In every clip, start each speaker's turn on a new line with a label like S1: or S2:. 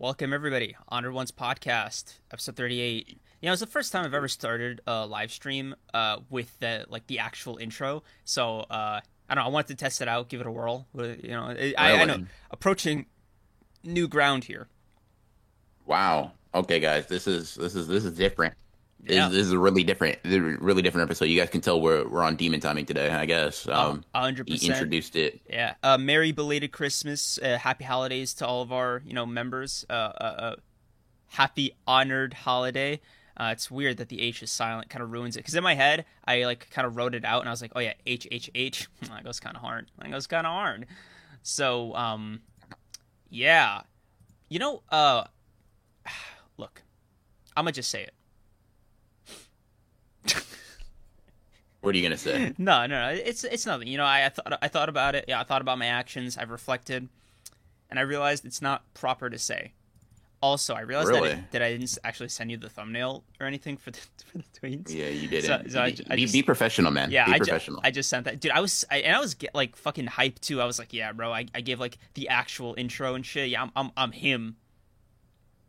S1: Welcome everybody, Honored Ones podcast, episode thirty-eight. You know, it's the first time I've ever started a live stream uh, with the like the actual intro. So uh, I don't know. I wanted to test it out, give it a whirl. You know, I, I know approaching new ground here.
S2: Wow. Okay, guys, this is this is this is different. Yeah. This, this is a really different, really different episode. You guys can tell we're we're on demon timing today. I guess.
S1: Um, hundred
S2: percent. introduced it.
S1: Yeah. Uh, Merry belated Christmas. Uh, happy holidays to all of our you know members. Uh, uh, uh happy honored holiday. Uh, it's weird that the H is silent, kind of ruins it. Because in my head, I like kind of wrote it out, and I was like, "Oh yeah, H H H." That goes kind of hard. That goes kind of hard. So, um, yeah, you know, uh, look, I'm gonna just say it.
S2: What are you gonna say?
S1: no, no, no. It's it's nothing. You know, I, I thought I thought about it. Yeah, I thought about my actions. I've reflected, and I realized it's not proper to say. Also, I realized really? that, it, that I didn't actually send you the thumbnail or anything for the, for the tweets.
S2: Yeah, you didn't. So, so be, I, I just, be, professional, man.
S1: Yeah,
S2: be
S1: I
S2: professional.
S1: Ju- I just sent that, dude. I was I, and I was get, like fucking hyped too. I was like, yeah, bro. I, I gave like the actual intro and shit. Yeah, I'm I'm, I'm him.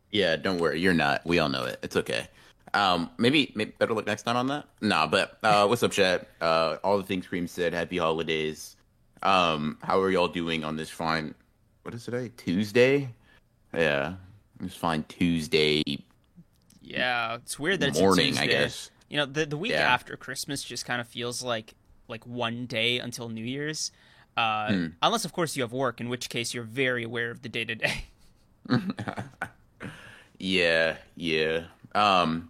S2: Yeah, don't worry. You're not. We all know it. It's okay. Um, maybe, maybe better look next time on that. Nah, but uh, what's up, chat? Uh, all the things Cream said. Happy holidays. Um, how are y'all doing on this fine? What is today? Tuesday. Yeah, it's fine Tuesday.
S1: Yeah, it's weird that
S2: morning.
S1: It's I
S2: guess.
S1: You know, the the week yeah. after Christmas just kind of feels like like one day until New Year's. Uh, hmm. Unless, of course, you have work, in which case you're very aware of the day to day.
S2: Yeah, yeah. Um,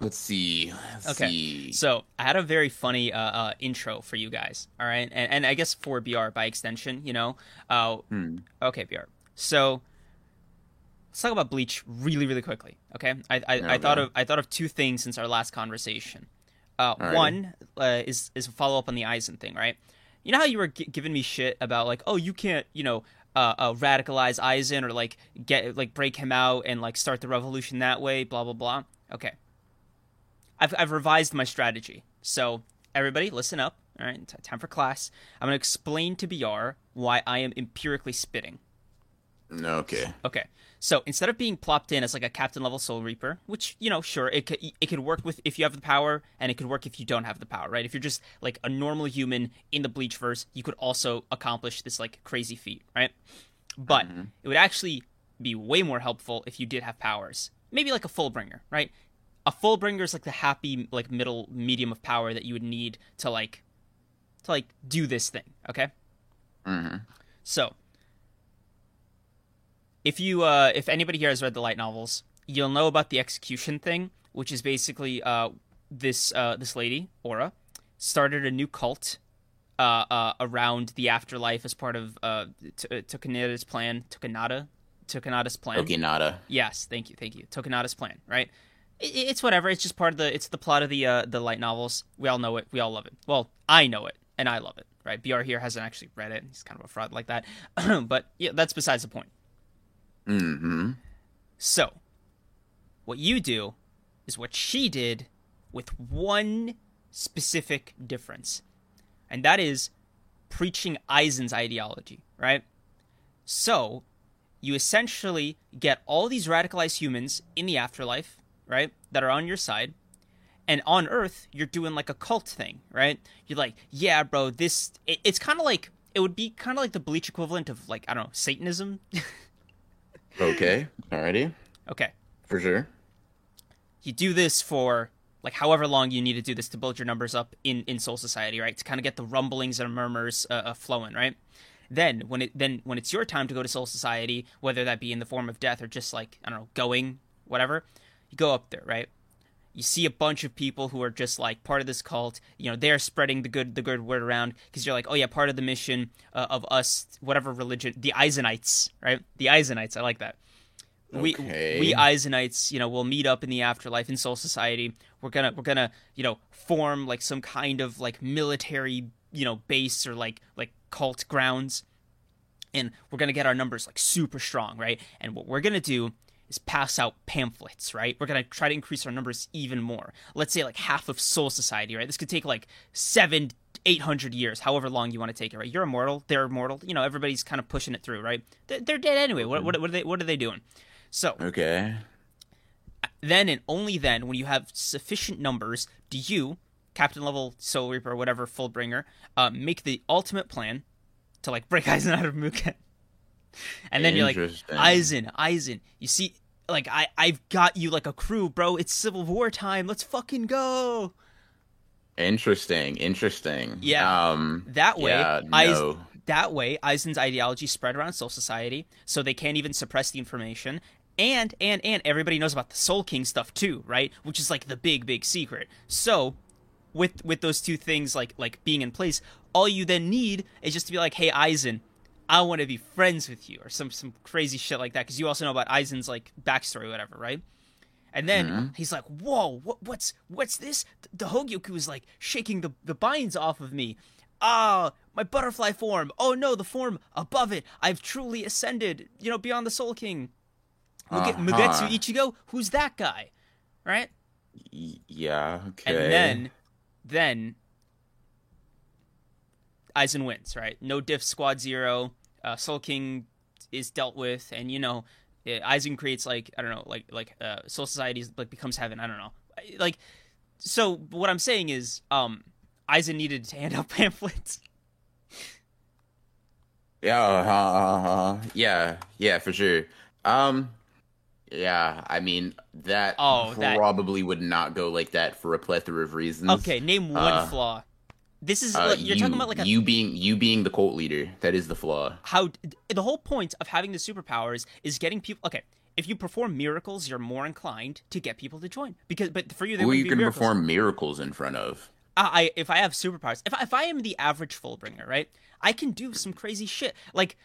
S2: Let's see. Let's
S1: okay.
S2: See.
S1: So I had a very funny uh, uh, intro for you guys. All right, and, and I guess for BR by extension, you know. Uh, hmm. Okay, BR. So let's talk about Bleach really, really quickly. Okay, I I, okay. I thought of I thought of two things since our last conversation. Uh, right. One uh, is is a follow up on the Aizen thing, right? You know how you were g- giving me shit about like, oh, you can't, you know, uh, uh, radicalize Aizen or like get like break him out and like start the revolution that way, blah blah blah. Okay, I've, I've revised my strategy. So, everybody, listen up. All right, time for class. I'm going to explain to BR why I am empirically spitting.
S2: Okay.
S1: Okay. So instead of being plopped in as like a captain level Soul Reaper, which you know, sure, it could it could work with if you have the power, and it could work if you don't have the power, right? If you're just like a normal human in the Bleachverse, you could also accomplish this like crazy feat, right? But mm-hmm. it would actually be way more helpful if you did have powers, maybe like a Fullbringer, right? a Fullbringer is like the happy like middle medium of power that you would need to like to like do this thing. Okay.
S2: Mm-hmm.
S1: So if you uh if anybody here has read the light novels, you'll know about the execution thing, which is basically uh this uh this lady Aura started a new cult uh, uh, around the afterlife as part of uh, T- uh, Tokunada's plan. Tokunada, Tokunada's plan.
S2: Tokunada.
S1: Yes, thank you, thank you. Tokunada's plan, right? it's whatever. It's just part of the it's the plot of the uh, the light novels. We all know it. We all love it. Well, I know it and I love it. Right? Br here hasn't actually read it. He's kind of a fraud like that. but yeah, that's besides the point.
S2: Hmm.
S1: So, what you do is what she did, with one specific difference, and that is preaching Aizen's ideology. Right? So, you essentially get all these radicalized humans in the afterlife right? That are on your side. And on Earth, you're doing like a cult thing, right? You're like, yeah, bro, this. It, it's kind of like it would be kind of like the bleach equivalent of like I don't know Satanism.
S2: okay, alrighty.
S1: Okay.
S2: For sure.
S1: You do this for like however long you need to do this to build your numbers up in in Soul Society, right? To kind of get the rumblings and murmurs uh, uh, flowing, right? Then when it then when it's your time to go to Soul Society, whether that be in the form of death or just like I don't know, going whatever, you go up there, right? You see a bunch of people who are just like part of this cult. You know, they're spreading the good the good word around because you're like, oh yeah, part of the mission uh, of us, whatever religion, the Aizenites, right? The Aizenites, I like that.
S2: Okay.
S1: We we Aizenites, you know, we'll meet up in the afterlife in Soul Society. We're gonna we're gonna you know form like some kind of like military you know base or like like cult grounds, and we're gonna get our numbers like super strong, right? And what we're gonna do is pass out pamphlets, right? We're going to try to increase our numbers even more. Let's say like half of Soul Society, right? This could take like seven, 800 years, however long you want to take it, right? You're immortal, they're immortal. You know, everybody's kind of pushing it through, right? They're, they're dead anyway. What, what, what, are they, what are they doing? So
S2: Okay.
S1: then and only then, when you have sufficient numbers, do you, captain level Soul Reaper or whatever, Fullbringer, uh, make the ultimate plan to like break Aizen out of Mugen. And then you're like,
S2: Eisen,
S1: Aizen, Aizen, you see, like I, I've got you like a crew, bro. It's Civil War time. Let's fucking go.
S2: Interesting. Interesting.
S1: Yeah.
S2: Um.
S1: That way,
S2: Yeah. No.
S1: that way, Aizen's ideology spread around Soul Society, so they can't even suppress the information. And and and everybody knows about the Soul King stuff too, right? Which is like the big big secret. So, with with those two things like like being in place, all you then need is just to be like, "Hey Aizen, I want to be friends with you," or some some crazy shit like that, because you also know about Aizen's like backstory, whatever, right? And then he's like, "Whoa, what, what's what's this?" The Hogyoku is like shaking the the binds off of me. Ah, my butterfly form. Oh no, the form above it. I've truly ascended. You know, beyond the Soul King. Muge-
S2: Uh-huh.
S1: Mugetsu Ichigo. Who's that guy? Right?
S2: Y- Yeah. Okay.
S1: And then, then Aizen wins. Right? No diff. Squad zero. Uh, Soul King is dealt with, and you know, uh, Aizen creates like I don't know, like like uh, Soul Society like becomes heaven. I don't know. Like, so what I'm saying is, um, Aizen needed to hand out pamphlets.
S2: Yeah, uh, yeah, yeah, for sure. Um, yeah, I mean that
S1: Oh, that-
S2: probably would not go like that for a plethora of reasons.
S1: Okay, name one
S2: Uh,
S1: flaw. This is
S2: Uh,
S1: like, you're
S2: you,
S1: talking about like a
S2: you being you being the cult leader. That is the flaw.
S1: how the whole point of having the superpowers is getting people. Okay, if you perform miracles, you're more inclined to get people to join because. But for you, they
S2: Who you can
S1: miracles.
S2: perform miracles in front of?
S1: I, I if I have superpowers, if I, if I am the average Fullbringer, right, I can do some crazy shit. Like,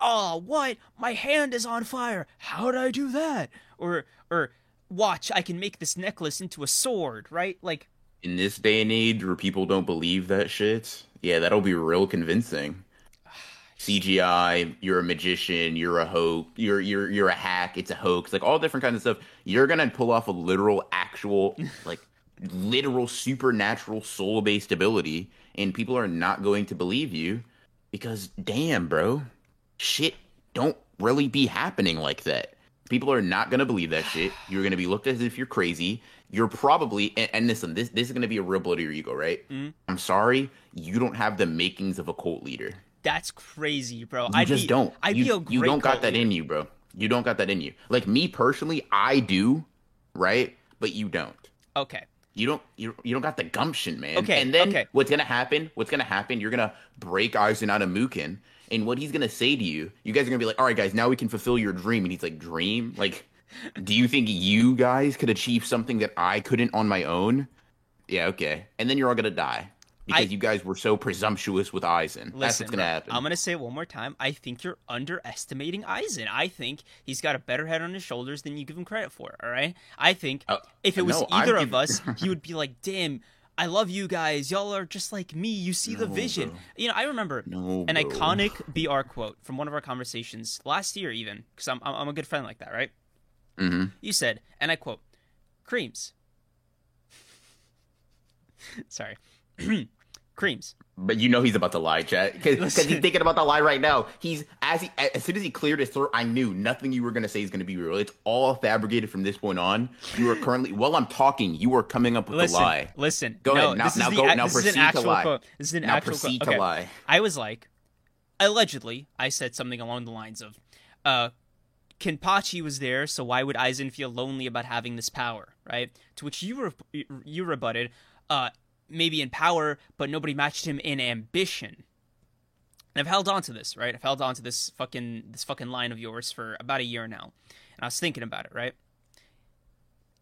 S1: oh, what? My hand is on fire. How'd I do that? Or or watch, I can make this necklace into a sword, right? Like,
S2: In this day and age where people don't believe that shit, yeah, that'll be real convincing. CGI, you're a magician, you're a hoax, you're you're you're a hack, it's a hoax, like all different kinds of stuff. You're gonna pull off a literal, actual, like literal supernatural soul based ability, and people are not going to believe you because damn, bro, shit don't really be happening like that. People are not gonna believe that shit. You're gonna be looked at as if you're crazy. You're probably and, and listen, this this is gonna be a real blow to your ego, right? Mm-hmm. I'm sorry, you don't have the makings of a cult leader.
S1: that's crazy, bro.
S2: You
S1: I'd
S2: just
S1: be,
S2: don't.
S1: I'd
S2: you,
S1: be a great
S2: you don't got that
S1: leader.
S2: in you, bro. You don't got that in you. Like me personally, I do, right? But you don't.
S1: Okay.
S2: You don't you, you don't got the gumption, man.
S1: Okay,
S2: And then
S1: okay.
S2: what's gonna happen? What's gonna happen? You're gonna break Aizen out of Mugen, and what he's gonna say to you, you guys are gonna be like, All right, guys, now we can fulfill your dream. And he's like, Dream? Like, do you think you guys could achieve something that I couldn't on my own? Yeah, okay. And then you're all gonna die. Because
S1: I-
S2: you guys were so presumptuous with Aizen. That's what's gonna happen.
S1: I'm gonna say it one more time. I think you're underestimating Aizen. I think he's got a better head on his shoulders than you give him credit for. All right. I think
S2: Uh,
S1: if it was
S2: no,
S1: either of
S2: giving-
S1: us, he would be like, "Damn, I love you guys. Y'all are just like me. You see the vision."
S2: bro.
S1: You know, I remember
S2: No,
S1: an
S2: bro.
S1: iconic BR quote from one of our conversations last year, even because I'm I'm a good friend like that, right?
S2: Mhm.
S1: You said, and I quote, "Kreams." Sorry, creams.
S2: But you know he's about to lie, chat, because he's thinking about the lie right now. He's as he as soon as he cleared his throat, I knew nothing you were gonna say is gonna be real. It's all fabricated from this point on. You are currently while I'm talking, you are coming up with
S1: Listen,
S2: a lie.
S1: listen.
S2: Go
S1: no,
S2: ahead. Now- now
S1: the,
S2: go- now proceed to lie.
S1: quote. This is an
S2: Now
S1: actual
S2: proceed
S1: quote.
S2: to
S1: Okay.
S2: lie.
S1: I was like, allegedly, I said something along the lines of, uh, Kenpachi was there, so why would Aizen feel lonely about having this power, right? To which you re- you rebutted, uh, maybe in power, but nobody matched him in ambition. And I've held on to this, right? I've held on to this fucking this fucking line of yours for about a year now, and I was thinking about it, right?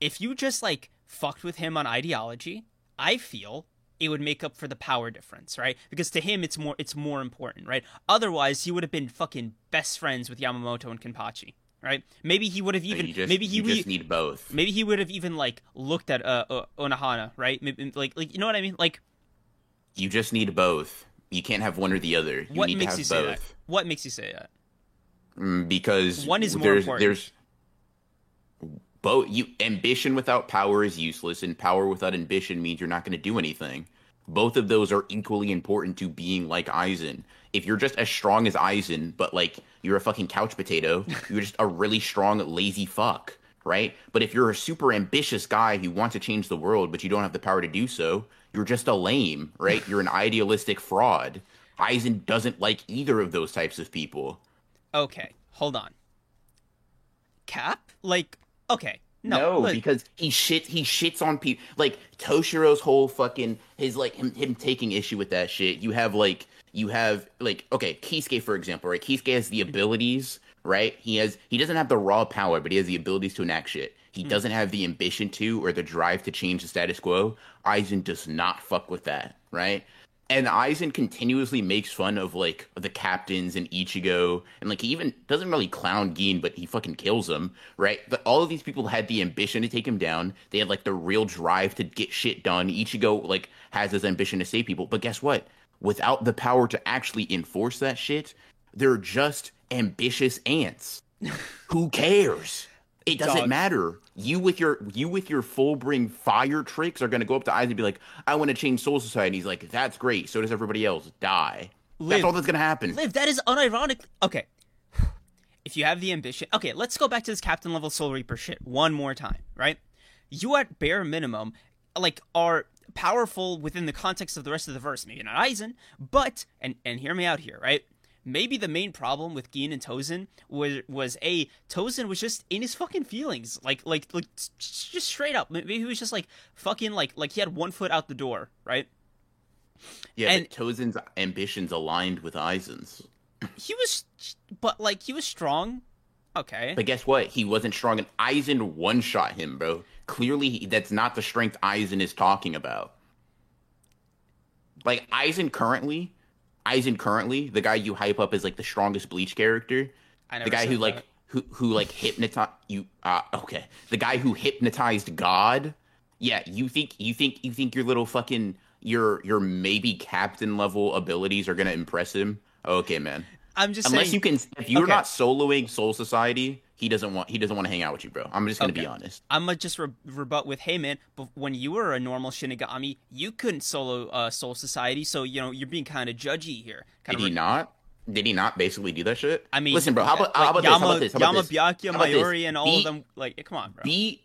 S1: If you just like fucked with him on ideology, I feel it would make up for the power difference, right? Because to him, it's more it's more important, right? Otherwise, he would have been fucking best friends with Yamamoto and Kenpachi, right? Maybe he would have even
S2: just,
S1: maybe he would
S2: just need both.
S1: maybe he would have even like looked at uh, uh Unohana, right? Maybe, like like you know what I mean? Like
S2: You just need both. You can't have one or the other. You
S1: what
S2: need
S1: makes
S2: to have
S1: you say
S2: both.
S1: that? What makes you say that?
S2: Mm, because
S1: One is more
S2: there's,
S1: important.
S2: There's both. You ambition without power is useless, and power without ambition means you're not going to do anything. Both of those are equally important to being like Aizen. If you're just as strong as Aizen, but like you're a fucking couch potato, you're just a really strong, lazy fuck, right? But if you're a super ambitious guy who wants to change the world, but you don't have the power to do so, you're just a lame, right? You're an idealistic fraud. Aizen doesn't like either of those types of people.
S1: Okay, hold on. Cap? Like, okay. No,
S2: No, because he shit he shits on people like Toshiro's whole fucking his like him him taking issue with that shit. You have like you have like okay, Kisuke for example, right? Kisuke has the abilities, right? He has he doesn't have the raw power, but he has the abilities to enact shit. He hmm. doesn't have the ambition to or the drive to change the status quo. Aizen does not fuck with that, right? And Aizen continuously makes fun of like the captains and Ichigo, and like he even doesn't really clown Gin, but he fucking kills him, right? But all of these people had the ambition to take him down. They had like the real drive to get shit done. Ichigo like has his ambition to save people, but guess what? Without the power to actually enforce that shit, they're just ambitious ants. Who cares? It doesn't
S1: Dog.
S2: matter. You with your you with your full bring fire tricks are gonna go up to Aizen and be like, "I want to change Soul Society." And He's like, "That's great. So does everybody else. Die."
S1: Live.
S2: That's all that's gonna happen.
S1: Liv, that is unironic. Okay. If you have the ambition. Okay, let's go back to this captain level Soul Reaper shit one more time, right? You at bare minimum, like, are powerful within the context of the rest of the verse. Maybe not Aizen, but, and, and hear me out here, right? Maybe the main problem with Gin and Tozen was was a Tozen was just in his fucking feelings, like like like just straight up. Maybe he was just like fucking like like he had one foot out the door, right?
S2: Yeah,
S1: and-
S2: but Tozen's ambitions aligned with Aizen's.
S1: He was, but like he was strong. Okay,
S2: But guess what? He wasn't strong, and Aizen one shot him, bro. Clearly, he- that's not the strength Aizen is talking about. Like Aizen currently, Aizen currently, the guy you hype up as like the strongest Bleach character,
S1: I never
S2: the guy who like who who like hypnotized you. Uh, okay, the guy who hypnotized God. Yeah, you think you think you think your little fucking your your maybe captain level abilities are gonna impress him? Okay, man.
S1: I'm just
S2: Unless
S1: saying,
S2: you can, if you're
S1: Okay.
S2: not soloing Soul Society, he doesn't want he doesn't want to hang out with you, bro. I'm just gonna be honest.
S1: I'm gonna just re- rebut with, hey man, but when you were a normal Shinigami, you couldn't solo uh, Soul Society, so you know you're being kind of judgy here.
S2: Did
S1: Kinda
S2: he not? Did he not basically do that shit?
S1: I mean,
S2: listen, bro. How about,
S1: like,
S2: how about
S1: Yama,
S2: this? How about this? How about
S1: Yama,
S2: this?
S1: Byakuya? Mayuri, and all
S2: Beat-
S1: of them. Like, come on, bro.
S2: Beat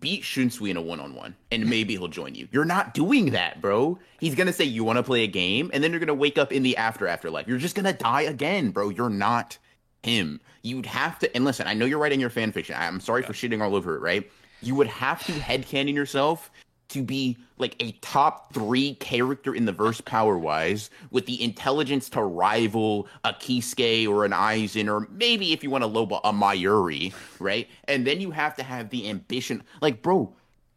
S2: beat Shunsui in a one on one, and maybe he'll join you. You're not doing that, bro. He's gonna say you want to play a game, and then you're gonna wake up in the after afterlife. You're just gonna die again, bro. You're not him. You'd have to. And listen, I know you're writing your fan fiction. I'm sorry for shitting all over it, right? You would have to headcanon yourself to be like a top three character in the verse power wise with the intelligence to rival a Kisuke or an Aizen or maybe if you want to lowball a Mayuri, right? And then you have to have the ambition. Like, bro,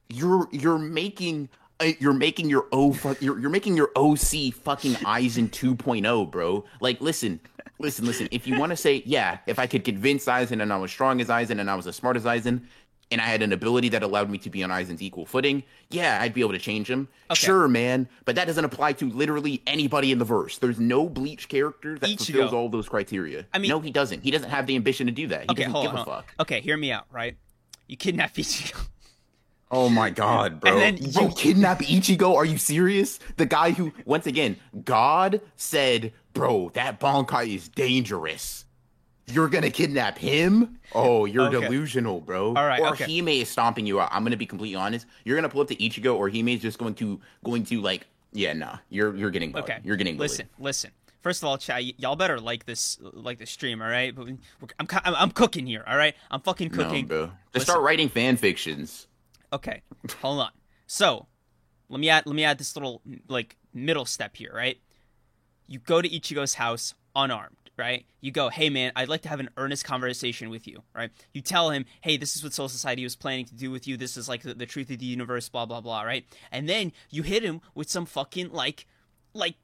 S2: you're you're making uh, you're making your O fuck you're, you're making your OC fucking Aizen 2.0, bro. Like, listen, listen, listen. If you want to say, yeah, if I could convince Aizen and I was strong as Aizen and I was as smart as Aizen, and I had an ability that allowed me to be on Aizen's equal footing, yeah, I'd be able to change him.
S1: Okay.
S2: Sure, man, but that doesn't apply to literally anybody in the verse. There's no Bleach character that
S1: Ichigo.
S2: fulfills all those criteria.
S1: I mean-
S2: no, he doesn't. He doesn't have the ambition to do that. He
S1: okay,
S2: doesn't give
S1: on,
S2: a fuck.
S1: Okay, hear me out, right? You kidnap Ichigo.
S2: Oh my god, bro.
S1: And then
S2: bro,
S1: you-
S2: kidnap Ichigo? Are you serious? The guy who, once again, God said, bro, that Bankai is dangerous. You're gonna kidnap him? Oh, you're
S1: Okay.
S2: delusional, bro.
S1: All right,
S2: Or
S1: okay.
S2: Hime is stomping you out. I'm gonna be completely honest. You're gonna pull up to Ichigo, or Hime is just going to going to like, yeah, nah. You're you're getting bugged.
S1: Okay,
S2: You're getting bullied.
S1: listen, listen. First of all, chat, y- y'all better like this, like the stream, all right? But I'm, cu- I'm, I'm cooking here, all right? I'm fucking
S2: No,
S1: cooking.
S2: bro. Just
S1: Listen.
S2: start writing fan fictions.
S1: Okay, hold on. So, let me add let me add this little like middle step here, right? You go to Ichigo's house unarmed, right? You go, "Hey man, I'd like to have an earnest conversation with you," right? You tell him, "Hey, this is what Soul Society was planning to do with you. This is like the, the truth of the universe, blah blah blah," right? And then you hit him with some fucking like like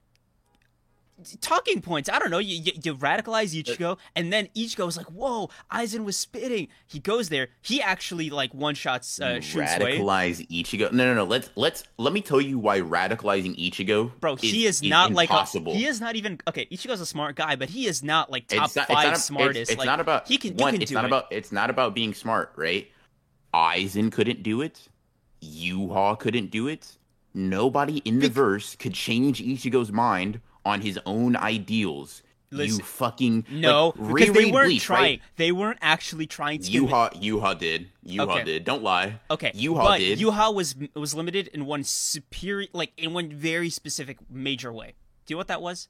S1: talking points. I don't know. You, you, you radicalize Ichigo, and then Ichigo is like, "Whoa, Aizen was spitting." He goes there. He actually like one shots uh, Shunsui.
S2: radicalize Ichigo. No, no, no. Let's let's let me tell you why radicalizing Ichigo,
S1: Bro, he is, not
S2: impossible.
S1: like a, he is not even okay. Ichigo's a smart guy, but he is not like top
S2: It's not,
S1: five
S2: it's not,
S1: smartest.
S2: It's, it's
S1: like,
S2: not about
S1: he can.
S2: one.
S1: can
S2: it's
S1: do
S2: not
S1: it.
S2: about. It's not about being smart, right? Aizen couldn't do it. Yuha couldn't do it. nobody in the verse could change Ichigo's mind on his own ideals. Listen, you fucking
S1: no, like, because they weren't Bleach, trying. Right? They weren't actually trying to.
S2: Yuha, Yuha did. Yuha okay. did. Don't lie.
S1: Okay, Yuha but did. Yuha was was limited in one superior, like in one very specific major way. Do you know what that was?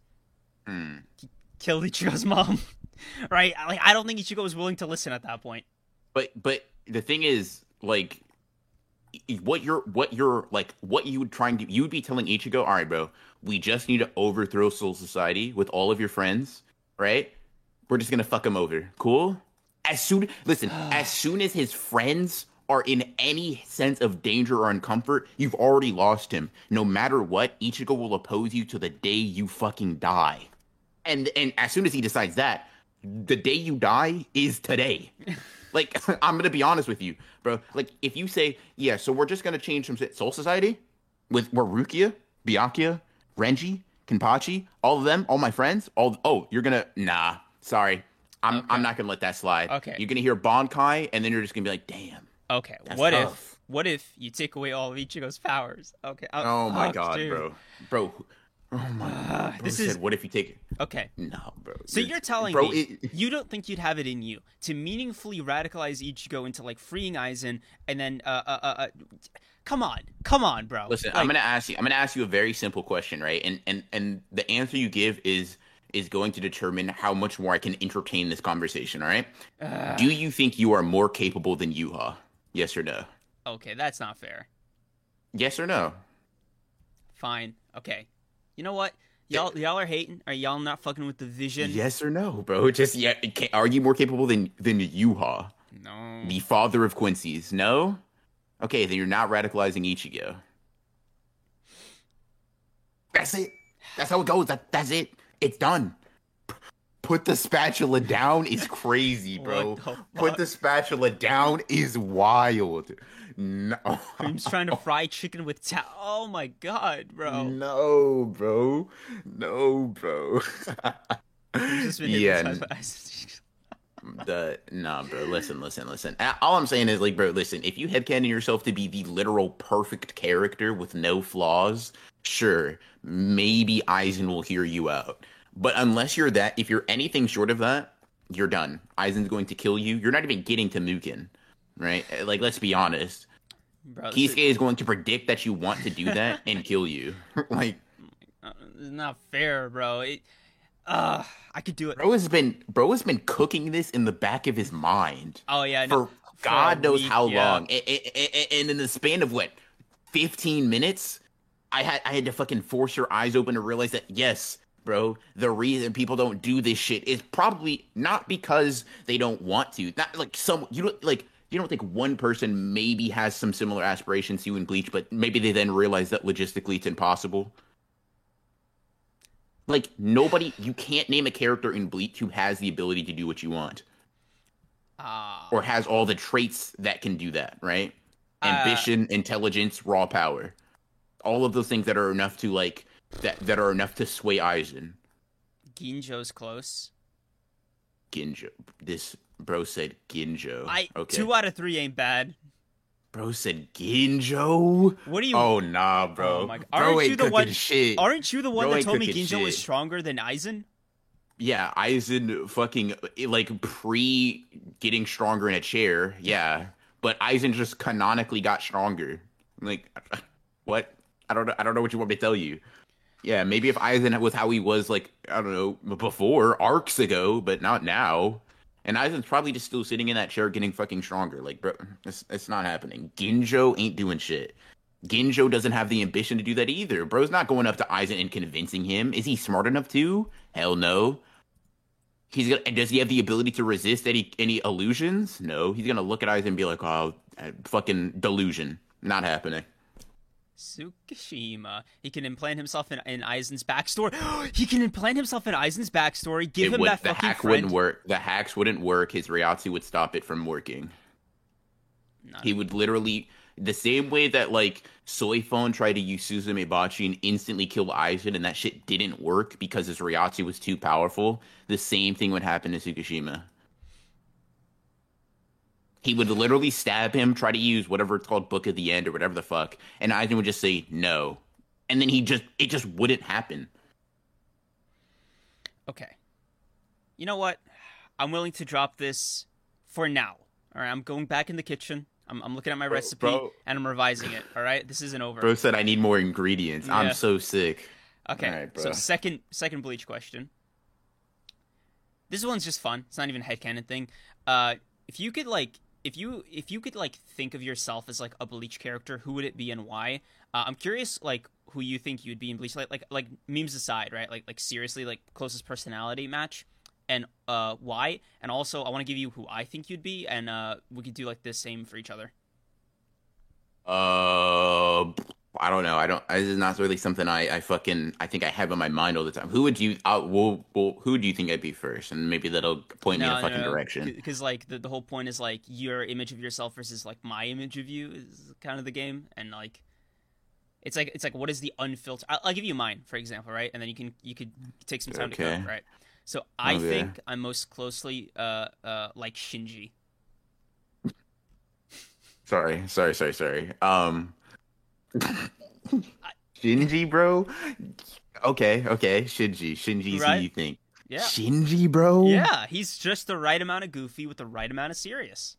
S2: Hmm.
S1: He killed Ichigo's mom. right? Like I don't think Ichigo was willing to listen at that point.
S2: But but the thing is, like, what you're what you're like what you would trying to you would be telling Ichigo, all right, bro, we just need to overthrow Soul Society with all of your friends, right? We're just gonna fuck him over. Cool? As soon listen, as soon as his friends are in any sense of danger or uncomfort, you've already lost him. No matter what, Ichigo will oppose you to the day you fucking die. And and as soon as he decides that, the day you die is today. like I'm gonna be honest with you, bro. Like if you say, yeah, so we're just gonna change from Soul Society with where Rukia, Byakuya, Renji, Kenpachi, all of them, all my friends, all oh, you're gonna nah, sorry. I'm okay. I'm not gonna let that slide.
S1: Okay.
S2: You're gonna hear Bankai and then you're just gonna be like, damn.
S1: Okay. What tough. if what if you take away all of Ichigo's powers? Okay.
S2: I'll, oh my god, bro. Bro, Oh my god! Uh, this is what if you take it?
S1: okay?
S2: No, bro.
S1: So you're telling bro, me it... you don't think you'd have it in you to meaningfully radicalize Ichigo into like freeing Aizen, and then uh, uh, uh, uh come on, come on, bro.
S2: Listen, like... I'm gonna ask you. I'm gonna ask you a very simple question, right? And and and the answer you give is is going to determine how much more I can entertain this conversation. All right? Uh... Do you think you are more capable than Yuha? Yes or no?
S1: Okay, that's not fair.
S2: Yes or no?
S1: Fine. Okay you know what? Y'all, y'all are hating. Are y'all not fucking with the vision?
S2: Yes or no, bro? Just yeah. Are you more capable than than Yuha?
S1: No.
S2: The father of Quincy's. No. Okay, then you're not radicalizing Ichigo. That's it. That's how it goes. That that's it. It's done. Put the spatula down is crazy, bro. The Put the spatula down is wild. No.
S1: Cream's trying to fry chicken with ta- Oh my god, bro.
S2: No, bro. No, bro. yeah. the nah, bro. Listen, listen, listen. All I'm saying is, like, bro, listen. If you headcanon yourself to be the literal perfect character with no flaws, sure, maybe Aizen will hear you out. But unless you're that, if you're anything short of that, you're done. Aizen's going to kill you. You're not even getting to Mugen right? Uh, like, let's be honest. Bro, Kisuke is... is going to predict that you want to do that and kill you. like,
S1: uh, it's not fair, bro. It, uh, I could do it.
S2: Bro has been bro has been cooking this in the back of his mind.
S1: Oh yeah,
S2: for, for God knows week, how yeah. long. And, and, and in the span of what, fifteen minutes, I had I had to fucking force your eyes open to realize that yes, bro, the reason people don't do this shit is probably not because they don't want to. Not like some you don't like you don't think one person maybe has some similar aspirations to you in Bleach, but maybe they then realize that logistically it's impossible? Like nobody, you can't name a character in Bleach who has the ability to do what you want,
S1: uh,
S2: or has all the traits that can do that. Right? Uh, Ambition, intelligence, raw power, all of those things that are enough to like that that are enough to sway Aizen.
S1: Ginjo's close.
S2: Ginjo, this Bro said Ginjo.
S1: I okay. two out of three ain't bad.
S2: Bro said Ginjo.
S1: What do you?
S2: Oh nah, bro. Oh my... Aren't bro you the
S1: one?
S2: Shit.
S1: Aren't you the one bro that told me Ginjo shit. was stronger than Aizen?
S2: Yeah, Aizen fucking like pre getting stronger in a chair. Yeah, but Aizen just canonically got stronger. Like, what? I don't know. I don't know what you want me to tell you. Yeah, maybe if Aizen was how he was, like I don't know, before arcs ago, but not now. And Aizen's probably just still sitting in that chair getting fucking stronger. Like, bro, it's, it's not happening. Ginjo ain't doing shit. Ginjo doesn't have the ambition to do that either. Bro's not going up to Aizen and convincing him. Is he smart enough to? Hell no. He's gonna. Does he have the ability to resist any any illusions? No. He's gonna look at Aizen and be like, "Oh, uh, fucking delusion, not happening."
S1: Tsukishima. He can implant himself in, in Aizen's backstory. he can implant himself in Aizen's backstory. Give it him would, that
S2: the
S1: fucking
S2: hack
S1: friend.
S2: wouldn't work. The hacks wouldn't work. His Reiatsu would stop it from working. Not he would literally the same way that like Soifon tried to use Suzume Bachi and instantly kill Aizen, and that shit didn't work because his Reiatsu was too powerful. The same thing would happen to Tsukishima. He would literally stab him, try to use whatever it's called, Book of the End or whatever the fuck, and Aizen would just say no, and then he just it just wouldn't happen.
S1: Okay, you know what? I'm willing to drop this for now. All right, I'm going back in the kitchen. I'm, I'm looking at my
S2: Bro-
S1: recipe
S2: bro.
S1: and I'm revising it. All right, this isn't over.
S2: Bro said I need more ingredients.
S1: Yeah.
S2: I'm so sick.
S1: Okay,
S2: Alright, bro.
S1: so second second bleach question. This one's just fun. It's not even a headcanon thing. Uh, if you could like, if you if you could like think of yourself as like a bleach character, who would it be and why? Uh, I'm curious, like who you think you would be in bleach. Like like like memes aside, right? Like like seriously, like closest personality match, and uh why? And also, I want to give you who I think you'd be, and uh we could do like the same for each other.
S2: Uh, I don't know. I don't. This is not really something I, I fucking I think I have in my mind all the time. Who would you? Uh, well, well, who do you think I'd be first? And maybe that'll point me in a fucking direction.
S1: Because like the, the whole point is like your image of yourself versus like my image of you is kind of the game, and like it's like it's like what is the unfiltered? I'll, I'll give you mine for example, right? And then you can you could take some time to go, right? So I
S2: Okay.
S1: think I'm most closely uh uh like Shinji.
S2: Sorry, sorry, sorry, sorry. Um, Shinji, bro. Okay, okay. Shinji, Shinji's
S1: Right?
S2: who you think?
S1: Yeah,
S2: Shinji, bro.
S1: yeah, he's just the right amount of goofy with the right amount of serious.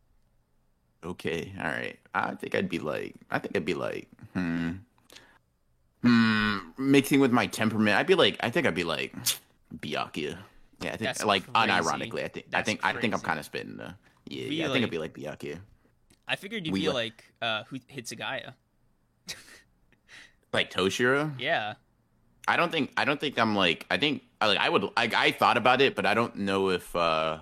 S2: Okay, all right. I think I'd be like, I think I'd be like, hmm, hmm, mixing with my temperament. I'd be like, I think I'd be like, Byakuya. Yeah, I think
S1: That's
S2: like
S1: crazy.
S2: unironically, I think, I
S1: That's
S2: think, I think I'm kind of spitting the. Yeah, yeah, I think I'd be like Byakuya.
S1: I figured you'd
S2: We
S1: be
S2: like-
S1: like uh who Hitsugaya.
S2: Like Toshiro.
S1: Yeah,
S2: I don't think I don't think I'm like I think I like I would like I thought about it, but I don't know if uh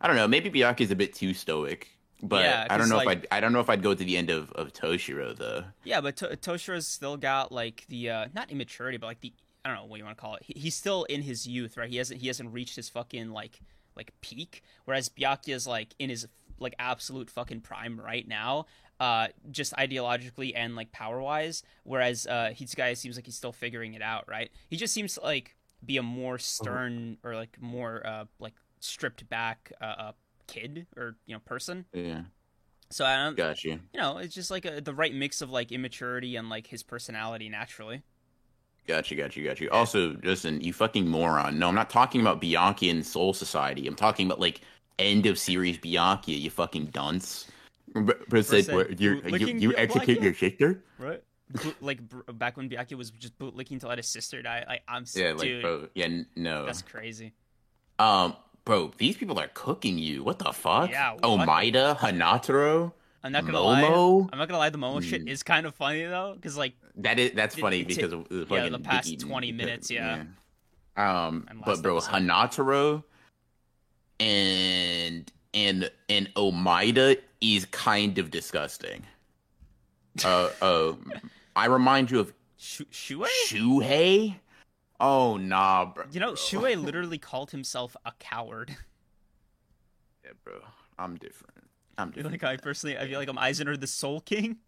S2: I don't know. Maybe Byakuya's a bit too stoic, but
S1: Yeah,
S2: I don't know
S1: like-
S2: if I I don't know if I'd go to the end of of Toshiro though.
S1: Yeah, but to- Toshiro's still got like the uh not immaturity, but like the I don't know what you want to call it. He, he's still in his youth, right? He hasn't he hasn't reached his fucking like like peak. Whereas Byakuya's like in his like absolute fucking prime right now, uh, just ideologically and like power wise. Whereas uh, Hitsugaya seems like he's still figuring it out, right? He just seems to like be a more stern or like more uh like stripped back uh, uh kid or you know person.
S2: Yeah,
S1: So I don't
S2: got you.
S1: you know, it's just like a, the right mix of like immaturity and like his personality naturally.
S2: Got you, got you, got you. Also, Justin, you fucking moron. No, I'm not talking about Bianchi and Soul Society. I'm talking about like end of series Bianchi. You fucking dunce. Bro bro said,
S1: said,
S2: you, you, you execute your sister?
S1: Right. like br- back when Byakuya was just bootlicking to let his sister die. Like I'm, s-
S2: Yeah, like
S1: dude,
S2: bro. Yeah, no.
S1: that's crazy.
S2: Um, bro, these people are cooking you. What the fuck?
S1: Yeah, what?
S2: Omaeda, Hanataro,
S1: I'm not gonna lie. I'm not gonna lie. The Momo shit
S2: Mm.
S1: is kind of funny though, because like
S2: That is that's
S1: It-
S2: funny
S1: it's-
S2: because of the
S1: yeah, the past
S2: Biggie-
S1: 20 minutes, yeah.
S2: yeah. Um, but bro,
S1: episode.
S2: Hanataro and and and Omaeda is kind of disgusting. Uh oh, I remind you of
S1: Shue.
S2: Shuhei. Oh nah, bro.
S1: You know. Shue literally called himself a coward.
S2: Yeah, bro. I'm different. I'm different.
S1: like I personally, I feel like I'm Eisner the Soul King.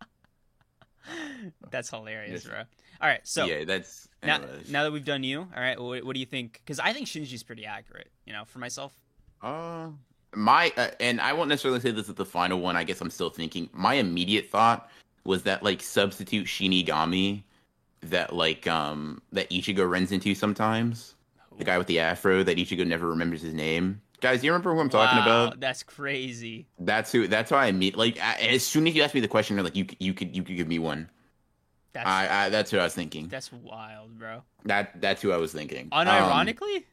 S1: That's hilarious,
S2: Yes.
S1: bro. All right, so
S2: yeah, that's
S1: now, now that we've done you, all right, what, what do you think? Because I think Shinji's pretty accurate. You know, for myself.
S2: Uh, my uh, and I won't necessarily say this is the final one. I guess I'm still thinking. My immediate thought was that like substitute Shinigami that like um that Ichigo runs into sometimes. The guy with the afro that Ichigo never remembers his name. Guys, do you remember who I'm talking
S1: Wow,
S2: about?
S1: That's crazy.
S2: That's who. That's why I meet. Like a- as soon as you asked me the question, like you you could you could give me one.
S1: That's
S2: I, I that's who I was thinking.
S1: that's wild, bro.
S2: That that's who I was thinking. Um,
S1: Unironically,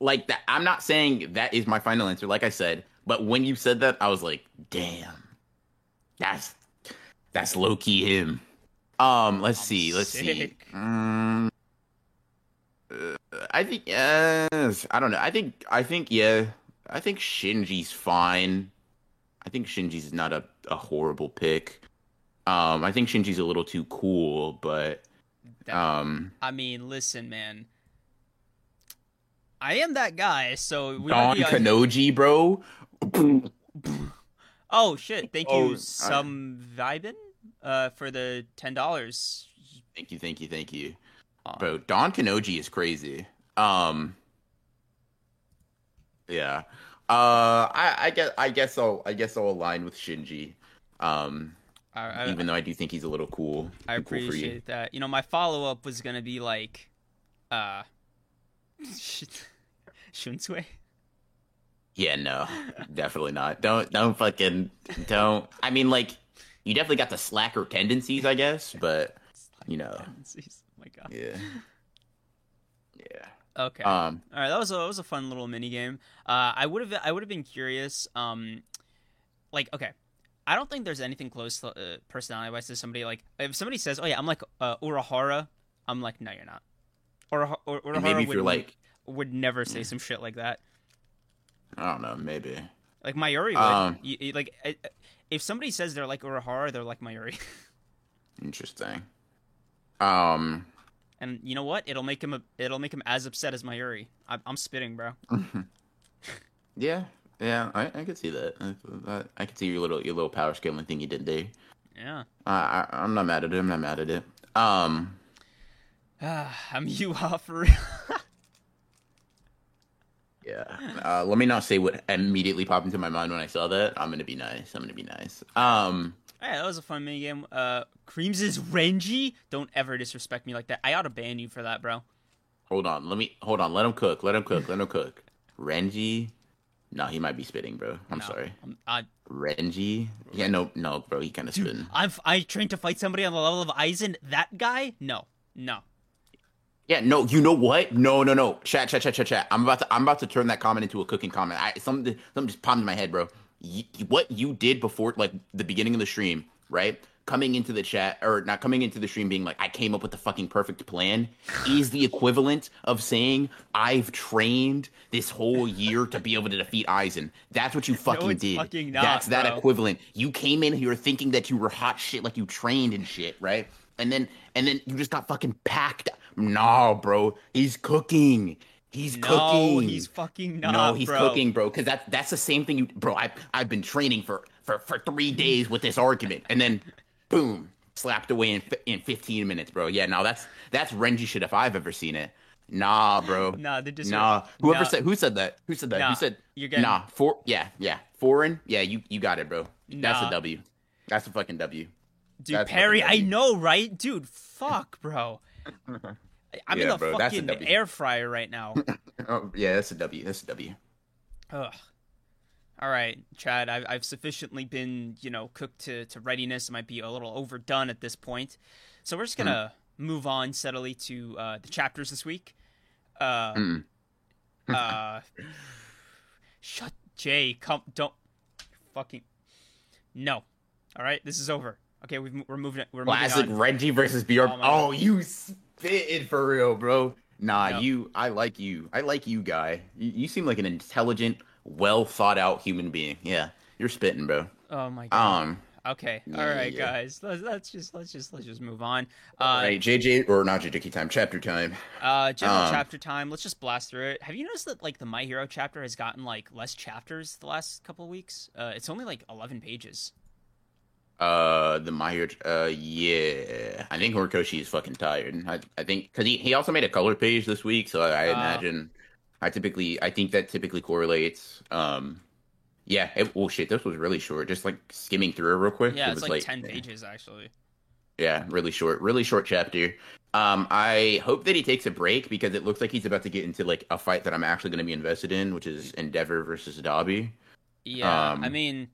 S2: like that i'm not saying that is my final answer like i said but when you said that i was like damn. That's that's low-key him. Um let's
S1: I'm
S2: see let's see.
S1: sick.
S2: Mm, uh, i think yes i don't know. I think i think yeah i think shinji's fine. I think shinji's not a, a horrible pick. Um i think shinji's a little too cool but um
S1: I mean, listen, man. I am that guy, so we
S2: don
S1: might on-
S2: kanoji bro
S1: Oh shit! Thank
S2: Oh,
S1: you,
S2: I-
S1: some vibin, uh, for the ten dollars.
S2: Thank you, thank you, thank you.
S1: Aw.
S2: Bro, Don Kanonji is crazy. Um Yeah. Uh, I, I guess I guess I'll I guess I'll align with Shinji. Um, I, I, even though I do think he's a little cool.
S1: I appreciate
S2: cool
S1: that. You know, my follow up was gonna be like, uh, Shunsui.
S2: Yeah, no, definitely not. Don't don't fucking don't. I mean, like, you definitely got the slacker tendencies, I guess, but you know, tendencies.
S1: Oh my god.
S2: Yeah. Yeah.
S1: Okay. Um. All right. That was a that was a fun little mini game. Uh, I would have I would have been curious. Um, like okay, I don't think there's anything close to uh, personality wise to somebody like if somebody says, "Oh yeah, I'm like uh, Urahara," I'm like, "No, you're not." Or, or Urahara maybe if would, you're like would never say some shit like that.
S2: I don't know. Maybe
S1: like Mayuri would. Um, you, you, like if somebody says they're like Urahara, they're like Mayuri.
S2: interesting. Um.
S1: And you know what? It'll make him a, it'll make him as upset as Mayuri. I, I'm spitting, bro.
S2: yeah, yeah, I, I could see that. I, I could see your little your little power scaling thing you did there.
S1: Yeah.
S2: I, I am not mad at it. I'm not mad at it. Um.
S1: I'm you off for real.
S2: yeah. Uh, let me not say what immediately popped into my mind when I saw that. I'm gonna be nice. I'm gonna be nice. Um.
S1: Hey, that was a fun mini game. Uh, Kreams is Renji. Don't ever disrespect me like that. I ought to ban you for that, bro.
S2: Hold on. Let me hold on. Let him cook. Let him cook. Let him cook. Renji no, he might be spitting, bro. I'm no, sorry. I'm, I, Renji? Yeah, no, no, bro. He kind of spitting.
S1: I'm I trained to fight somebody on the level of Aizen. That guy? No, no.
S2: Yeah, no. You know what? No, no, no. Chat, chat, chat, chat, chat. I'm about to I'm about to turn that comment into a cooking comment. I something something just popped in my head, bro. Y- what you did before, like the beginning of the stream, right? coming into the chat or not coming into the stream being like I came up with the fucking perfect plan is the equivalent of saying I've trained this whole year to be able to defeat Aizen. That's what you fucking no, did.
S1: Fucking not,
S2: That's that
S1: bro.
S2: equivalent. You came in here thinking that you were hot shit like you trained and shit, right? And then and then you just got fucking packed. Nah, bro. He's cooking. He's no, cooking.
S1: he's fucking not.
S2: No, he's
S1: bro.
S2: cooking, bro. Because that that's the same thing you, bro. I I've been training for for for three days with this argument, and then boom, slapped away in in 15 minutes, bro. Yeah, no, that's that's Renji shit if I've ever seen it. Nah, bro.
S1: nah, they just
S2: nah. Whoever nah. said who said that? Who said that? Nah, who said you're getting... nah? For yeah, yeah. Foreign, yeah. You you got it, bro. That's a W. That's a fucking W.
S1: Dude, that's Perry, I know, right? Dude, fuck, bro. I'm yeah, in the bro, fucking air fryer right now.
S2: oh, yeah, that's a W. That's a W.
S1: Ugh all right, Chad, I've, I've sufficiently been, you know, cooked to, to readiness. It might be a little overdone at this point. So we're just going to mm. move on steadily to uh, the chapters this week. Uh, mm. uh, shut, Jay, come, don't, fucking, no. All right, this is over. Okay, we are moving. We're
S2: Classic
S1: moving
S2: on. Reggie versus BR. Oh, oh you spitted for real, bro. Nah, no. you. I like you. I like you, guy. You, you seem like an intelligent, well thought out human being. Yeah, you're spitting, bro.
S1: Oh my god. Um. Okay. Yeah, All right, yeah. guys. Let's, let's just let's just let's just move on.
S2: Uh, All right, JJ or not JJ time. Chapter time.
S1: Uh, general um, chapter time. Let's just blast through it. Have you noticed that like the My Hero chapter has gotten like less chapters the last couple of weeks? Uh, it's only like eleven pages.
S2: Uh, the My Hero. Uh, yeah. I think Horikoshi is fucking tired. I I think because he he also made a color page this week, so I, I uh, imagine I typically, I think that typically correlates. Um, yeah. It, well, shit, this was really short. Just like skimming through it real quick.
S1: Yeah,
S2: it
S1: it's like, like ten pages actually.
S2: Yeah, really short, really short chapter. Um, I hope that he takes a break because it looks like he's about to get into like a fight that I'm actually going to be invested in, which is Endeavor versus Dabi.
S1: Yeah, um, I mean,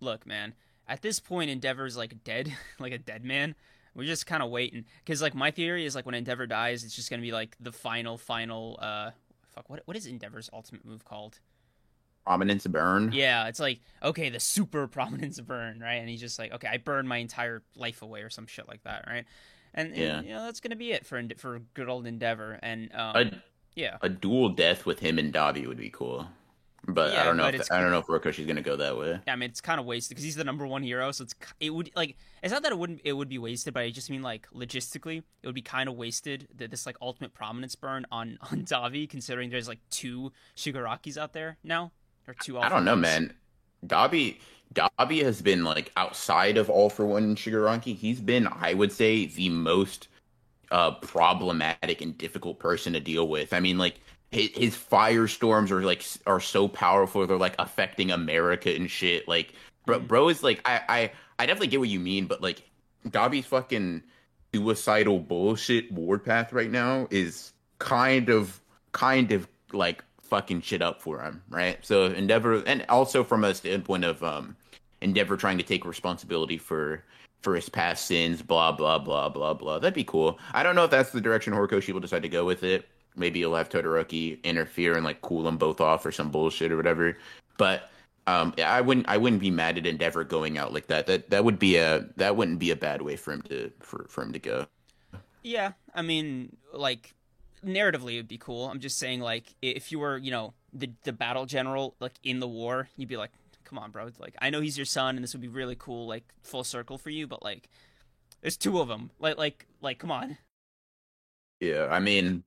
S1: look, man. At this point, Endeavor's like dead, like a dead man. We're just kind of waiting because, like, my theory is like when Endeavor dies, it's just gonna be like the final, final, uh, fuck what what is Endeavor's ultimate move called?
S2: Prominence burn.
S1: Yeah, it's like okay, the super prominence burn, right? And he's just like, okay, I burned my entire life away or some shit like that, right? And, yeah, and, you know that's gonna be it for for good old Endeavor. And um, a, yeah,
S2: a dual death with him and Dabi would be cool. But yeah, I don't know. If, I don't know if Rokoshi's gonna go that way.
S1: Yeah, I mean, it's kind of wasted because he's the number one hero. So it's it would like it's not that it wouldn't it would be wasted, but I just mean like logistically, it would be kind of wasted that this like ultimate prominence burn on on Dabi, considering there's like two Shigarakis out there now or two.
S2: I don't know, man. Dabi Dabi has been like outside of all for one Shigaraki. He's been, I would say, the most uh problematic and difficult person to deal with. I mean, like his, his firestorms are like are so powerful they're like affecting America and shit. Like bro, mm. bro is like I I I definitely get what you mean, but like Dabi's fucking suicidal bullshit warpath right now is kind of kind of like fucking shit up for him, right? So Endeavor and also from a standpoint of um Endeavor trying to take responsibility for for his past sins, blah blah blah blah blah. That'd be cool. I don't know if that's the direction Horikoshi will decide to go with it. Maybe he'll have Todoroki interfere and like cool them both off or some bullshit or whatever. But um, I wouldn't I wouldn't be mad at Endeavor going out like that. That that would be a that wouldn't be a bad way for him to for for him to go.
S1: Yeah, I mean, like narratively, it'd be cool. I'm just saying, like, if you were, you know, the the battle general, like in the war, you'd be like, come on, bro. Like, I know he's your son, and this would be really cool, like full circle for you, but like, there's two of them. Like, like, like, come on.
S2: Yeah, I mean,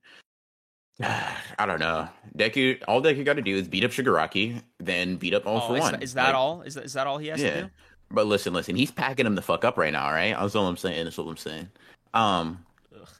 S2: I don't know. Deku, all Deku got to do is beat up Shigaraki, then beat up all oh, for
S1: is
S2: one.
S1: That, is that like, all? Is that is that all he has yeah. to do?
S2: But listen, listen, he's packing him the fuck up right now, right? That's all I'm saying. That's what I'm saying. Um,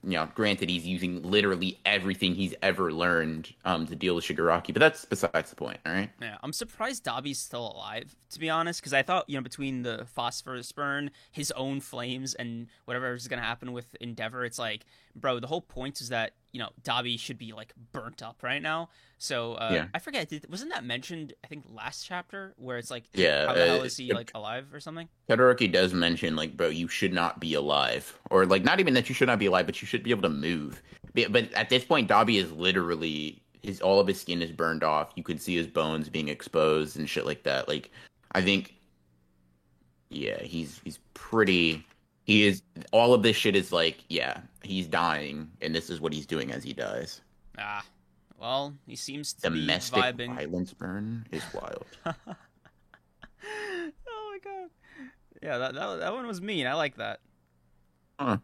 S2: you know, granted, he's using literally everything he's ever learned um, to deal with Shigaraki, but that's besides the point. All right.
S1: Yeah, I'm surprised Dabi's still alive, to be honest, because I thought you know between the phosphorus burn, his own flames, and whatever is gonna happen with Endeavor, it's like, bro, the whole point is that you know Dabi should be like burnt up right now. So uh, yeah. I forget, did, wasn't that mentioned? I think last chapter where it's like,
S2: yeah,
S1: how the hell uh, is he like alive or something?
S2: Todoroki does mention like, bro, you should not be alive, or like not even that you should not be alive, but you should be able to move. But at this point, Dabi is literally his all of his skin is burned off. You can see his bones being exposed and shit like that. Like I think, yeah, he's he's pretty he is all of this shit is like, yeah, he's dying, and this is what he's doing as he dies.
S1: Ah, well, he seems to
S2: Domestic
S1: be vibing.
S2: violence burn is wild.
S1: oh my god, yeah, that, that that one was mean. I like that.
S2: Huh.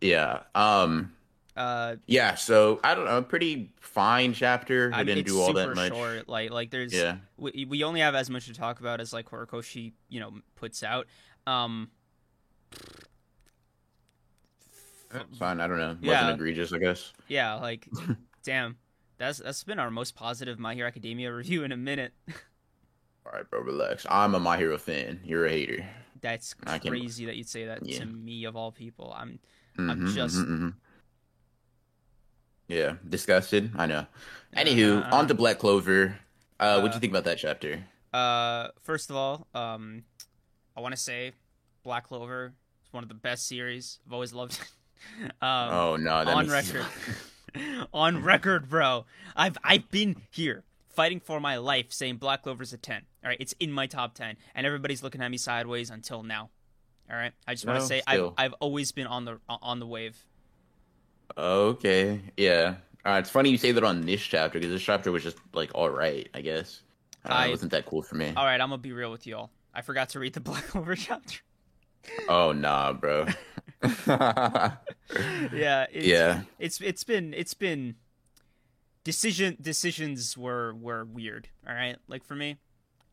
S2: Yeah. Um.
S1: Uh.
S2: Yeah. So I don't know. Pretty fine chapter. I, I didn't do all that much.
S1: Short. Like like there's yeah. We, we only have as much to talk about as like Horikoshi you know puts out. Um
S2: fine. I don't know. Yeah. Wasn't egregious, I guess.
S1: Yeah, like, damn, that's that's been our most positive My Hero Academia review in a minute.
S2: All right, bro, relax. I'm a My Hero fan. You're a hater.
S1: That's crazy that you'd say that yeah. to me of all people. I'm, mm-hmm, I'm just. Mm-hmm, mm-hmm.
S2: Yeah, disgusted. I know. Anywho, uh, on to Black Clover. Uh, uh, what'd you think about that chapter?
S1: Uh, first of all, um, I want to say Black Clover is one of the best series. I've always loved it.
S2: Um, oh no!
S1: on record, on record, bro. I've I've been here fighting for my life, saying Black Clover's a ten. All right, it's in my top ten, and everybody's looking at me sideways until now. All right, I just want to no, say I've I've always been on the on the wave.
S2: Okay, yeah. All right, it's funny you say that on this chapter because this chapter was just like all right, I guess. Uh, I, it wasn't that cool for me.
S1: All right, I'm gonna be real with y'all. I forgot to read the Black Clover chapter.
S2: Oh nah, bro.
S1: yeah.
S2: It's, yeah.
S1: It's it's been it's been decision decisions were were weird. All right, like for me.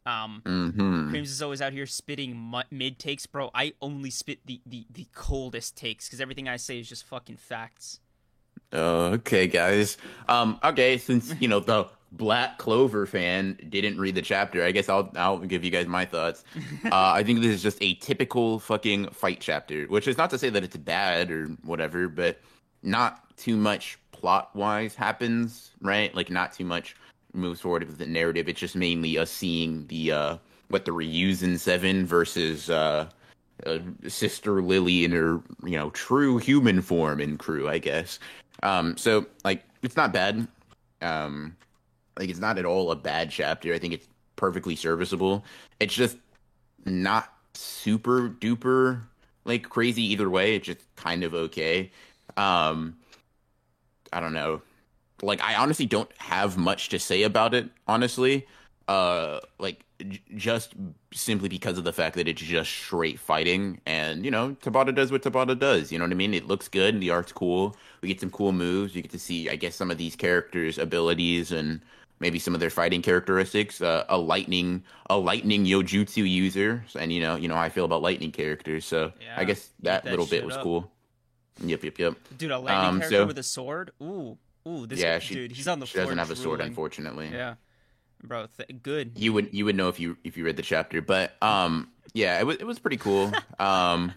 S1: Um,
S2: mm-hmm.
S1: Kreams is always out here spitting mid takes, bro. I only spit the the, the coldest takes because everything I say is just fucking facts.
S2: Okay, guys. Um, okay, since you know the Black Clover fan didn't read the chapter, I guess I'll I'll give you guys my thoughts. uh, I think this is just a typical fucking fight chapter, which is not to say that it's bad or whatever, but not too much plot wise happens, right? Like not too much moves forward with the narrative. It's just mainly us seeing the uh what the Ryuzen Seven versus uh, uh Sister Lily in her you know true human form in crew, I guess. Um, so like it's not bad. Um, like it's not at all a bad chapter. I think it's perfectly serviceable. It's just not super duper like crazy either way. It's just kind of okay. Um, I don't know. Like I honestly don't have much to say about it. Honestly, uh, like j- just simply because of the fact that it's just straight fighting, and you know Tabata does what Tabata does. You know what I mean? It looks good, and the art's cool. We get some cool moves. You get to see, I guess, some of these characters' abilities and maybe some of their fighting characteristics. Uh, a lightning, a lightning Yojutsu user, and you know, you know how I feel about lightning characters. So yeah, I guess that, that little bit was up. cool. Yep, yep, yep.
S1: Dude, a lightning um, character so, with a sword. Ooh. Ooh, this
S2: yeah, she,
S1: dude, he's on the
S2: she doesn't have a sword, unfortunately.
S1: Yeah, bro, th- good.
S2: You would you would know if you if you read the chapter, but um, yeah, it was it was pretty cool. Um,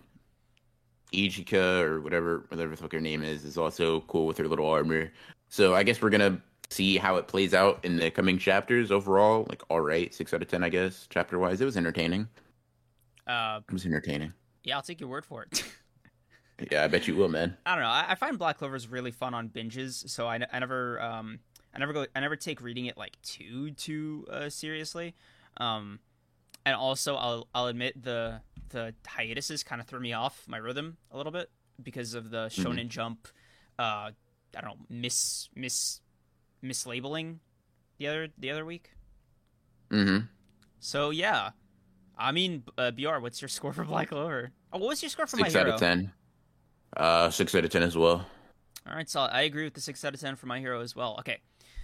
S2: Ichika or whatever whatever the fuck her name is is also cool with her little armor. So I guess we're gonna see how it plays out in the coming chapters. Overall, like all right, six out of ten, I guess. Chapter wise, it was entertaining.
S1: Uh,
S2: It was entertaining.
S1: yeah, I'll take your word for it.
S2: Yeah, I bet you will, man.
S1: I don't know. I, I find Black Clover's really fun on binges, so I, I never um I never go I never take reading it like too too uh, seriously. Um, and also I'll I'll admit the the hiatuses kind of threw me off my rhythm a little bit because of the Shonen Jump. Uh, I don't know miss mis mislabeling the other the other week.
S2: Mm-hmm.
S1: So yeah, I mean, uh, Br, what's your score for Black Clover? Oh, what was your score for
S2: Six
S1: My
S2: out of ten. Uh, six out of ten as well.
S1: All right, so I agree with the six out of ten for My Hero as well. Okay,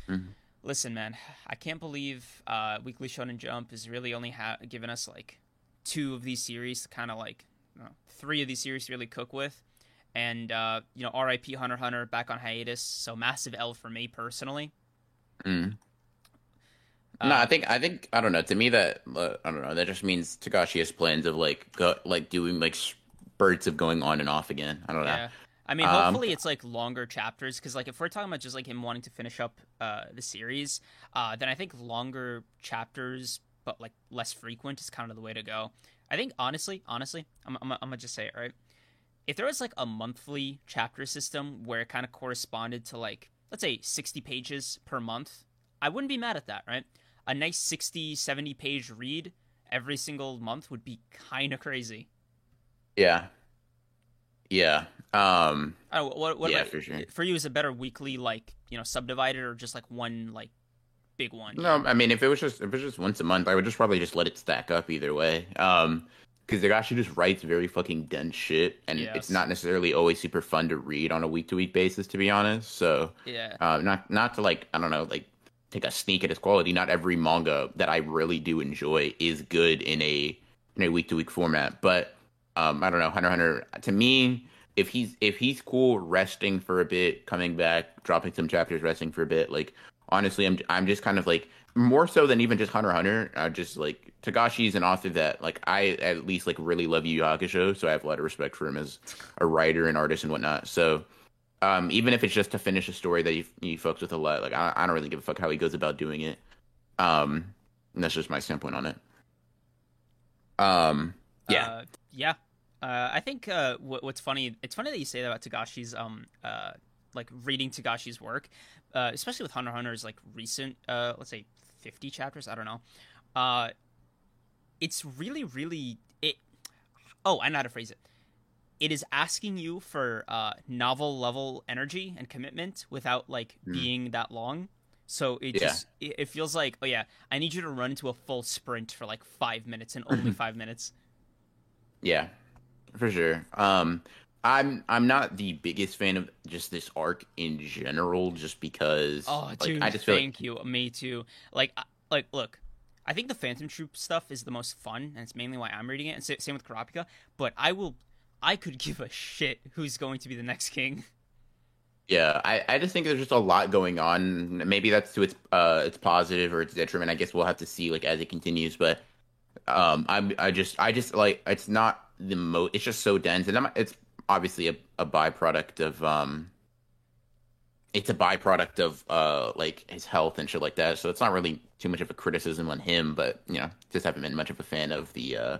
S2: Mhm.
S1: listen, man, I can't believe uh, Weekly Shonen Jump is really only ha- giving us like two of these series to kind of like know, three of these series to really cook with, and uh, you know, R.I.P. Hunter Hunter back on hiatus, so massive L for me personally.
S2: Mm.
S1: Uh,
S2: no, I think I think I don't know. To me, that uh, I don't know. That just means Togashi has plans of like go, like doing like spurts of going on and off again. I don't know.
S1: I mean,
S2: Um,
S1: hopefully it's like longer chapters because, like, if we're talking about just like him wanting to finish up uh, the series, uh, then I think longer chapters but like less frequent is kind of the way to go. I think honestly, honestly, I'm, I'm, I'm gonna just say it right. If there was like a monthly chapter system where it kind of corresponded to like let's say 60 pages per month, I wouldn't be mad at that, right? A nice 60, 70 page read every single month would be kind of crazy.
S2: Yeah. Yeah. Um.
S1: I don't, what what
S2: Yeah,
S1: about,
S2: for sure.
S1: for you is a better weekly like you know subdivided or just like one like big one?
S2: No, I mean if it was just if it was just once a month, I would just probably just let it stack up either way. Um. Because Togashi just writes very fucking dense shit, and
S1: Yes.
S2: it's not necessarily always super fun to read on a week to week basis, to be honest. So,
S1: Yeah.
S2: uh, not not to like I don't know like take a sneak at his quality. Not every manga that I really do enjoy is good in a in a week to week format. But um, I don't know Hunter Hunter to me. If he's if he's cool resting for a bit, coming back, dropping some chapters, resting for a bit, like honestly, I'm I'm just kind of like more so than even just Hunter Hunter. I just like Togashi is an author that like I at least like really love Yu Hakusho, so I have a lot of respect for him as a writer and artist and whatnot. So um, even if it's just to finish a story that you you fucks with a lot, like I, I don't really give a fuck how he goes about doing it. Um, and that's just my standpoint on it. Um, yeah,
S1: Uh, yeah. Uh, I think uh, what, what's funny. It's funny that you say that about Togashi's um uh like reading Togashi's work, uh, especially with Hunter Hunter's like recent uh let's say fifty chapters. I don't know. Uh, it's really really it. Oh, I know how to phrase it. It is asking you for uh, novel level energy and commitment without like
S2: Mm.
S1: being that long. So it
S2: Yeah.
S1: just it, it feels like oh yeah, I need you to run into a full sprint for like five minutes and only five minutes.
S2: yeah, for sure. Um, I'm I'm not the biggest fan of just this arc in general, just because.
S1: Oh,
S2: like,
S1: dude,
S2: I just
S1: thank
S2: like
S1: you. Me too. Like, like, look, I think the Phantom Troop stuff is the most fun, and it's mainly why I'm reading it. And sa- same with Kurapika. But I will, I could give a shit who's going to be the next king.
S2: Yeah, I, I just think there's just a lot going on. Maybe that's to its uh its positive or its detriment. I guess we'll have to see like as it continues. But um, I'm I just I just like it's not the most. It's just so dense, and I'm, it's obviously a, a byproduct of um. It's a byproduct of uh like his health and shit like that. So it's not really too much of a criticism on him. But you know, just haven't been much of a fan of the uh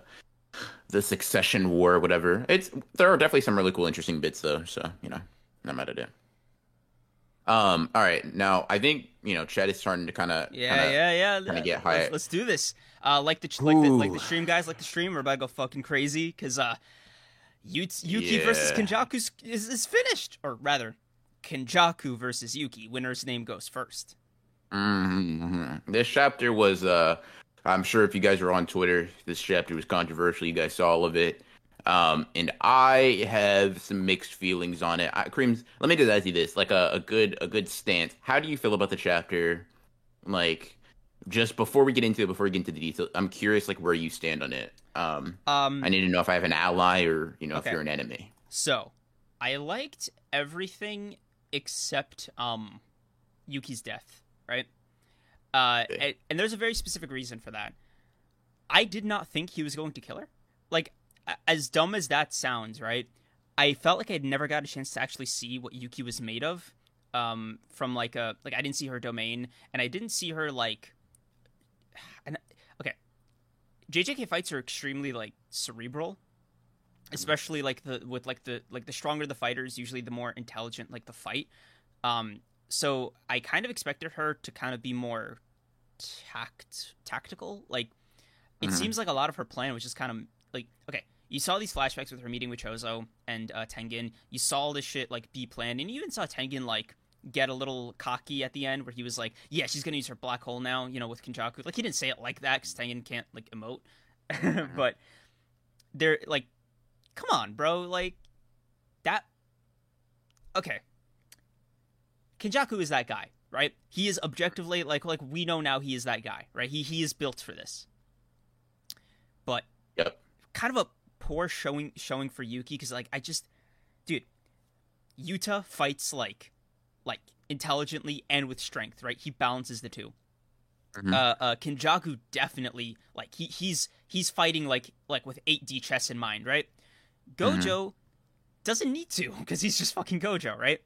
S2: the succession war or whatever. It's there are definitely some really cool, interesting bits though. So you know, mad at it. Um. All right. Now I think you know Chad is starting to kind of
S1: Yeah, yeah, yeah.
S2: kinda get
S1: let's,
S2: high-
S1: let's do this. Uh, like the like the like the stream guys, like the stream. We're about to go fucking crazy because uh, Yuki, Yuki
S2: Yeah.
S1: versus Kenjaku is, is is finished, or rather, Kenjaku versus Yuki. Winner's name goes first.
S2: hmm This chapter was uh I'm sure if you guys were on Twitter, this chapter was controversial. You guys saw all of it. Um, and I have some mixed feelings on it. I, Kreams, let me just ask you this, like a, a good a good stance. How do you feel about the chapter? Like, just before we get into it, before we get into the details, I'm curious, like where you stand on it. Um,
S1: Um,
S2: I need to know if I have an ally or you know
S1: Okay.
S2: if you're an enemy.
S1: So, I liked everything except um Yuki's death, right? Uh, okay. and, and there's a very specific reason for that. I did not think he was going to kill her. Like, as dumb as that sounds, right? I felt like I'd never got a chance to actually see what Yuki was made of. Um, from like a like I didn't see her domain, and I didn't see her like. And JJK fights are extremely like cerebral, especially like the with like the like the stronger the fighters, usually the more intelligent like the fight. Um, so I kind of expected her to kind of be more tact tactical. Like it mm-hmm. seems like a lot of her plan was just kind of like okay, you saw these flashbacks with her meeting with Choso and uh, Tengen. You saw all this shit like be planned, and you even saw Tengen like get a little cocky at the end where he was like, "Yeah, she's gonna use her black hole now," you know, with Kenjaku. Like he didn't say it like that because Tengen can't like emote, mm-hmm. but they're like, "Come on, bro!" Like that. Okay, Kenjaku is that guy, right? He is objectively like like we know now he is that guy, right? He he is built for this. But
S2: yep.
S1: kind of a poor showing showing for Yuki because like I just, dude, Yuta fights like like intelligently and with strength, right? He balances the 2 mm-hmm. Uh, uh, Kenjaku definitely like he he's he's fighting like like with eight D chess in mind, right? Gojo mm-hmm. doesn't need to because he's just fucking Gojo, right?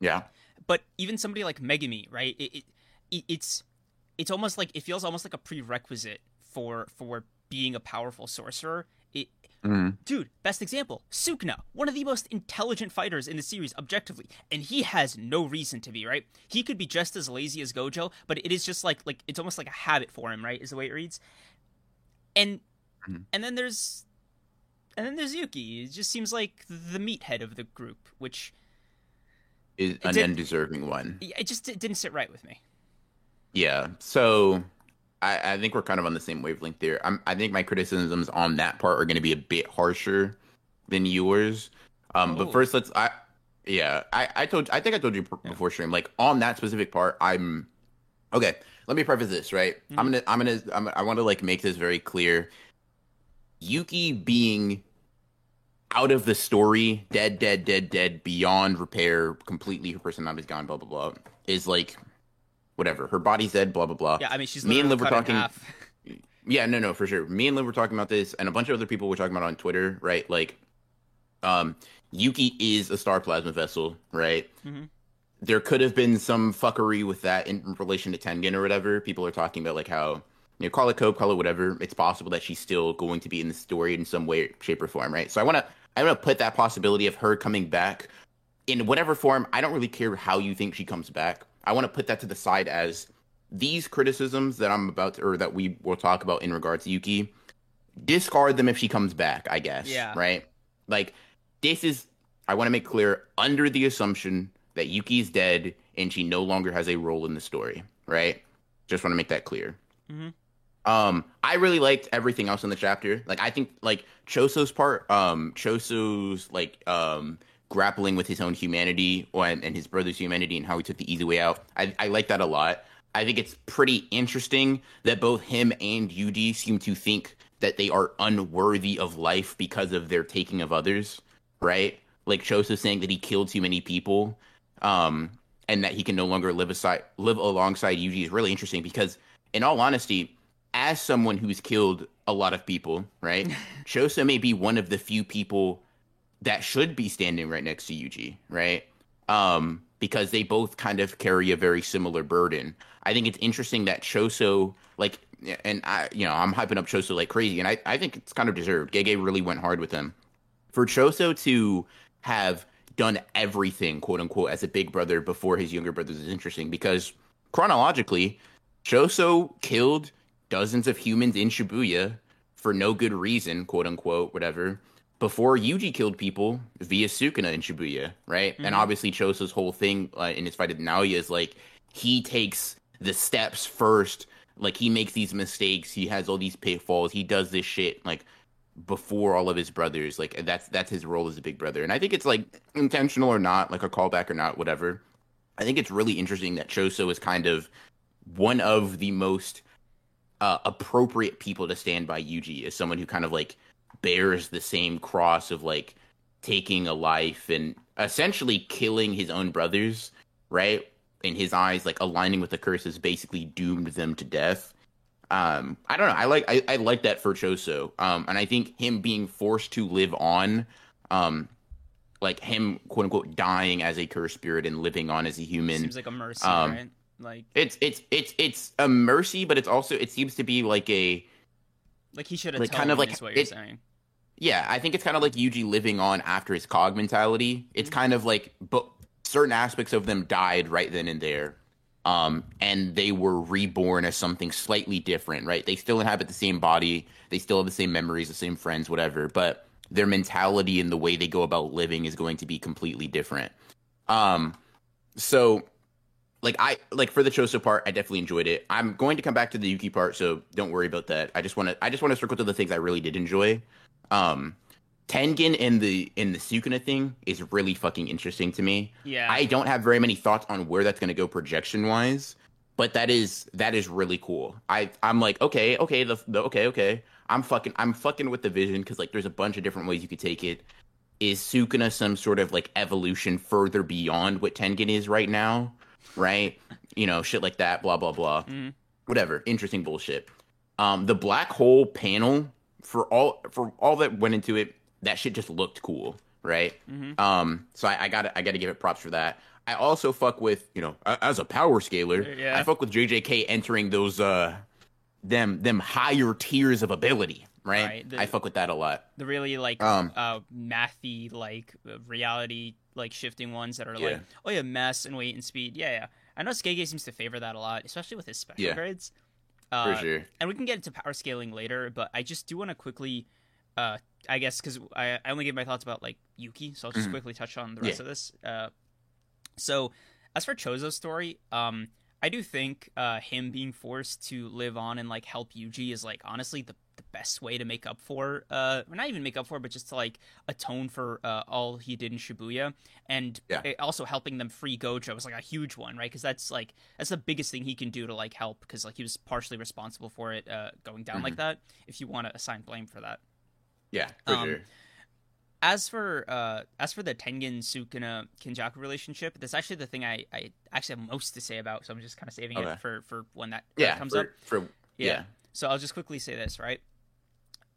S2: Yeah.
S1: But even somebody like Megumi, right? It, it it's it's almost like it feels almost like a prerequisite for for being a powerful sorcerer. It, mm. Dude, best example, Sukuna, one of the most intelligent fighters in the series, objectively, and he has no reason to be right. He could be just as lazy as Gojo, but it is just like like it's almost like a habit for him, right? Is the way it reads. And mm. and then there's and then there's Yuki. It just seems like the meathead of the group, which
S2: is an undeserving one.
S1: It just it didn't sit right with me.
S2: Yeah. So I, I think we're kind of on the same wavelength there. I'm, I think my criticisms on that part are going to be a bit harsher than yours. Um, oh. but first, let's. I yeah. I I told. I think I told you before stream. Like on that specific part, I'm okay. Let me preface this right. Mm-hmm. I'm gonna. I'm gonna. I'm, I want to like make this very clear. Yuki being out of the story, dead, dead, dead, dead, beyond repair, completely her personality's gone, blah blah blah, is like whatever. Her body's dead, blah blah blah.
S1: Yeah, I mean she's
S2: me and Liv were talking. Yeah, no, no, for sure. Me and Liv were talking about this, and a bunch of other people were talking about on Twitter, right? Like, um, Yuki is a star plasma vessel, right? Mm-hmm. There could have been some fuckery with that in relation to Tengen or whatever. People are talking about like how you know, call it cope, call it whatever. It's possible that she's still going to be in the story in some way, shape, or form, right? So I want to I'm gonna put that possibility of her coming back in whatever form. I don't really care how you think she comes back. I want to put that to the side as these criticisms that I'm about to, or that we will talk about in regards to Yuki. Discard them if she comes back. I guess.
S1: Yeah.
S2: Right. Like this is. I want to make clear under the assumption that Yuki is dead and she no longer has a role in the story. Right. Just want to make that clear. Mm-hmm. Um, I really liked everything else in the chapter. Like, I think like Choso's part, um, Choso's like um grappling with his own humanity and, and his brother's humanity and how he took the easy way out. I, I like that a lot. I think it's pretty interesting that both him and Yuji seem to think that they are unworthy of life because of their taking of others, right? Like Choso saying that he killed too many people, um, and that he can no longer live aside live alongside Yuji is really interesting because, in all honesty, as someone who's killed a lot of people, right? Choso may be one of the few people that should be standing right next to Yuji, right? Um, because they both kind of carry a very similar burden. I think it's interesting that Choso, like, and I, you know, I'm hyping up Choso like crazy, and I, I think it's kind of deserved. Gege really went hard with him. For Choso to have done everything, quote unquote, as a big brother before his younger brothers is interesting because chronologically, Choso killed dozens of humans in Shibuya for no good reason, quote unquote, whatever, before Yuji killed people via Sukuna in Shibuya, right? Mm-hmm. And obviously Choso's whole thing uh, in his fight with Naoya is like he takes the steps first. Like he makes these mistakes, he has all these pitfalls, he does this shit like before all of his brothers. Like that's that's his role as a big brother. And I think it's like intentional or not, like a callback or not, whatever. I think it's really interesting that Choso is kind of one of the most uh, appropriate people to stand by Yuji as someone who kind of like bears the same cross of like taking a life and essentially killing his own brothers, right? in his eyes, like aligning with the curses basically doomed them to death. Um, I don't know. I like I, I like that for Choso. Um, and I think him being forced to live on, um, like him quote unquote dying as a cursed spirit and living on as a human
S1: seems like a mercy, um, right? Like
S2: it's it's it's it's a mercy, but it's also it seems to be like a
S1: like he should have like kind of like what you're saying.
S2: Yeah, I think it's kind of like Yuji living on after his cog mentality. It's mm-hmm. kind of like, but certain aspects of them died right then and there. Um, and they were reborn as something slightly different, right? They still inhabit the same body, they still have the same memories, the same friends, whatever, but their mentality and the way they go about living is going to be completely different. Um, so like I like for the Choso part, I definitely enjoyed it. I'm going to come back to the Yuki part, so don't worry about that. I just want to I just want to circle to the things I really did enjoy. Um, Tengen in the in the Sukuna thing is really fucking interesting to me.
S1: Yeah.
S2: I don't have very many thoughts on where that's to go projection wise, but that is that is really cool. I I'm like, okay, okay, the, the okay, okay. I'm fucking I'm fucking with the vision cuz like there's a bunch of different ways you could take it. Is Sukuna some sort of like evolution further beyond what Tengen is right now? Right? You know, shit like that, blah blah blah. Mm. Whatever. Interesting bullshit. Um the black hole panel for all for all that went into it that shit just looked cool, right? Mm-hmm. Um, so I, I got I got to give it props for that. I also fuck with you know as a power scaler, yeah. I fuck with JJK entering those uh them them higher tiers of ability, right? right. The, I fuck with that a lot.
S1: The really like um, uh mathy like uh, reality like shifting ones that are yeah. like oh yeah mass and weight and speed yeah yeah. I know Skege seems to favor that a lot, especially with his special yeah. grades.
S2: Uh, For sure.
S1: And we can get into power scaling later, but I just do want to quickly uh, I guess because I, I only gave my thoughts about like Yuki, so I'll just mm-hmm. quickly touch on the rest yeah. of this. Uh, so as for Choso's story, um, I do think uh, him being forced to live on and like help Yuji is like honestly the the best way to make up for uh not even make up for but just to like atone for uh, all he did in Shibuya and yeah. also helping them free Gojo was like a huge one right because that's like that's the biggest thing he can do to like help because like he was partially responsible for it uh, going down mm-hmm. like that if you want to assign blame for that
S2: yeah, for um, sure.
S1: As for uh, as for the Tengen Sukuna Kenjaku relationship, that's actually the thing I, I actually have most to say about. So I'm just kind of saving okay. it for for when that
S2: yeah,
S1: comes
S2: for,
S1: up.
S2: For
S1: yeah. yeah. So I'll just quickly say this, right?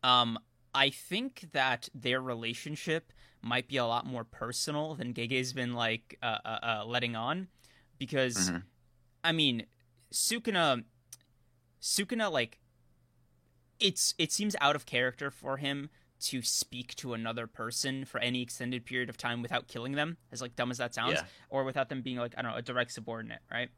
S1: Um, I think that their relationship might be a lot more personal than Gege's been like uh, uh, uh, letting on, because mm-hmm. I mean, Sukuna, Sukuna like it's it seems out of character for him to speak to another person for any extended period of time without killing them, as like dumb as that sounds, yeah. or without them being like I don't know a direct subordinate, right?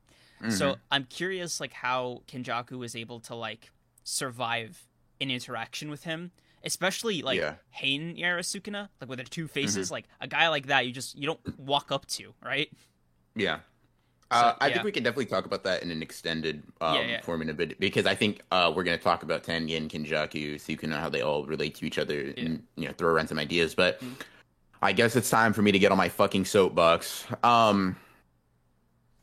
S1: Mm-hmm. So I'm curious like how Kenjaku was able to like survive an interaction with him, especially like yeah. Heian era Sukuna, like with their two faces, mm-hmm. like a guy like that you just you don't walk up to, right?
S2: Yeah. Uh, I yeah. think we can definitely talk about that in an extended um, yeah, yeah. form in a bit because I think uh, we're going to talk about Tengen, Kenjaku, so you can know how they all relate to each other and you know throw around some ideas. But mm-hmm. I guess it's time for me to get on my fucking soapbox. Um,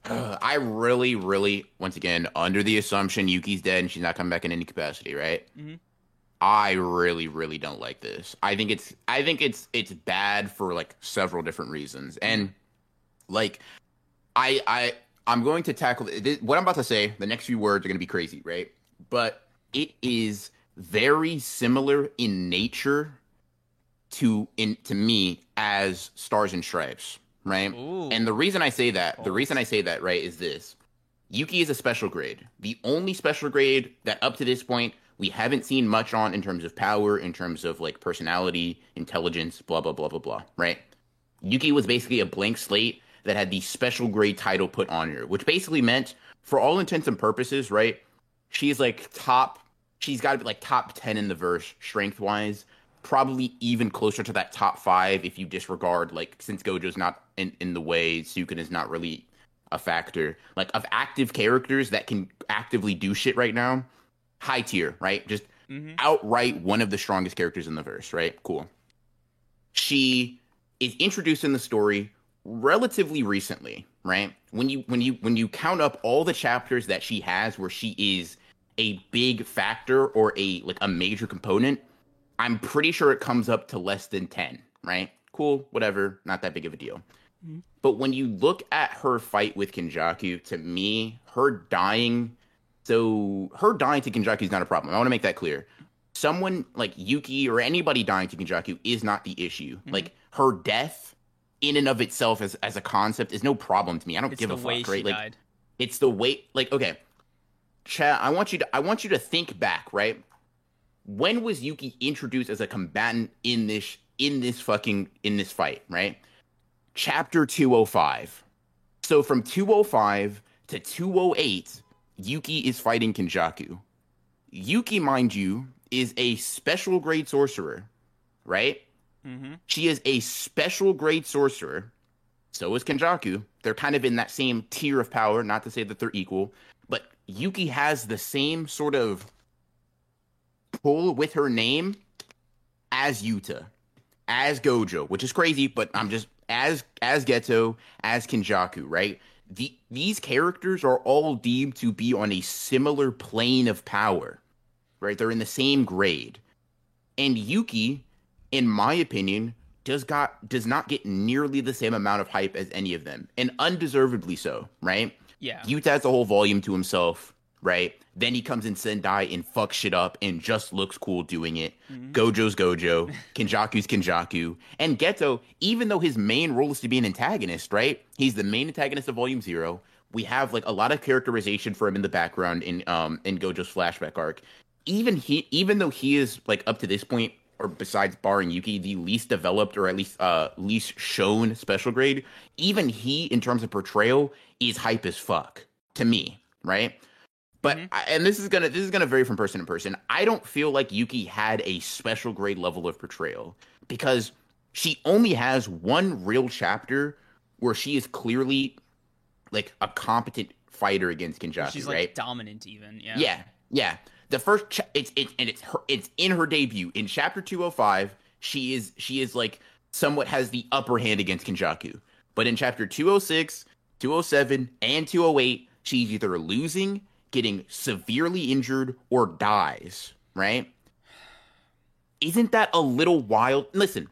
S2: uh, I really, really, once again, under the assumption Yuki's dead and she's not coming back in any capacity, right? Mm-hmm. I really, really don't like this. I think it's, I think it's, it's bad for like several different reasons, and like I I I'm going to tackle what I'm about to say. The next few words are going to be crazy, right? But it is very similar in nature to in to me as Stars and Stripes, right? Ooh. And the reason I say that, the reason I say that, right, is this. Yuki is a special grade. The only special grade that up to this point we haven't seen much on in terms of power, in terms of like personality, intelligence, blah blah blah blah blah, right? Yuki was basically a blank slate that had the special grade title put on her, which basically meant, for all intents and purposes, right? She's like top. She's got to be like top ten in the verse strength wise. Probably even closer to that top five if you disregard like since Gojo's not in in the way, Sukun is not really a factor. Like of active characters that can actively do shit right now, high tier, right? Just mm-hmm. outright one of the strongest characters in the verse, right? Cool. She is introduced in the story relatively recently, right? When you when you when you count up all the chapters that she has where she is a big factor or a like a major component, I'm pretty sure it comes up to less than 10, right? Cool, whatever, not that big of a deal. Mm-hmm. But when you look at her fight with Kenjaku, to me, her dying, so her dying to Kenjaku is not a problem. I want to make that clear. Someone like Yuki or anybody dying to Kenjaku is not the issue. Mm-hmm. Like her death, in and of itself as as a concept, is no problem to me. I don't
S1: it's
S2: give a
S1: fuck.
S2: Right?
S1: Like,
S2: died. it's the way. Like, okay, Chad, I want you to I want you to think back. Right, when was Yuki introduced as a combatant in this in this fucking in this fight? Right chapter 205. So from 205 to 208, Yuki is fighting Kenjaku. Yuki, mind you, is a special grade sorcerer, right? Mm-hmm. She is a special grade sorcerer. So is Kenjaku. They're kind of in that same tier of power, not to say that they're equal, but Yuki has the same sort of pull with her name as Yuta, as Gojo, which is crazy, but I'm just as as Geto, as Kenjaku, right? The, these characters are all deemed to be on a similar plane of power, right? They're in the same grade. And Yuki, in my opinion, does got does not get nearly the same amount of hype as any of them, and undeservedly so, right?
S1: Yeah.
S2: Yuta has a whole volume to himself right? Then he comes in Sendai and fucks shit up and just looks cool doing it. Mm-hmm. Gojo's Gojo, Kenjaku's Kenjaku, and Geto, even though his main role is to be an antagonist, right? He's the main antagonist of Volume Zero. We have like a lot of characterization for him in the background in um in Gojo's flashback arc. Even he, even though he is like up to this point, or besides barring Yuki, the least developed or at least uh least shown special grade, even he, in terms of portrayal, is hype as fuck to me, right? But mm-hmm. I, and this is gonna this is gonna vary from person to person. I don't feel like Yuki had a special grade level of portrayal because she only has one real chapter where she is clearly like a competent fighter against Kenjaku.
S1: She's
S2: like right?
S1: dominant, even. Yeah.
S2: Yeah. Yeah. The first cha- it's it's and it's her it's in her debut in chapter two hundred five. She is she is like somewhat has the upper hand against Kenjaku. But in chapter 206, 207, and 208, she's either losing getting severely injured or dies, right? Isn't that a little wild? Listen,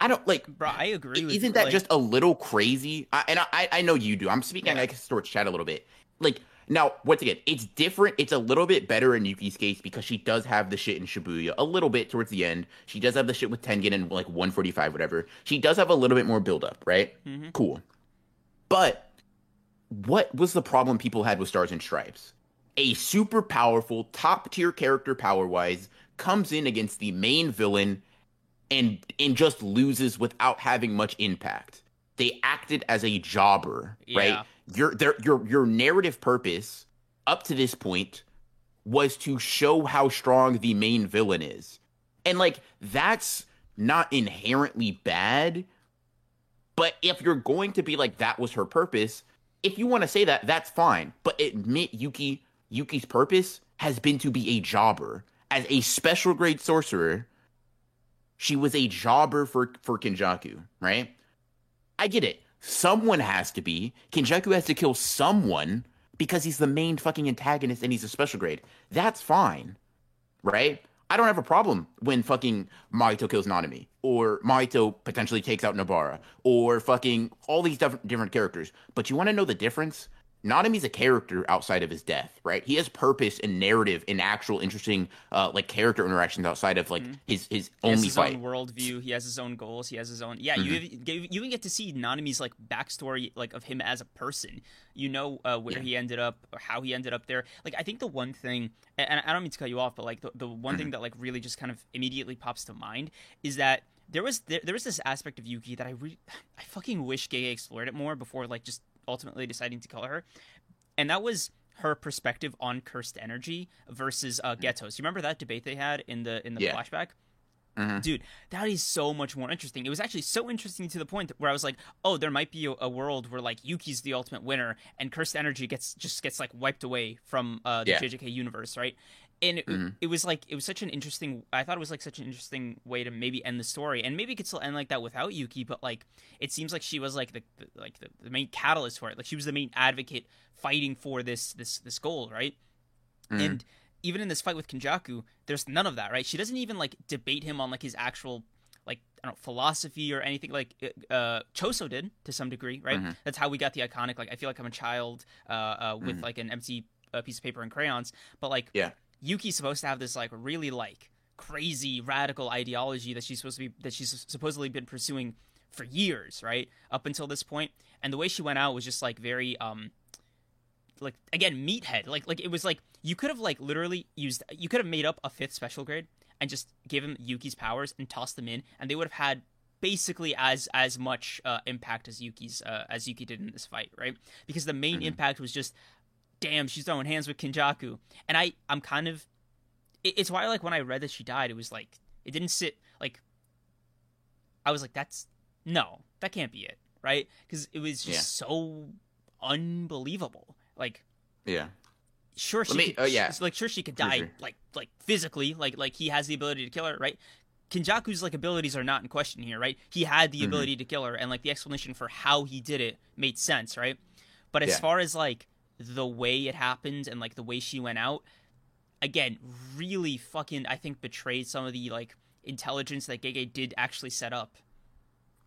S2: I don't like.
S1: Bro, I agree.
S2: Isn't that like, just a little crazy? I, and I, I know you do. I'm speaking yeah. like towards chat a little bit. Like now, once again, it's different. It's a little bit better in Yuki's case because she does have the shit in Shibuya a little bit towards the end. She does have the shit with Tengen and like 145, whatever. She does have a little bit more build up, right? Mm-hmm. Cool. But what was the problem people had with Stars and Stripes? A super powerful, top tier character power wise comes in against the main villain and and just loses without having much impact. They acted as a jobber, yeah. right? Your their your your narrative purpose up to this point was to show how strong the main villain is. And like that's not inherently bad, but if you're going to be like that was her purpose, if you want to say that, that's fine. But admit Yuki Yuki's purpose has been to be a jobber. As a special grade sorcerer, she was a jobber for, for Kenjaku, right? I get it. Someone has to be. Kenjaku has to kill someone because he's the main fucking antagonist and he's a special grade. That's fine, right? I don't have a problem when fucking Mahito kills Nanami, or Mahito potentially takes out Nobara, or fucking all these different different characters. But you want to know the difference? Nanami's a character outside of his death, right? He has purpose and narrative and actual interesting, uh, like character interactions outside of like mm-hmm. his his
S1: he
S2: only
S1: his
S2: fight.
S1: Own worldview. He has his own goals. He has his own. Yeah, mm-hmm. you you even get to see Nanami's like backstory, like of him as a person. You know uh, where yeah. he ended up or how he ended up there. Like I think the one thing, and I don't mean to cut you off, but like the, the one mm-hmm. thing that like really just kind of immediately pops to mind is that there was there, there was this aspect of Yuki that I really I fucking wish Gege explored it more before like just ultimately deciding to kill her and that was her perspective on cursed energy versus uh, Geto's. You remember that debate they had in the in the yeah. flashback? Mm-hmm. Dude, that is so much more interesting. It was actually so interesting to the point where I was like, "Oh, there might be a, a world where like Yuki's the ultimate winner, and cursed energy gets just gets like wiped away from uh, the yeah. JJK universe, right?" And it, mm-hmm. it, was like it was such an interesting i thought it was like such an interesting way to maybe end the story and maybe it could still end like that without yuki but like it seems like she was like the, the like the, the, main catalyst for it like she was the main advocate fighting for this this this goal right mm-hmm. and even in this fight with kenjaku there's none of that right she doesn't even like debate him on like his actual like I don't know philosophy or anything like uh, Choso did to some degree, right? Mm-hmm. That's how we got the iconic like I feel like I'm a child uh, uh, with mm-hmm. like an empty uh, piece of paper and crayons, but like
S2: yeah.
S1: Yuki's supposed to have this like really like crazy radical ideology that she's supposed to be that she's supposedly been pursuing for years, right? Up until this point. And the way she went out was just like very um like again meathead like like it was like you could have like literally used you could have made up a fifth special grade and just give him yuki's powers and toss them in and they would have had basically as as much uh, impact as yuki's uh, as yuki did in this fight right because the main mm-hmm. impact was just damn she's throwing hands with kenjaku and i i'm kind of it, it's why like when i read that she died it was like it didn't sit like i was like that's no that can't be it right because it was just yeah. so unbelievable like,
S2: yeah,
S1: sure she, me, could, uh, yeah, like sure she could die, sure. like like physically, like like he has the ability to kill her, right? Kenjaku's like abilities are not in question here, right? He had the mm-hmm. ability to kill her, and like the explanation for how he did it made sense, right? But as yeah. far as like the way it happened and like the way she went out, again, really fucking, I think betrayed some of the like intelligence that Gege did actually set up.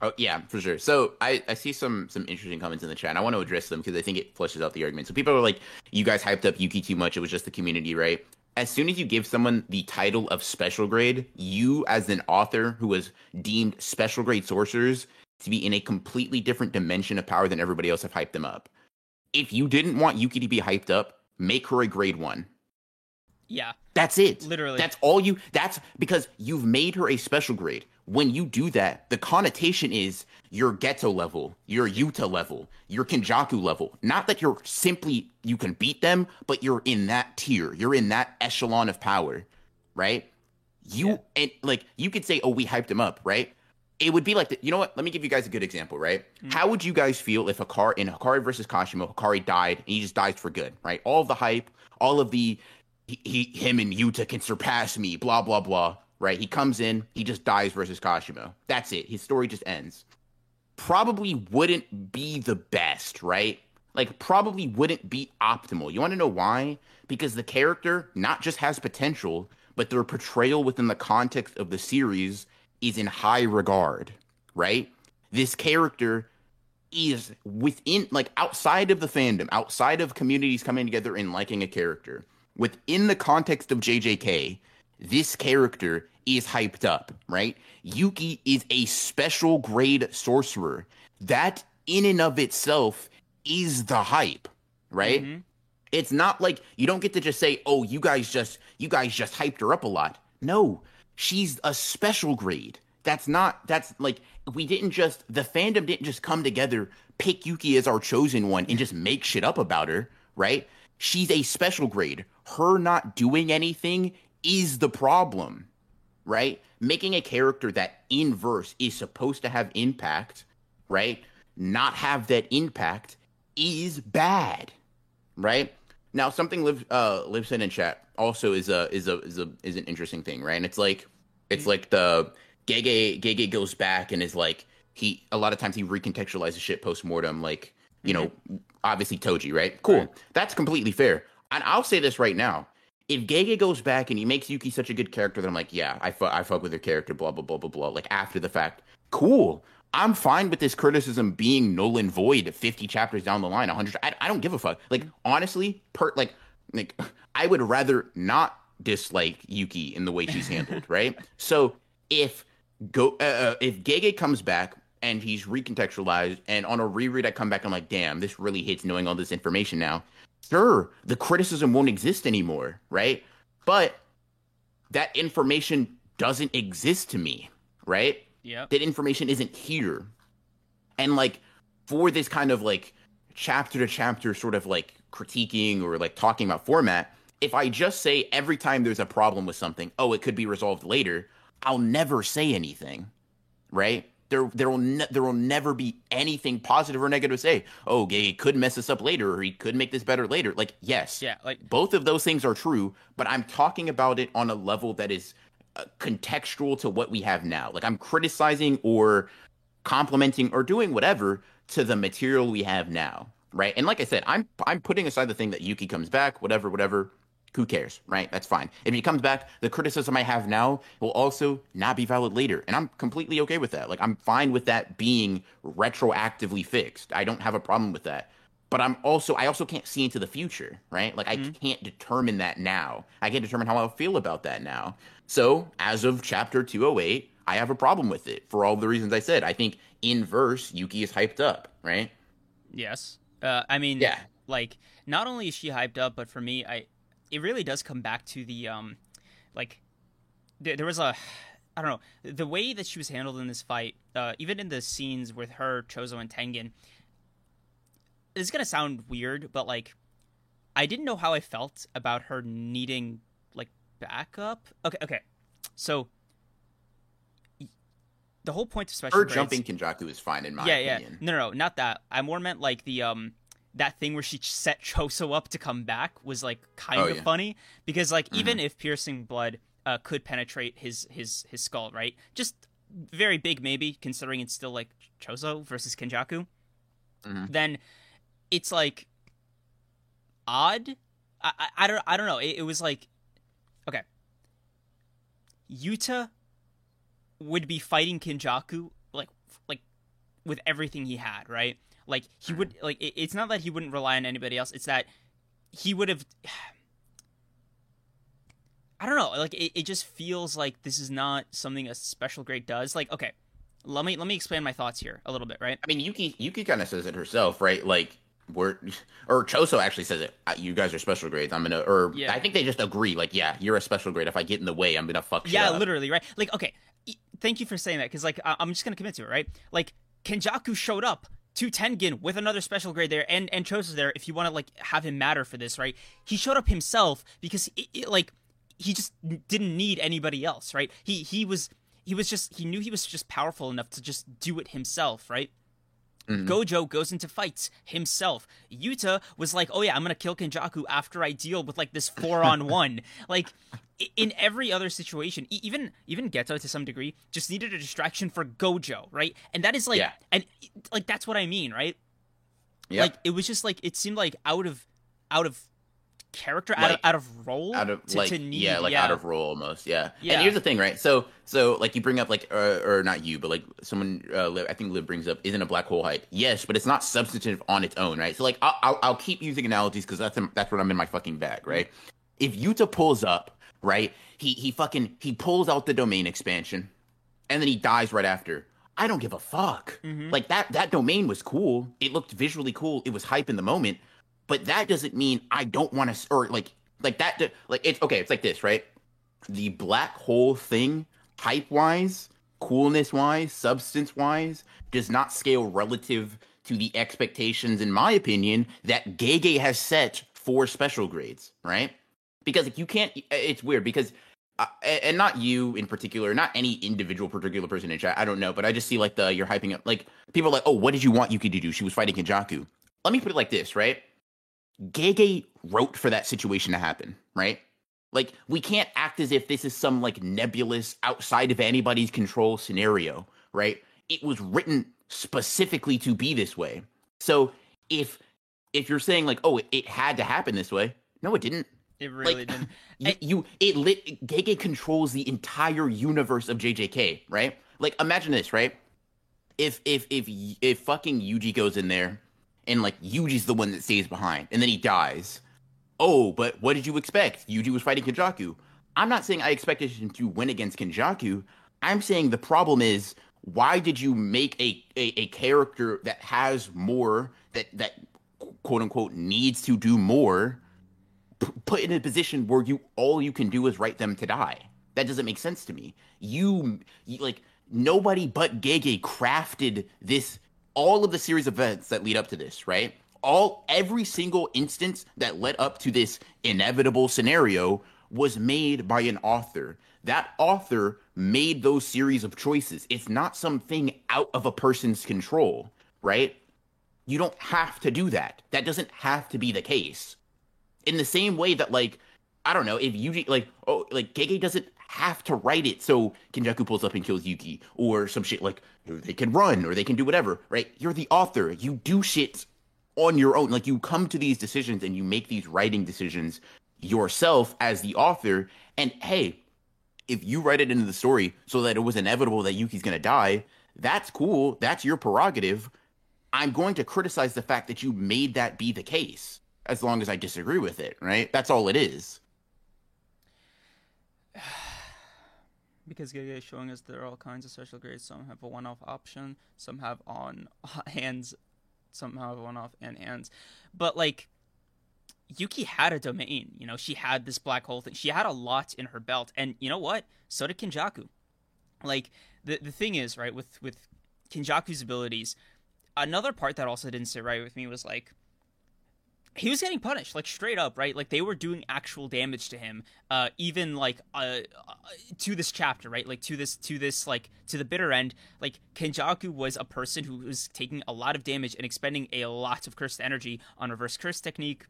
S2: Oh yeah, for sure. So I, I see some some interesting comments in the chat. I want to address them because I think it flushes out the argument. So people are like, "You guys hyped up Yuki too much. It was just the community, right?" As soon as you give someone the title of special grade, you as an author who was deemed special grade sorcerers to be in a completely different dimension of power than everybody else have hyped them up. If you didn't want Yuki to be hyped up, make her a grade one.
S1: Yeah.
S2: That's it.
S1: Literally.
S2: That's all you that's because you've made her a special grade when you do that, the connotation is your Geto level, your Yuta level, your Kenjaku level. Not that you're simply you can beat them, but you're in that tier. You're in that echelon of power, right? You yeah. and like you could say, "Oh, we hyped him up," right? It would be like, the, you know what? Let me give you guys a good example, right? Mm-hmm. How would you guys feel if Hakari in Hakari versus Kashimo, Hakari died and he just dies for good, right? All of the hype, all of the he, he him and Yuta can surpass me, blah blah blah right? He comes in, he just dies versus Kashimo. That's it. His story just ends. Probably wouldn't be the best, right? Like, probably wouldn't be optimal. You want to know why? Because the character not just has potential, but their portrayal within the context of the series is in high regard, right? This character is within, like, outside of the fandom, outside of communities coming together and liking a character, within the context of JJK, this character is hyped up, right? Yuki is a special grade sorcerer. That in and of itself is the hype, right? Mm-hmm. It's not like you don't get to just say, "Oh, you guys just you guys just hyped her up a lot." No, she's a special grade. That's not that's like we didn't just the fandom didn't just come together, pick Yuki as our chosen one and just make shit up about her, right? She's a special grade. Her not doing anything is the problem, right? Making a character that in verse is supposed to have impact, right? Not have that impact is bad, right? Now, something live uh lives in chat also is a is a is a is an interesting thing, right? And it's like it's like the Gege Gege goes back and is like he a lot of times he recontextualizes shit post mortem, like you mm-hmm. know, obviously Toji, right? Cool, right. that's completely fair. And I'll say this right now: if Gege goes back and he makes Yuki such a good character that I'm like, yeah, I, fu- I fuck with her character, blah, blah, blah, blah, blah, like after the fact, cool. I'm fine with this criticism being null and void 50 chapters down the line, 100. I, I don't give a fuck. Like, honestly, per, like, like, I would rather not dislike Yuki in the way she's handled, right? So if go, uh, uh, if Gege comes back and he's recontextualized and on a reread, I come back, I'm like, damn, this really hits knowing all this information now sure, the criticism won't exist anymore, right? But that information doesn't exist to me, right?
S1: Yeah.
S2: That information isn't here. And like for this kind of like chapter to chapter sort of like critiquing or like talking about format, if I just say every time there's a problem with something, oh, it could be resolved later, I'll never say anything, right? there there will ne- there will never be anything positive or negative to say. Oh, he could mess this up later, or he could make this better later. Like yes,
S1: yeah, like
S2: both of those things are true. But I'm talking about it on a level that is contextual to what we have now. Like I'm criticizing or complimenting or doing whatever to the material we have now, right? And like I said, I'm I'm putting aside the thing that Yuki comes back, whatever, whatever. Who cares, right? That's fine. If he comes back, the criticism I have now will also not be valid later. And I'm completely okay with that. Like, I'm fine with that being retroactively fixed. I don't have a problem with that. But I'm also, I also can't see into the future, right? Like, mm-hmm. I can't determine that now. I can't determine how I'll feel about that now. So, as of chapter 208, I have a problem with it for all the reasons I said. I think in verse, Yuki is hyped up, right?
S1: Yes. Uh, I mean, yeah. like, not only is she hyped up, but for me, I, it really does come back to the um like there, there was a I don't know the way that she was handled in this fight, uh, even in the scenes with her, Choso and Tengen. It's gonna sound weird, but like, I didn't know how I felt about her needing like backup. Okay, okay, so the whole point of special
S2: her jumping Kenjaku is fine in my
S1: yeah,
S2: opinion.
S1: Yeah, no, no, no, not that. I more meant like the um that thing where she set Choso up to come back was like kind oh, of yeah. funny because like mm-hmm. even if piercing blood uh, could penetrate his his his skull, right? Just very big maybe considering it's still like Choso versus Kenjaku. Mm-hmm. Then it's like odd. I, I, I don't I don't know. It, it was like okay. Yuta would be fighting Kenjaku like like with everything he had, right? Like he would mm-hmm. like it, it's not that he wouldn't rely on anybody else. It's that he would have. I don't know. Like it, it just feels like this is not something a special grade does. Like okay, let me let me explain my thoughts here a little bit, right?
S2: I mean, Yuki Yuki kind of says it herself, right? Like we're or Choso actually says it. You guys are special grades. I'm gonna or yeah. I think they just agree. Like yeah, you're a special grade. If I get in the way, I'm gonna fuck.
S1: Yeah, literally, right? Like okay, thank you for saying that because like I'm just gonna commit to it, right? Like Kenjaku showed up to Tengen with another special grade there, and and Choso's there. If you want to like have him matter for this, right? He showed up himself because it, it, like he just didn't need anybody else, right? He he was he was just he knew he was just powerful enough to just do it himself, right? Mm-hmm. Gojo goes into fights himself. Yuta was like, "Oh yeah, I'm gonna kill Kenjaku after I deal with like this four on one." like in every other situation, even even Geto to some degree just needed a distraction for Gojo, right? And that is like, yeah. and like that's what I mean, right? Yeah. Like it was just like it seemed like out of out of character like, out, of, out of role
S2: out of
S1: to,
S2: like
S1: to need,
S2: yeah like yeah. out of role almost yeah. yeah and here's the thing right so so like you bring up like uh, or not you but like someone uh, i think liv brings up isn't a black hole hype yes but it's not substantive on its own right so like i'll, I'll, I'll keep using analogies because that's that's what i'm in my fucking bag right if yuta pulls up right he he fucking he pulls out the domain expansion and then he dies right after I don't give a fuck. Mm-hmm. Like that that domain was cool. It looked visually cool. It was hype in the moment but that doesn't mean I don't want to or like like that like it's okay. It's like this, right? The black hole thing, hype wise, coolness wise, substance wise, does not scale relative to the expectations, in my opinion, that Gege has set for special grades, right? Because like, you can't. It's weird because. Uh, and not you in particular, not any individual particular person in chat. I don't know, but I just see like the you're hyping up. Like people are like, oh, what did you want Yuki to do? She was fighting Kenjaku. Let me put it like this, right? Gege wrote for that situation to happen, right? Like we can't act as if this is some like nebulous outside of anybody's control scenario, right? It was written specifically to be this way. So if if you're saying like, oh, it, it had to happen this way, no, it didn't.
S1: It really like, didn't.
S2: You, you it lit Gege controls the entire universe of JJK, right? Like imagine this, right? If if if if fucking Yuji goes in there and like Yuji's the one that stays behind, and then he dies. Oh, but what did you expect? Yuji was fighting Kenjaku. I'm not saying I expected him to win against Kenjaku. I'm saying the problem is why did you make a, a, a character that has more that that quote unquote needs to do more p- put in a position where you all you can do is write them to die? That doesn't make sense to me. You, you like nobody but Gege crafted this all of the series of events that lead up to this, right? All every single instance that led up to this inevitable scenario was made by an author. That author made those series of choices. It's not something out of a person's control, right? You don't have to do that. That doesn't have to be the case. In the same way that like I don't know, if you like oh like Gege doesn't have to write it so Kenjaku pulls up and kills Yuki or some shit like they can run or they can do whatever, right? You're the author. You do shit on your own. Like you come to these decisions and you make these writing decisions yourself as the author. And hey, if you write it into the story so that it was inevitable that Yuki's gonna die, that's cool. That's your prerogative. I'm going to criticize the fact that you made that be the case, as long as I disagree with it, right? That's all it is.
S1: Because Gege is showing us there are all kinds of special grades. Some have a one-off option, some have on hands, some have one-off and hands. But like Yuki had a domain, you know, she had this black hole thing. She had a lot in her belt, and you know what? So did Kenjaku. Like the the thing is, right, with with Kenjaku's abilities, another part that also didn't sit right with me was like he was getting punished like straight up right? Like they were doing actual damage to him uh even like uh, uh, to this chapter right? Like to this to this like to the bitter end. Like kenjaku was a person who was taking a lot of damage and expending a lot of cursed energy on reverse curse technique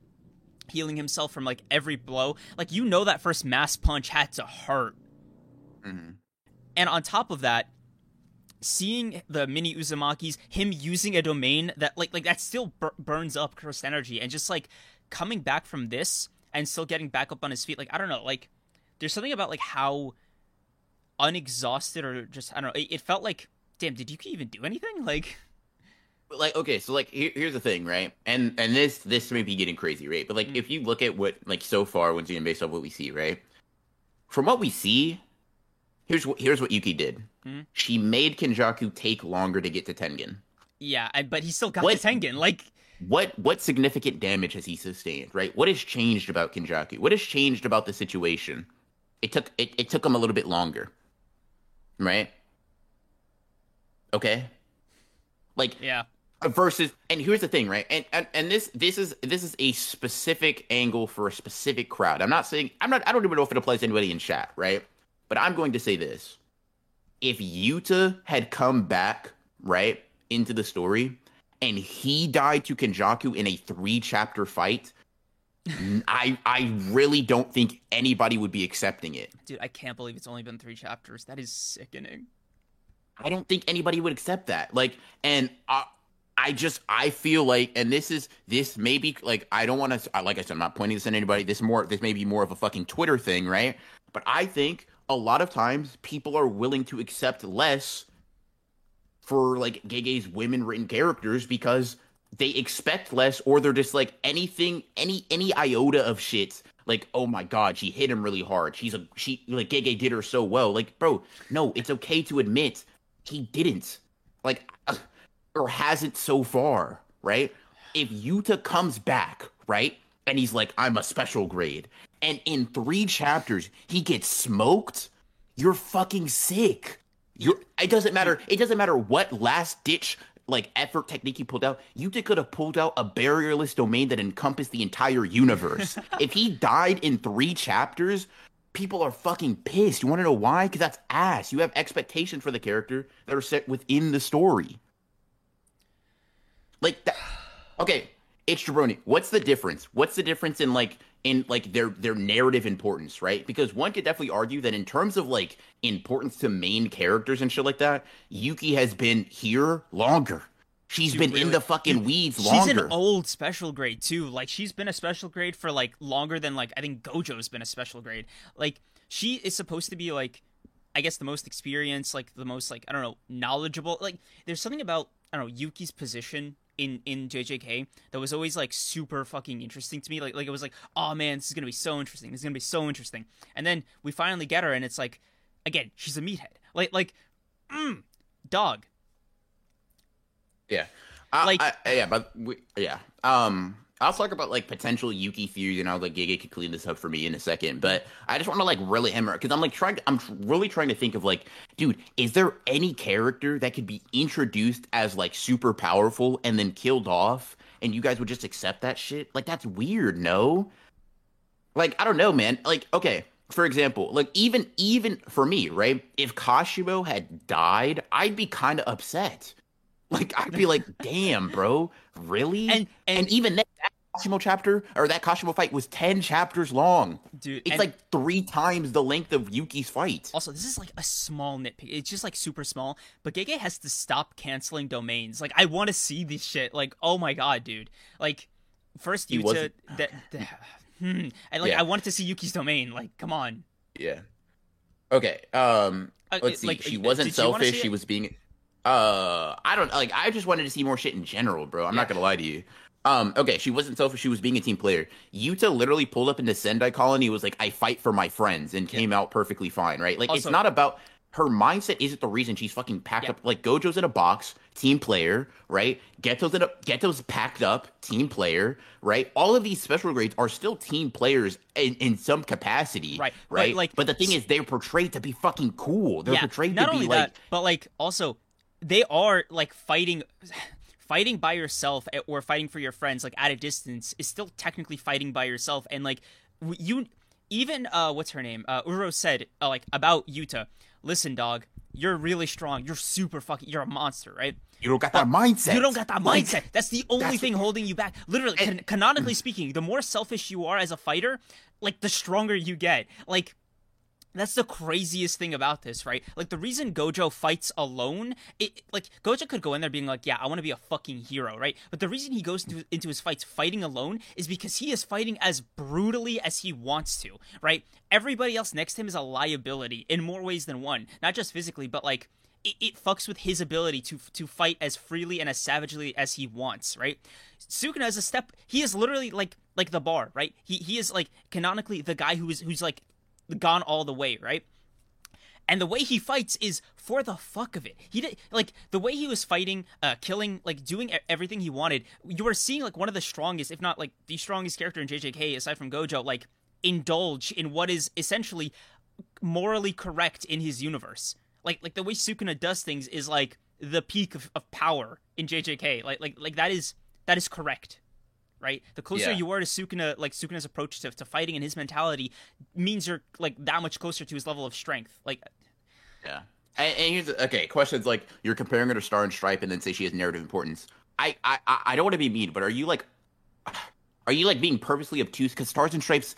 S1: healing himself from like every blow. Like you know that first mass punch had to hurt. Mm-hmm. and on top of that seeing the mini Uzumakis, him using a domain that like like that still bur- burns up cursed energy, and just like coming back from this and still getting back up on his feet. Like I don't know, like there's something about like how unexhausted or just I don't know. It, it felt like, damn, did you even do anything? Like.
S2: like okay so like here, here's the thing right and and this this may be getting crazy right but like mm-hmm. if you look at what like so far once again based off what we see right from what we see here's what here's what yuki did Hmm? She made Kenjaku take longer to get to Tengen.
S1: Yeah, but he still got what, to Tengen. Like
S2: what what significant damage has he sustained, right? What has changed about Kenjaku? What has changed about the situation? It took it, it took him a little bit longer. Right? Okay? Like
S1: Yeah.
S2: Versus and here's the thing, right? And, and and this this is this is a specific angle for a specific crowd. I'm not saying I'm not I don't even know if it applies to anybody in chat, right? But I'm going to say this if Yuta had come back, right, into the story and he died to Kenjaku in a three chapter fight, I I really don't think anybody would be accepting it.
S1: Dude, I can't believe it's only been three chapters. That is sickening.
S2: I don't think anybody would accept that. Like, and I, I just I feel like, and this is this maybe like I don't want to like I said I'm not pointing this at anybody. This more this may be more of a fucking Twitter thing, right? But I think a lot of times people are willing to accept less for like Gege's women written characters because they expect less or they're just like anything any any iota of shit. Like oh my god she hit him really hard. She's a she like Gege did her so well. Like bro no it's okay to admit he didn't. Like or hasn't so far right? If Yuta comes back right and he's like I'm a special grade and in three chapters he gets smoked, you're fucking sick. You're, it doesn't matter. It doesn't matter what last ditch like effort technique he pulled out. You could have pulled out a barrierless domain that encompassed the entire universe. if he died in three chapters, people are fucking pissed. You want to know why? Because that's ass. You have expectations for the character that are set within the story. Like that. Okay, it's Jabroni. What's the difference? What's the difference in like in like their their narrative importance, right? Because one could definitely argue that in terms of like importance to main characters and shit like that, Yuki has been here longer. She's Dude, been really? in the fucking weeds longer. She's
S1: an old special grade too. Like she's been a special grade for like longer than like I think Gojo's been a special grade. Like she is supposed to be like I guess the most experienced, like the most like I don't know, knowledgeable. Like there's something about I don't know Yuki's position in in JJK that was always like super fucking interesting to me. Like like it was like, oh man, this is gonna be so interesting. This is gonna be so interesting. And then we finally get her, and it's like, again, she's a meathead. Like like, mm, dog.
S2: Yeah, uh, like I, yeah, but we, yeah. Um, I'll talk about like potential Yuki theories and how like Gege could clean this up for me in a second. But I just want to like really hammer because I'm like trying. I'm really trying to think of like, dude, is there any character that could be introduced as like super powerful and then killed off, and you guys would just accept that shit? Like that's weird. No, like I don't know, man. Like okay, for example, like even even for me, right? If Kashimo had died, I'd be kind of upset. Like I'd be like, damn, bro, really? And and, and even that, that Kashimo chapter or that Kashimo fight was ten chapters long. Dude, it's like three times the length of Yuki's fight.
S1: Also, this is like a small nitpick. It's just like super small. But Gege has to stop canceling domains. Like I want to see this shit. Like oh my god, dude. Like first you to that. hmm. And like, yeah. I wanted to see Yuki's domain. Like, come on.
S2: Yeah. Okay. Um. Uh, let's see. Like, she wasn't selfish. She was being. Uh, I don't like. I just wanted to see more shit in general, bro. I'm yeah. not gonna lie to you. Um, okay, she wasn't selfish. She was being a team player. Yuta literally pulled up into Sendai Colony, was like, "I fight for my friends," and came out perfectly fine. Right? Like, also, it's not about her mindset. Isn't the reason she's fucking packed yeah. up. Like Gojo's in a box, team player, right? Geto's in a Geto's packed up, team player, right? All of these special grades are still team players in, in some capacity,
S1: right?
S2: Right.
S1: But like,
S2: but the thing is, they're portrayed to be fucking cool. They're portrayed to be like, that,
S1: but like also they are like fighting fighting by yourself or fighting for your friends like at a distance is still technically fighting by yourself. And like you even uh what's her name? Uh uro said uh, like about yuta listen dog you're really strong. You're super fucking you're a monster right?
S2: You don't got that mindset.
S1: you don't got that mindset. That's the only that's thing holding you back. Literally and, can- canonically speaking the more selfish you are as a fighter like the stronger you get. Like that's the craziest thing about this, right? Like the reason Gojo fights alone, it like Gojo could go in there being like, "Yeah, I want to be a fucking hero," right? But the reason he goes into, into his fights fighting alone is because he is fighting as brutally as he wants to, right? Everybody else next to him is a liability in more ways than one, not just physically, but like it, it fucks with his ability to to fight as freely and as savagely as he wants, right? Sukuna is a step. He is literally like like the bar, right? He he is like canonically the guy who is who's like gone all the way, right? And the way he fights is for the fuck of it. He did like the way he was fighting, uh, killing, like doing everything he wanted. You were seeing like one of the strongest, if not like the strongest character in JJK aside from Gojo, like indulge in what is essentially morally correct in his universe. Like like the way Sukuna does things is like the peak of, of power in JJK. Like like like that is that is correct right? The closer yeah. you are to Sukuna, like Sukuna's approach to, to fighting and his mentality means you're like that much closer to his level of strength. Like,
S2: yeah. And, and here's okay. Questions like you're comparing her to Star and Stripe, and then say she has narrative importance. I I I don't want to be mean, but are you like, are you like being purposely obtuse? Because Stars and Stripes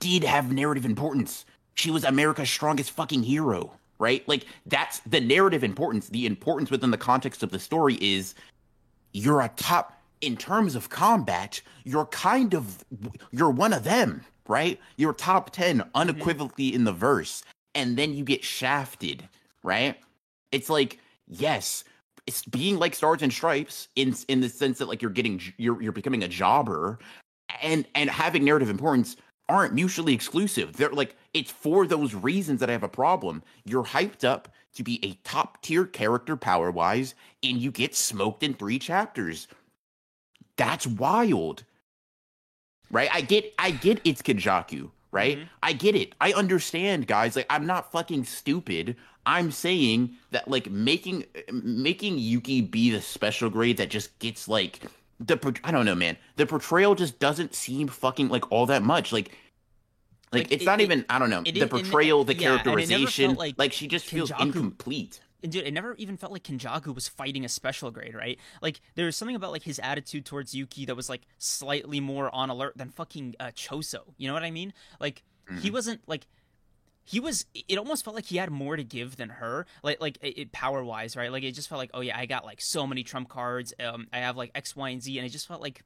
S2: did have narrative importance. She was America's strongest fucking hero, right? Like that's the narrative importance. The importance within the context of the story is you're a top in terms of combat, you're kind of you're one of them, right? You're top 10 mm-hmm. unequivocally mm-hmm. in the verse and then you get shafted, right? It's like, yes, it's being like stars and stripes in in the sense that like you're getting you're you're becoming a jobber and and having narrative importance aren't mutually exclusive. They're like it's for those reasons that I have a problem. You're hyped up to be a top tier character power wise, and you get smoked in three chapters. That's wild. Right? I get I get it's Kenjaku, right? Mm-hmm. I get it. I understand, guys. Like I'm not fucking stupid. I'm saying that like making making Yuki be the special grade that just gets like the I don't know, man. The portrayal just doesn't seem fucking like all that much. Like like, like it's it, not it, even I don't know it, the portrayal, the yeah, characterization. Like, like, she just Kenjaku, feels incomplete
S1: dude, it never even felt like Kenjaku was fighting a special grade, right? Like there was something about like his attitude towards Yuki that was like slightly more on alert than fucking uh, Choso. You know what I mean? Like mm-hmm. he wasn't like he was. It almost felt like he had more to give than her, like like it, power wise, right? Like it just felt like oh yeah, I got like so many trump cards. Um, I have like X, Y, and Z, and it just felt like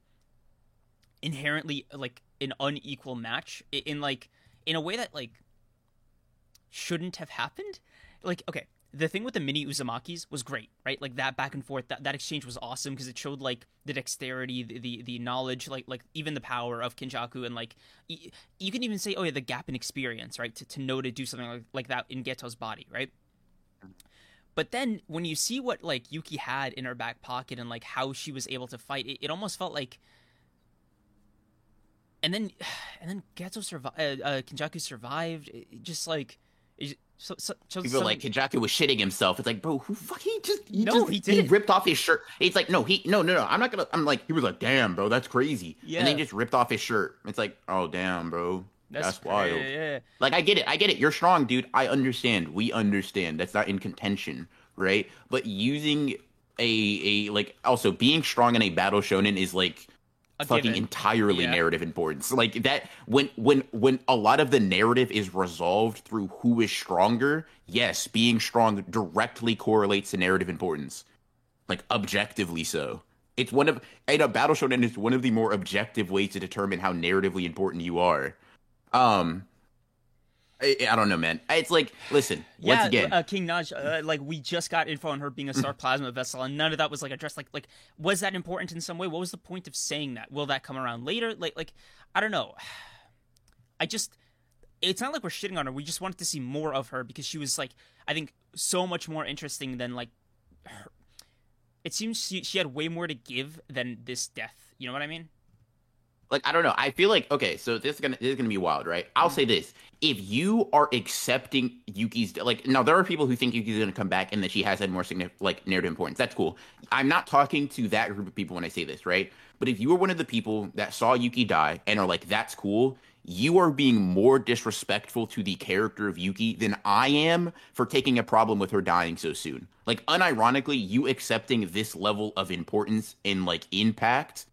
S1: inherently like an unequal match in like in a way that like shouldn't have happened. Like okay, the thing with the mini Uzumakis was great, right? Like that back and forth, that, that exchange was awesome because it showed like the dexterity, the, the, the knowledge, like like even the power of Kenjaku, and like y- you can even say, oh yeah, the gap in experience, right? To to know to do something like, like that in Geto's body, right? But then when you see what like Yuki had in her back pocket and like how she was able to fight, it, it almost felt like. And then, and then Geto survived. Uh, uh, Kenjaku survived. It, just like it, so, so, so
S2: People like Kenjaku was shitting himself. It's like, bro, who fuck? He just he no, just, he, did. he ripped off his shirt. It's like, no, he no no no. I'm not gonna. I'm like, he was like, damn, bro, that's crazy. Yeah. And then he just ripped off his shirt. It's like, oh damn, bro, that's, that's wild. Yeah, yeah. Like I get it, I get it. You're strong, dude. I understand. We understand. That's not in contention, right? But using a a like also being strong in a battle shonen is like fucking given. entirely yeah. narrative importance. Like that when when when a lot of the narrative is resolved through who is stronger, yes, being strong directly correlates to narrative importance. Like objectively so. It's one of in a battle shonen. It's one of the more objective ways to determine how narratively important you are. Um, I, I don't know, man. It's like, listen,
S1: yeah,
S2: once again,
S1: uh, King Naj, uh, like we just got info on her being a star plasma vessel, and none of that was like addressed. Like, like was that important in some way? What was the point of saying that? Will that come around later? Like, like I don't know. I just, it's not like we're shitting on her. We just wanted to see more of her because she was like, I think, so much more interesting than like. Her. It seems she she had way more to give than this death. You know what I mean?
S2: Like I don't know. I feel like okay, so this is gonna this is gonna be wild, right? I'll say mm-hmm. this: if you are accepting Yuki's like now, there are people who think Yuki's gonna come back and that she has had more significant like narrative importance. That's cool. I'm not talking to that group of people when I say this, right? But if you are one of the people that saw Yuki die and are like, "That's cool," you are being more disrespectful to the character of Yuki than I am for taking a problem with her dying so soon. Like, unironically, you accepting this level of importance and like impact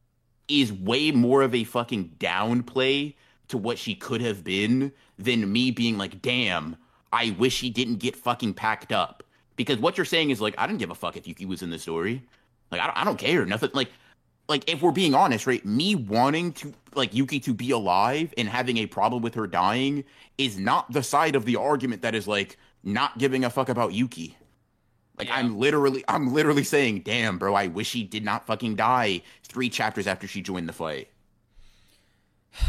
S2: is way more of a fucking downplay to what she could have been than me being like, damn, I wish she didn't get fucking packed up. Because what you're saying is like, I didn't give a fuck if Yuki was in the story. Like, I don't, I don't care. Nothing. Like, like if we're being honest, right? Me wanting to like Yuki to be alive and having a problem with her dying is not the side of the argument that is like not giving a fuck about Yuki. Like yeah. I'm literally I'm literally saying, "Damn, bro, I wish he did not fucking die 3 chapters after she joined the fight."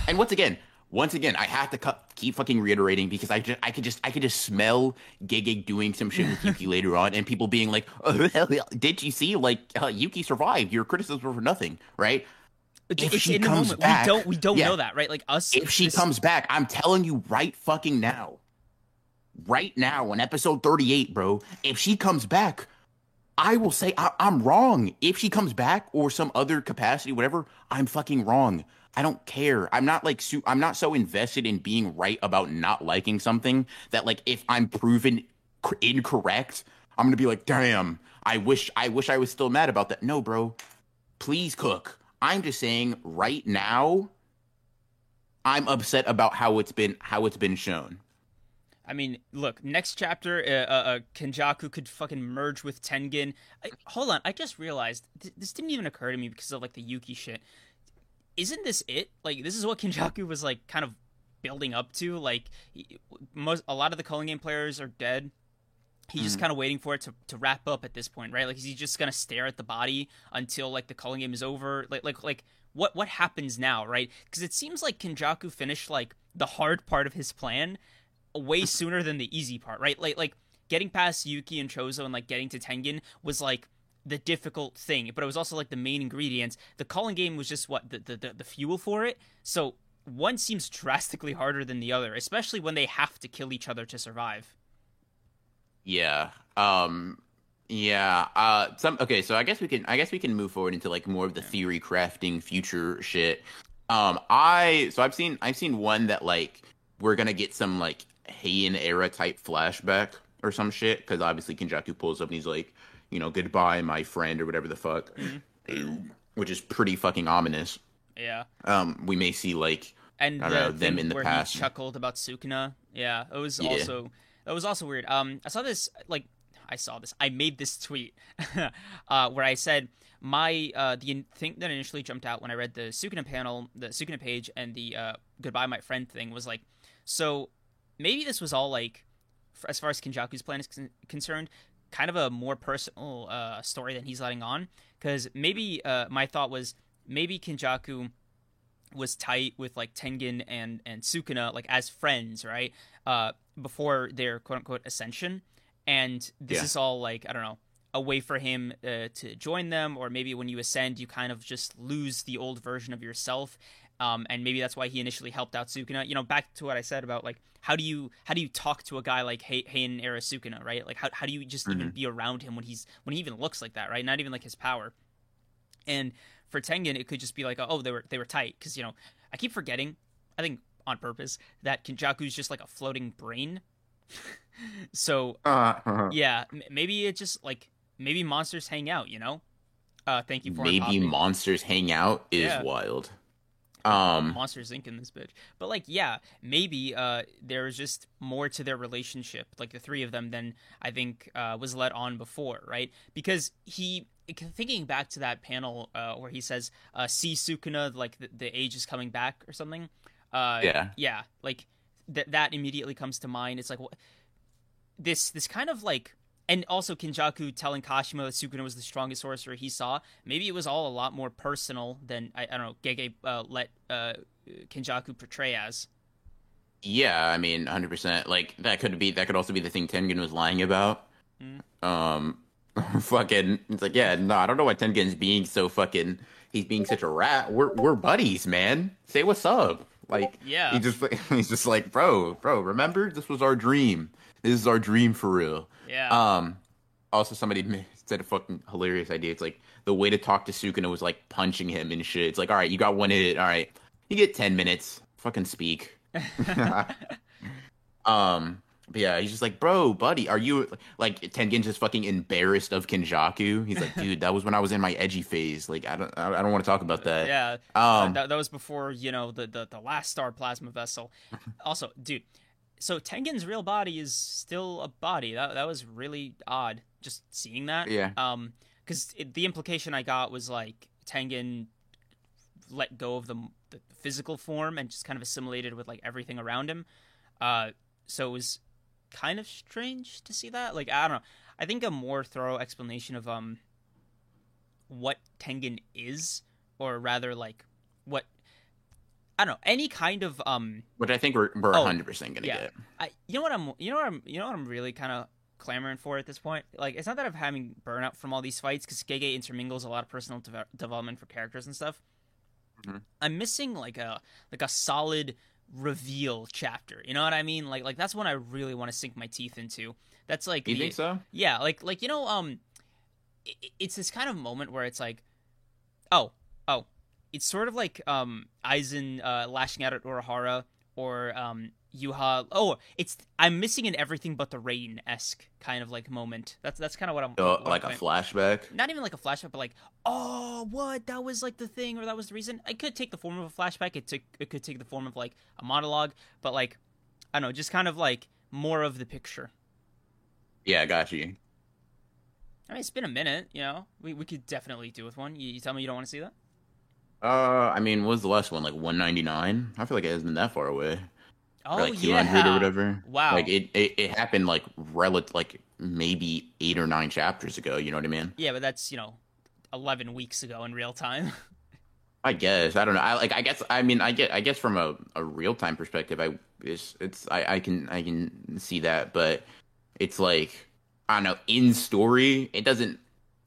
S2: And once again, once again, I have to cut, keep fucking reiterating because I just I could just I could just smell Gege doing some shit with Yuki later on, and people being like, oh, "Did you see? Like uh, Yuki survived. Your criticisms were for nothing, right?"
S1: If she comes back, we don't we don't yeah, know that, right? Like us.
S2: If she this... comes back, I'm telling you right fucking now, right now in episode 38, bro, if she comes back, I will say I, am wrong. If she comes back or some other capacity, whatever, I'm fucking wrong. I don't care. I'm not like su- I'm not so invested in being right about not liking something that like if I'm proven cr- incorrect, I'm gonna be like, damn. I wish I wish I was still mad about that. No, bro. Please cook. I'm just saying right now. I'm upset about how it's been how it's been shown.
S1: I mean, look, next chapter, uh, uh, uh, Kenjaku could fucking merge with Tengen. I, hold on, I just realized th- this didn't even occur to me because of like the Yuki shit. Isn't this it? Like, this is what Kenjaku was like, kind of building up to. Like, most a lot of the Culling game players are dead. He's mm-hmm. just kind of waiting for it to, to wrap up at this point, right? Like, is he just gonna stare at the body until like the Culling game is over? Like, like, like, what what happens now, right? Because it seems like Kenjaku finished like the hard part of his plan way sooner than the easy part, right? Like like getting past Yuki and Choso and like getting to Tengen was like the difficult thing, but it was also like the main ingredients. The Culling game was just what the the, the, the fuel for it. So one seems drastically harder than the other, especially when they have to kill each other to survive.
S2: Yeah. Um yeah. Uh some okay, so I guess we can I guess we can move forward into like more of the theory crafting future shit. Um I so I've seen I've seen one that like we're going to get some like Heian era type flashback or some shit because obviously Kenjaku pulls up and he's like, you know, goodbye, my friend, or whatever the fuck, mm-hmm. which is pretty fucking ominous.
S1: Yeah.
S2: Um, we may see like
S1: and I don't the know them in the where past. He chuckled about Sukuna. Yeah, it was yeah. also that was also weird. Um, I saw this like I saw this. I made this tweet uh, where I said my uh, the thing that initially jumped out when I read the Sukuna panel, the Sukuna page, and the uh, goodbye my friend thing was like, so maybe this was all like, as far as Kenjaku's plan is con- concerned, kind of a more personal uh, story than he's letting on. Because maybe uh, my thought was maybe Kenjaku was tight with like Tengen and and Sukuna like as friends, right? Uh, before their quote unquote ascension, and this yeah. is all like I don't know a way for him uh, to join them, or maybe when you ascend, you kind of just lose the old version of yourself, um, and maybe that's why he initially helped out Sukuna. You know, back to what I said about like how do you how do you talk to a guy like Hay- Heian Era Sukuna, right? Like how how do you just mm-hmm. even be around him when he's when he even looks like that, right? Not even like his power. And for Tengen, it could just be like, oh, they were they were tight because you know I keep forgetting, I think on purpose that Kenjaku's just like a floating brain. so uh-huh. yeah, m- maybe it just like maybe monsters hang out, you know. Uh, thank you for
S2: maybe monsters hang out is yeah. wild um
S1: monsters inc in this bitch but like yeah maybe uh there's just more to their relationship like the three of them than i think uh was let on before right because he thinking back to that panel uh, where he says, uh, "See Sukuna, like the, the age is coming back" or something. Uh,
S2: Yeah.
S1: yeah, like that. That immediately comes to mind. It's like wh- this, this kind of like, and also Kenjaku telling Kashimo that Sukuna was the strongest sorcerer he saw. Maybe it was all a lot more personal than I, I don't know. Gege uh, let uh, Kenjaku portray as.
S2: Yeah, I mean, hundred percent. Like that could be that could also be the thing Tengen was lying about. Um, fucking, it's like, yeah, no, I don't know why Tengen's being so fucking. He's being such a rat. We're we're buddies, man. Say what's up. Like,
S1: Yeah.
S2: he just he's just like, bro, bro. Remember, this was our dream. This is our dream for real.
S1: Yeah.
S2: Um, also somebody said a fucking hilarious idea. It's like the way to talk to Sukuna was like punching him and shit. It's like, all right, you got one hit. All right, you get ten minutes. Fucking speak. um, but yeah, he's just like, bro, buddy, are you like Tengen's just fucking embarrassed of Kenjaku? He's like, dude, that was when I was in my edgy phase. Like, I don't, I don't want to talk about that.
S1: Yeah, uh,
S2: Um,
S1: that, that was before you know the, the the last star plasma vessel. also, dude, so Tengen's real body is still a body. That that was really odd just seeing that.
S2: Yeah.
S1: Um, because the implication I got was like Tengen let go of the, the physical form and just kind of assimilated with like everything around him. Uh, so it was kind of strange to see that. Like I don't know. I think a more thorough explanation of um what Tengen is, or rather like what I don't know, any kind of um
S2: which I think we're we're
S1: Oh,
S2: hundred percent gonna
S1: yeah.
S2: get.
S1: I you know what I'm you know what I'm you know what I'm really kind of clamoring for at this point. Like it's not that I'm having burnout from all these fights because Gege intermingles a lot of personal deve- development for characters and stuff.
S2: Mhm.
S1: I'm missing like a like a solid reveal chapter. You know what I mean? Like like that's one I really want to sink my teeth into. That's like
S2: You
S1: the-
S2: think so?
S1: yeah, like like you know, um, i i- it's this kind of moment where it's like, oh, it's sort of like um Aizen uh, lashing out at Urahara or um Yuha. Oh, it's I'm missing an everything but the rain esque kind of like moment. That's that's kind of what I'm
S2: Uh,
S1: what
S2: like a
S1: I'm-
S2: flashback.
S1: Not even like a flashback, but like, oh, what? That was like the thing, or that was the reason. It could take the form of a flashback. It took. It could take the form of like a monologue, but like, I don't know, just kind of like more of the picture.
S2: Yeah, got you.
S1: I mean, it's been a minute, you know. We we could definitely do with one. You, you tell me you don't want to see that?
S2: Uh, I mean, what was the last one? Like 199? I feel like it hasn't been that far away.
S1: Oh
S2: or like
S1: yeah,
S2: 200 or whatever.
S1: Wow.
S2: Like it, it, it happened like relative, like maybe eight or nine chapters ago. You know what I mean?
S1: Yeah, but that's you know, eleven weeks ago in real time.
S2: I guess I don't know. I like. I guess. I mean, I get. I guess from a, a real time perspective, I it's it's. I, I can I can see that, but it's like I don't know. In story, it doesn't.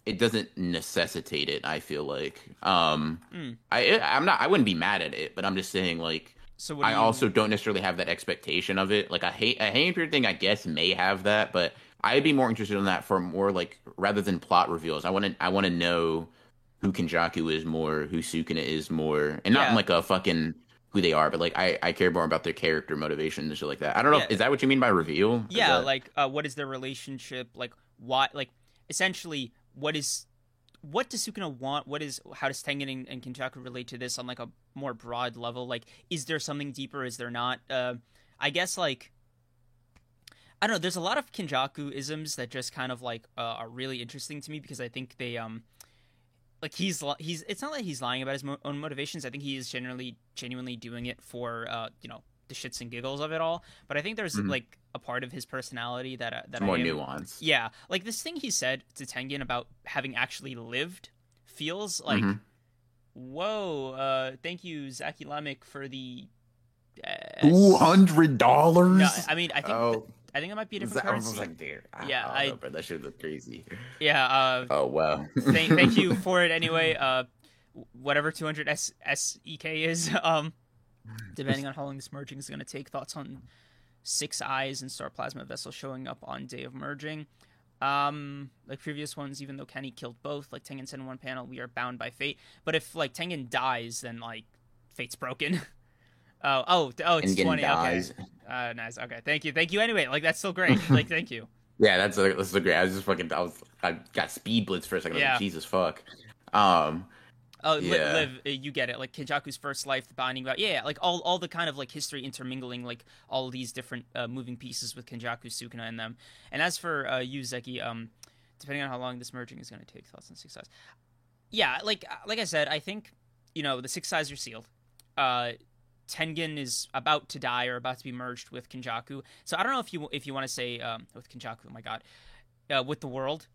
S2: It doesn't necessitate it. I feel like. Um.
S1: Mm.
S2: I I'm not. I wouldn't be mad at it, but I'm just saying like.
S1: So do
S2: I
S1: you,
S2: also don't necessarily have that expectation of it. Like a hate a hate period thing, I guess may have that, but I'd be more interested in that for more like rather than plot reveals. I want to I want to know who Kenjaku is more, who Sukuna is more, and not
S1: Yeah.
S2: like a fucking who they are, but like I I care more about their character motivations and shit like that. I don't know.
S1: Yeah.
S2: Is that what you mean by reveal?
S1: Yeah,
S2: that-
S1: like uh, what is their relationship? Like why? Like essentially, what is what does Sukuna want? What is how does Tengen and, and relate to this on like a more broad level? Like, is there something deeper? Is there not? Uh, I guess like I don't know. There's a lot of Kenjaku isms that just kind of like uh, are really interesting to me because I think they um like he's he's it's not like he's lying about his mo- own motivations. I think he is generally genuinely doing it for uh you know the shits and giggles of it all. But I think there's
S2: Mhm.
S1: like a part of his personality that uh, that
S2: more
S1: I am,
S2: nuance.
S1: yeah, like this thing he said to Tengen about having actually lived feels like,
S2: Mhm.
S1: whoa, uh, thank you, Zaki Lamek, for the. Uh,
S2: Two hundred dollars.
S1: No, I mean, I think
S2: Oh,
S1: I think it might be a different
S2: that, I was like, I,
S1: Yeah,
S2: I,
S1: I-
S2: don't know, that shit was crazy.
S1: yeah, uh,
S2: Oh wow.
S1: thank, thank you for it anyway. Uh, whatever 200 S- SEK is, um, depending on how long this merging is going to take. Thoughts on Six Eyes and Star Plasma Vessel showing up on day of merging. Um, like previous ones, even though Kenny killed both, like Tengen said in one panel, we are bound by fate. But if like Tengen dies, then like fate's broken. oh, oh, oh, it's
S2: Tengen
S1: twenty.
S2: dies.
S1: Okay, uh, nice. Okay, thank you, thank you. Anyway, like that's still great. like, thank you.
S2: Yeah, that's a, that's a great. I was just fucking. I was. I got speed blitz for a second.
S1: Yeah.
S2: like, Jesus fuck. Um.
S1: Oh,
S2: Yeah.
S1: Liv, uh, you get it. Like Kenjaku's first life, the binding about, yeah, like all, all the kind of like history intermingling, like all these different uh, moving pieces with Kenjaku, Sukuna, and them. And as for uh, you, Zeki, um, depending on how long this merging is going to take. Thoughts on six eyes? Yeah, like like I said, I think you know the six eyes are sealed. Uh, Tengen is about to die or about to be merged with Kenjaku. So I don't know if you if you want to say um, with Kenjaku. Oh my god, uh, with the world,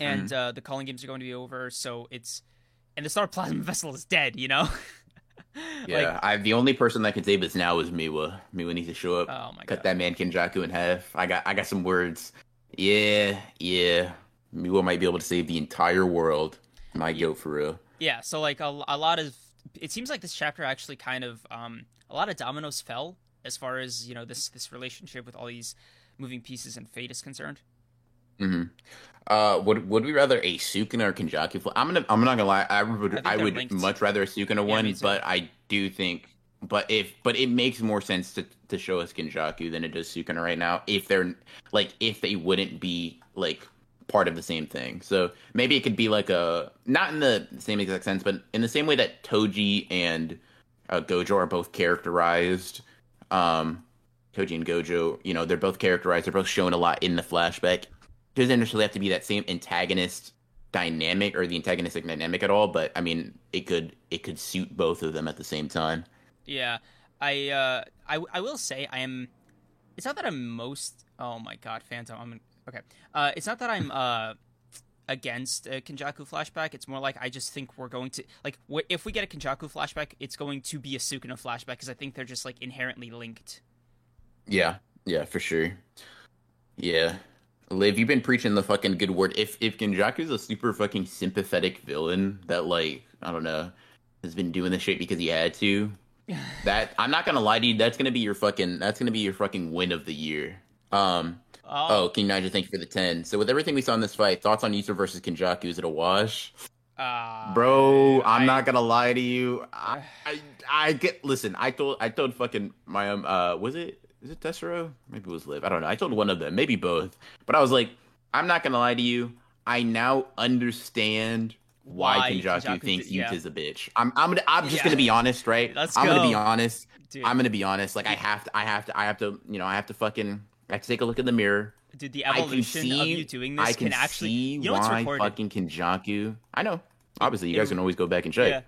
S1: and mm-hmm. uh, the Culling games are going to be over. So it's and the Star Plasma Vessel is dead. You know.
S2: yeah, like, I the only person that can save us now is Miwa. Miwa needs to show up.
S1: Oh my
S2: cut god. that man Kenjaku in half. I got I got some words. Yeah, yeah. Miwa might be able to save the entire world. My goat for real.
S1: Yeah, so like a, a lot of it seems like this chapter actually kind of um, a lot of dominoes fell as far as you know this this relationship with all these moving pieces and fate is concerned.
S2: Hmm. Uh, would would we rather a Sukuna or Kenjaku? I'm gonna I'm not gonna lie. I would I, I would linked. much rather a Sukuna yeah, one, but I do think. But if but it makes more sense to to show us Kenjaku than it does Sukuna right now. If they're like if they wouldn't be like part of the same thing. So maybe it could be like a not in the same exact sense, but in the same way that Toji and uh, Gojo are both characterized. Um, Toji and Gojo, you know, they're both characterized. They're both shown a lot in the flashback. Doesn't necessarily have to be that same antagonist dynamic or the antagonistic dynamic at all, but I mean, it could it could suit both of them at the same time.
S1: Yeah, I uh, I I will say I am. It's not that I'm most. Oh my god, Phantom! I'm Okay. Uh, it's not that I'm uh, against a Kenjaku flashback. It's more like I just think we're going to like wh- if we get a Kenjaku flashback, it's going to be a Sukuna flashback because I think they're just like inherently linked.
S2: Yeah. Yeah, for sure. Yeah. Liv, you've been preaching the fucking good word. If if Kenjaku's a super fucking sympathetic villain that like I don't know has been doing this shit because he had to, that I'm not gonna lie to you, that's gonna be your fucking that's gonna be your fucking win of the year. Um, Oh, oh King Nigel, thank you for the 10. So, with everything we saw in this fight, thoughts on Yuta versus Kenjaku? Is it a wash? Uh, Bro, I'm I, not gonna lie to you. I, I, I, get listen. I told I told fucking my um uh was it is it Tessero? Maybe it was Liv. I don't know. I told one of them, maybe both. But I was like, I'm not gonna lie to you. I now understand why, why Kenjaku, Kenjaku thinks yeah. Yuta's a bitch. I'm I'm I'm just yeah. gonna be honest, right?
S1: Let's
S2: I'm
S1: go.
S2: gonna be honest. Dude. I'm gonna be honest. Like I have to I have to I have to you know I have to fucking I have to take a look in the mirror.
S1: Dude, the evolution see, of you doing this
S2: I can,
S1: can actually
S2: see you know why fucking Kenjaku. I know. Obviously, you guys can always go back and check. Yeah.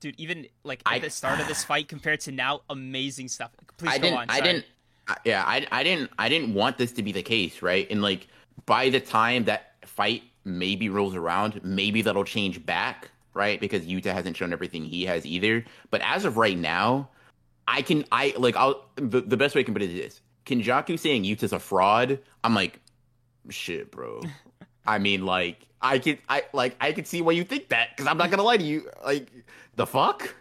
S1: Dude, even like at I, the start of this fight compared to now, amazing stuff. Please I
S2: go
S1: didn't,
S2: on. Sorry. I didn't. Yeah, I, I didn't. I didn't want this to be the case, right? And like by the time that fight maybe rolls around, maybe that'll change back, right? Because Yuta hasn't shown everything he has either. But as of right now, I can. I like. I'll. The, the best way I can put it is this: Kenjaku saying Yuta's a fraud, I'm like, shit, bro. I mean, like, I could, I like, I could see why you think that because I'm not gonna lie to you. Like, the fuck?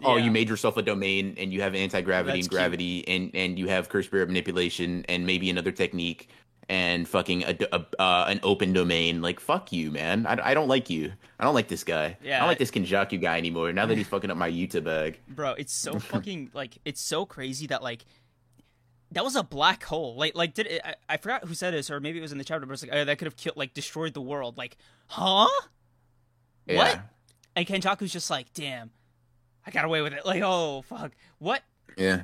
S2: Yeah. Oh, you made yourself a domain and you have anti gravity and gravity cute. and and you have curse spirit manipulation and maybe another technique and fucking a, a uh, an open domain. Like, fuck you, man. I, I don't like you. I don't like this guy. Yeah, I don't like this Kenjaku guy anymore. Now that he's fucking up my Yuta bag,
S1: bro. It's so fucking like it's so crazy that like that was a black hole. Like, like did it, I, I forgot who said this, or maybe it was in the chapter. But it's like, oh, that could have killed, like, destroyed the world. Like, huh? Yeah. What? And Kenjaku's just like, damn, I got away with it. Like, oh fuck, what?
S2: Yeah.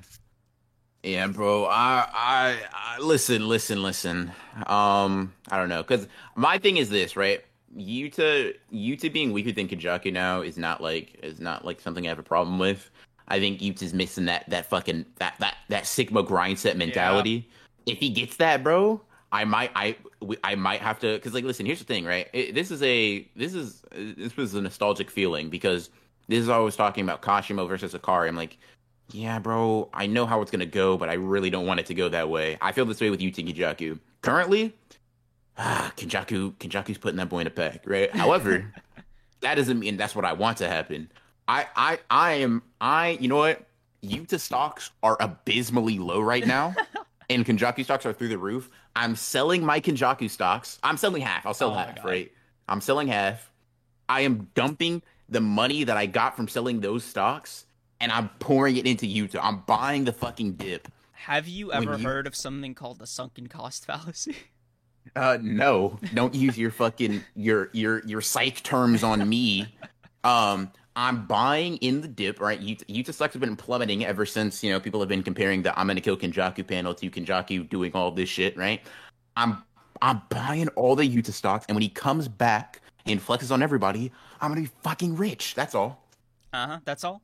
S2: Yeah, bro. I, I, I listen, listen, listen. Um, I don't know, because my thing is this, right? Yuta, Yuta being weaker than Kenjaku now is not like is not like something I have a problem with. I think Utes is missing that that fucking that that that Sigma grind set mentality. Yeah. If he gets that, bro, I might I I might have to because like listen, here's the thing, right? It, this is a this is this was a nostalgic feeling because this is always talking about Kashimo versus Hakari. I'm like, yeah, bro, I know how it's gonna go, but I really don't want it to go that way. I feel this way with Yuta Kenjaku. Currently, ah, Kenjaku Kenjaku's putting that boy in a pack, right? However, that doesn't mean that's what I want to happen. I, I, I am, I, you know what? Yuta stocks are abysmally low right now, and Kenjaku stocks are through the roof. I'm selling my Kenjaku stocks. I'm selling half. I'll sell oh half, right? I'm selling half. I am dumping the money that I got from selling those stocks, and I'm pouring it into Yuta. I'm buying the fucking dip.
S1: Have you ever you... heard of something called the sunken cost fallacy?
S2: Uh, no. Don't use your fucking your your your psych terms on me. Um, I'm buying in the dip, right? Yuta stocks have been plummeting ever since, you know, people have been comparing the I'm gonna kill Kenjaku panel to Kenjaku doing all this shit, right? I'm I'm buying all the Yuta stocks, and when he comes back and flexes on everybody, I'm gonna be fucking rich. That's all.
S1: Uh huh. That's all,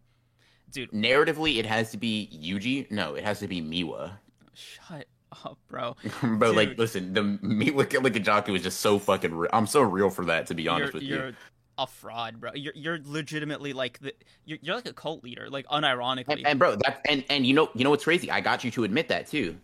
S1: dude.
S2: Narratively, it has to be Yuji. No, it has to be Miwa.
S1: Shut up, bro.
S2: bro, dude. like, listen, the Miwa Kenjaku is just so fucking. Real. I'm so real for that, to be honest
S1: you're,
S2: with
S1: you're, you a fraud, bro. You're you're legitimately like the you're, you're like a cult leader, like unironically.
S2: And, and bro, that and and you know you know what's crazy? I got you to admit that too.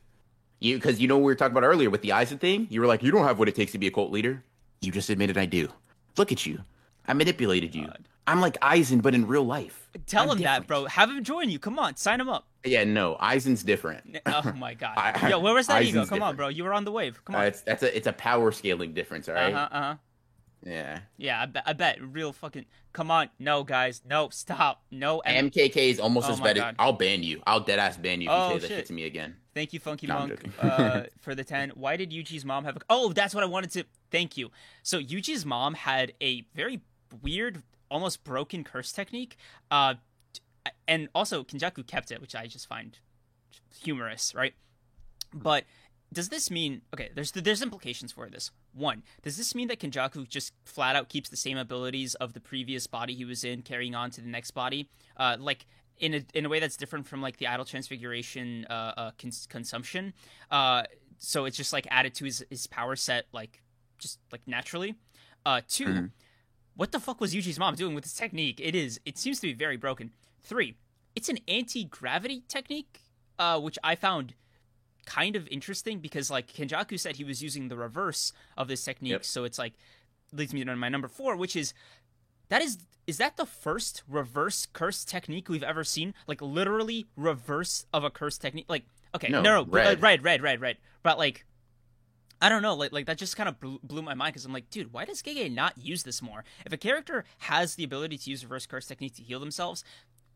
S2: You because you know we were talking about earlier with the Aizen thing. You were like, you don't have what it takes to be a cult leader. You just admitted I do. Look at you. I manipulated you. God. I'm like Aizen, but in real life.
S1: Tell
S2: I'm
S1: him different. that, bro. Have him join you. Come on, sign him up.
S2: Yeah, no, Aizen's different.
S1: oh my god. I, Yo, where was that Aizen's ego? Come different. on, bro. You were on the wave. Come on.
S2: Uh, it's that's a it's a power scaling difference, all right?
S1: Uh huh. Uh-huh.
S2: Yeah.
S1: Yeah, I bet. I bet. Real fucking. Come on, no, guys, no, stop, no.
S2: M- MKK is almost oh as bad. As. I'll ban you. I'll dead ass ban you if oh, you say shit. that shit to me again.
S1: Thank you, Funky no, Monk, uh, for the ten. Why did Yuji's mom have? A- oh, that's what I wanted to. Thank you. So Yuji's mom had a very weird, almost broken curse technique. Uh, and also Kenjaku kept it, which I just find humorous, right? But does this mean okay? There's there's implications for this. One, does this mean that Kenjaku just flat out keeps the same abilities of the previous body he was in, carrying on to the next body, uh, like in a in a way that's different from like the idol transfiguration uh, uh cons- consumption? Uh, so it's just like added to his his power set, like just like naturally. Uh, 2 mm-hmm. What the fuck was Yuji's mom doing with this technique? It is it seems to be very broken. Three, it's an anti gravity technique, uh, which I found kind of interesting because like Kenjaku said he was using the reverse of this technique, yep. so it's like leads me to my number four, which is that is is that the first reverse curse technique we've ever seen? Like literally reverse of a curse technique. Like okay, no, no, red. Uh, red, red, red, red. But like I don't know, like like that just kind of blew, blew my mind because I'm like, dude, why does Gege not use this more? If a character has the ability to use reverse curse technique to heal themselves,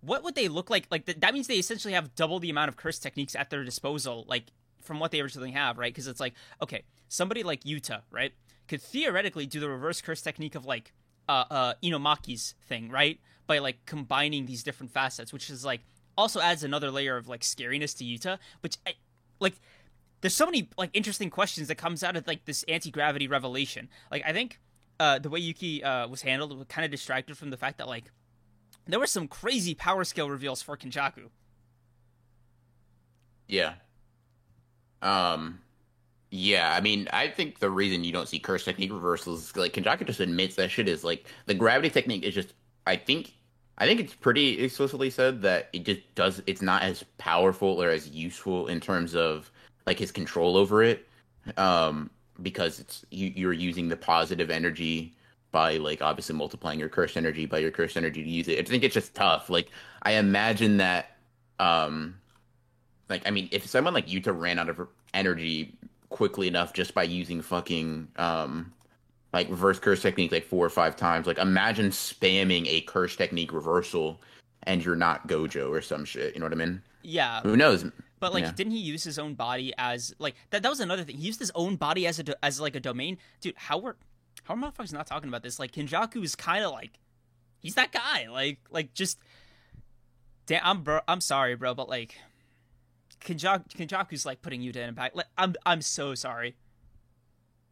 S1: what would they look like? Like that means they essentially have double the amount of curse techniques at their disposal, like from what they originally have, right? Because it's like, okay, somebody like Yuta, right, could theoretically do the reverse curse technique of like uh, uh, Inumaki's thing, right? By like combining these different facets, which is like also adds another layer of like scariness to Yuta, which I, like there's so many like interesting questions that comes out of like this anti gravity revelation. Like I think uh, the way Yuki uh, was handled was kind of distracted from the fact that like there were some crazy power scale reveals for Kenjaku.
S2: Yeah. Um. Yeah, I mean, I think the reason you don't see curse technique reversals is like Kenjaku just admits that shit is like the gravity technique is just. I think, I think it's pretty explicitly said that it just does. It's not as powerful or as useful in terms of like his control over it, um, because it's you, you're using the positive energy by like obviously multiplying your cursed energy by your cursed energy to use it. I think it's just tough. Like I imagine that um like I mean if someone like Yuta ran out of energy quickly enough just by using fucking um like reverse curse technique like four or five times, like imagine spamming a curse technique reversal and you're not Gojo or some shit. You know what I mean?
S1: Yeah.
S2: Who knows?
S1: But like,
S2: yeah.
S1: didn't he use his own body as like that? That was another thing. He used his own body as a as like a domain, dude. How were how are motherfuckers not talking about this? Like Kenjaku is kind of like he's that guy. Like like just damn. I'm bro. I'm sorry, bro, but like Kenjaku, Kenjaku's like putting you to impact. Like I'm I'm so sorry.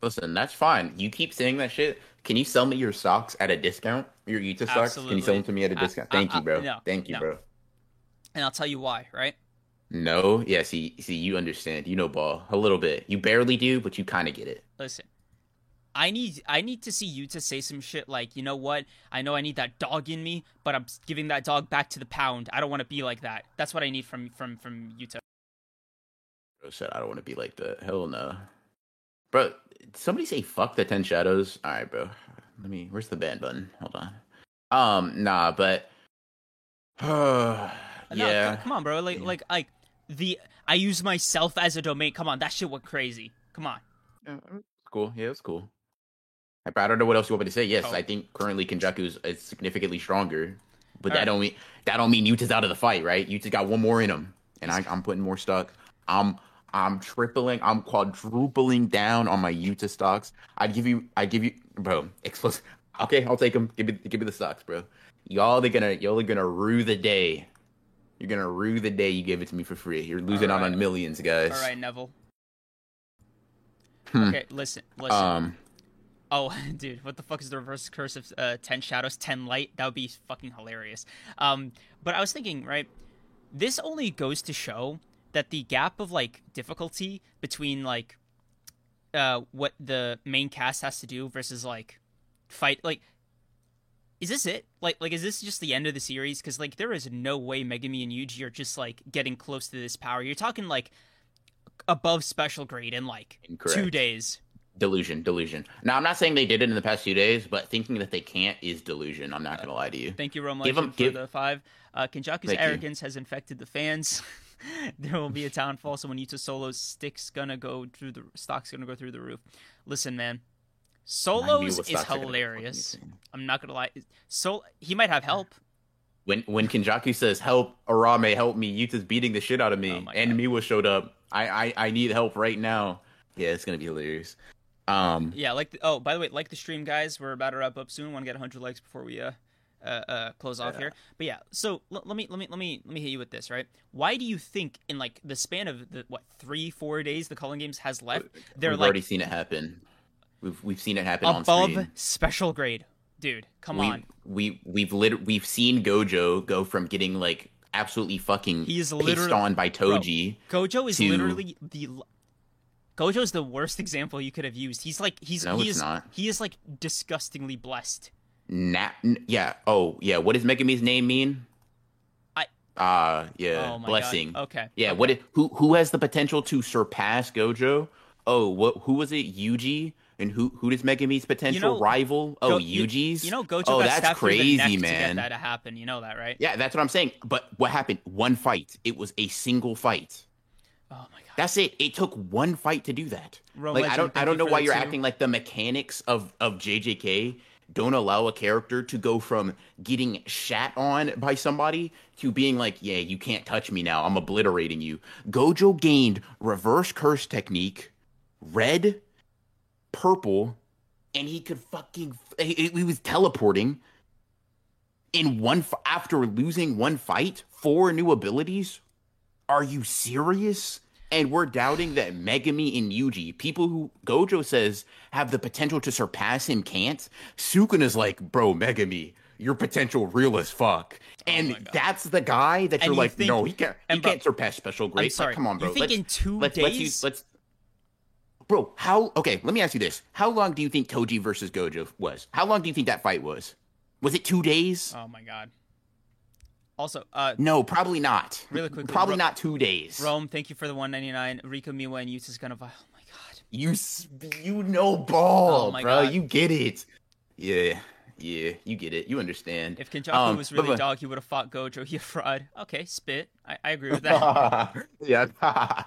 S2: Listen, that's fine. You keep saying that shit. Can you sell me your socks at a discount? Your Yuta socks? Can you sell them to me at a discount? I, Thank I, you, bro. no, Thank you, no. bro.
S1: And I'll tell you why, right?
S2: No, yeah, see, see, you understand. You know ball a little bit. You barely do, but you kind of get it.
S1: Listen, I need I need to see you to say some shit like, you know what? I know I need that dog in me, but I'm giving that dog back to the pound. I don't want to be like that. That's what I need from from from you to.
S2: Bro said I don't want to be like that. Hell no. Bro, somebody say fuck the ten shadows. All right, bro. Let me. Where's the ban button? Hold on. Um, nah, but. Uh, yeah.
S1: No, come on, bro. Like, yeah. like, like the I use myself as a domain. Come on, that shit went crazy. Come on.
S2: Yeah, cool. Yeah, it's cool. I don't know what else you want me to say. Yes, oh. I think currently Kenjaku is significantly stronger, but All that right. don't mean that don't mean Yuta's out of the fight, right? Yuta's got one more in him, and I, am putting more stock. I'm I'm tripling, I'm quadrupling down on my Yuta stocks. I'd give you, I give you, bro. Explicit. Okay, I'll take them. Give me, give me the stocks, bro. Y'all are gonna, y'all are gonna rue the day. You're gonna rue the day you gave it to me for free. You're losing right. out on millions, guys.
S1: All right, Neville. Hmm. Okay, listen, listen. Um, oh, dude, what the fuck is the reverse curse of uh, ten shadows, ten light? That would be fucking hilarious. Um, but I was thinking, right? This only goes to show that the gap of like difficulty between like uh what the main cast has to do versus like fight like is this it? Like, like is this just the end of the series? Because like, there is no way Megumi and Yuji are just like getting close to this power. You're talking like above special grade in like Incorrect. two days.
S2: Delusion, delusion. Now, I'm not saying they did it in the past few days, but thinking that they can't is delusion. I'm not gonna lie to you.
S1: Thank you, Rome give them, for give... the five. Uh, Kenjaku's arrogance you. has infected the fans. there will be a downfall. So when Yuta Solo's stick's gonna go through the stock's gonna go through the roof. Listen, man, Solos is hilarious. I'm not gonna lie. So he might have help.
S2: When when Kenjaku says help Uraume help me, Yuta's beating the shit out of me, oh and Miwa showed up. I, I I need help right now. Yeah, it's gonna be hilarious. Um.
S1: Yeah, like the, oh by the way, like the stream guys, we're about to wrap up soon. Want to get 100 likes before we uh uh, uh, close off yeah. here. But yeah, so l- let me let me let me let me hit you with this, right? Why do you think in like the span of the what three four days the Culling Games has left,
S2: they're
S1: We've
S2: like already seen it happen. We've we've seen it happen on.
S1: above special grade, dude. Come
S2: we,
S1: on.
S2: We we've lit we've seen Gojo go from getting like absolutely fucking he's literally on by Toji.
S1: Bro, Gojo is to... literally the Gojo is the worst example you could have used. He's like he's
S2: no,
S1: he is
S2: not.
S1: he is like disgustingly blessed.
S2: Nah, yeah. Oh, yeah. What does Megumi's name mean?
S1: I.
S2: Uh yeah.
S1: Oh
S2: blessing.
S1: God. Okay.
S2: Yeah.
S1: Okay.
S2: What? It, who? Who has the potential to surpass Gojo? Oh, what? Who was it? Yuji. And who? Who does Megumi's potential you know,
S1: rival?
S2: Oh, Go, Yuji's.
S1: You, you know, Gojo.
S2: Oh,
S1: that's
S2: crazy, man.
S1: That to happen. You know that, right?
S2: Yeah, that's what I'm saying. But what happened? One fight. It was a single fight.
S1: Oh my god.
S2: That's it. It took one fight to do that. like Legend, I don't. I don't know why you're two. acting like the mechanics of of JJK don't allow a character to go from getting shat on by somebody to being like, yeah, you can't touch me now. I'm obliterating you. Gojo gained reverse curse technique, red, purple, and he could fucking. He, he was teleporting in one after losing one fight, four new abilities. Are you serious? and we're doubting that Megumi and Yuji, people who Gojo says have the potential to surpass him, can't. Sukuna's like, bro, Megumi, your potential real as fuck. Oh and oh that's the guy that you're you like, think, no, he can't, he bro, can't surpass special grade. like, come on, bro.
S1: You think
S2: let's,
S1: in 2
S2: let's,
S1: days?
S2: Let's, use, let's, bro, how? Okay, let me ask you this: How long do you think Toji versus Gojo was? How long do you think that fight was? Was it two days?
S1: Oh my god. Also, uh,
S2: no, probably not.
S1: Really quickly,
S2: probably Ro- not two days.
S1: Rome, thank you for the 199. Rika Miwa and Yuta's gonna. Oh my god.
S2: You you know ball, oh bro. God. You get it. Yeah, yeah, you get it. You understand.
S1: If Kenjaku um, was really but, dog, he would have fought Gojo. He fraud. Okay, spit. I, I agree with that.
S2: yeah,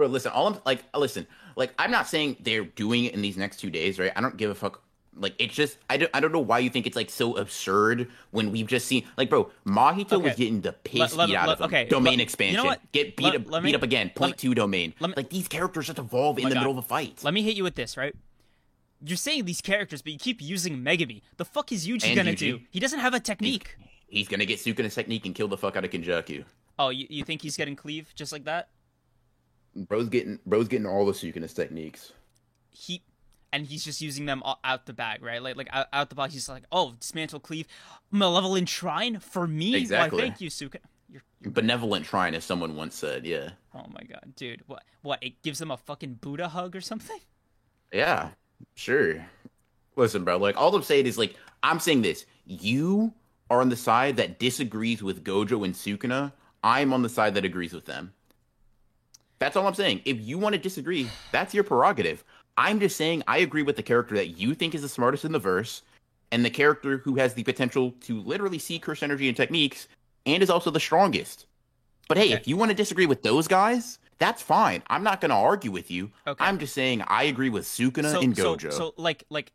S2: bro. Listen, all I'm like, listen, like I'm not saying they're doing it in these next two days, right? I don't give a fuck like it's just I don't I don't know why you think it's like so absurd when we've just seen like bro Mahito okay. was getting the piss let, beat out let, of him. Okay, domain expansion. You know Get beat up beat me, up again. Point two domain. Me, like these characters just evolve in the God. middle of a fight.
S1: Let me hit you with this, right? You're saying these characters, but you keep using Megumi. The fuck is Yuji and gonna Yuji. do? He doesn't have a technique.
S2: He's, he's gonna get Sukuna's technique and kill the fuck out of Kenjaku.
S1: Oh, you, you think he's getting cleave just like that?
S2: Bro's getting bro's getting all the Sukuna's techniques.
S1: He and he's just using them out the bag, right? Like like out, out the box, he's like, "Oh, dismantle cleave, malevolent shrine for me."
S2: Exactly.
S1: Why, thank you, Suka. You're,
S2: you're... Benevolent shrine, as someone once said. Yeah.
S1: Oh my god, dude! What? What? It gives them a fucking Buddha hug or something?
S2: Yeah, sure. Listen, bro. Like all I'm saying is like I'm saying this. You are on the side that disagrees with Gojo and Sukuna. I'm on the side that agrees with them. That's all I'm saying. If you want to disagree, that's your prerogative. I'm just saying I agree with the character that you think is the smartest in the verse, and the character who has the potential to literally see curse energy and techniques, and is also the strongest. But hey, okay. if you want to disagree with those guys, that's fine. I'm not going to argue with you. Okay. I'm just saying I agree with Sukuna
S1: so,
S2: and Gojo.
S1: So, so like, like,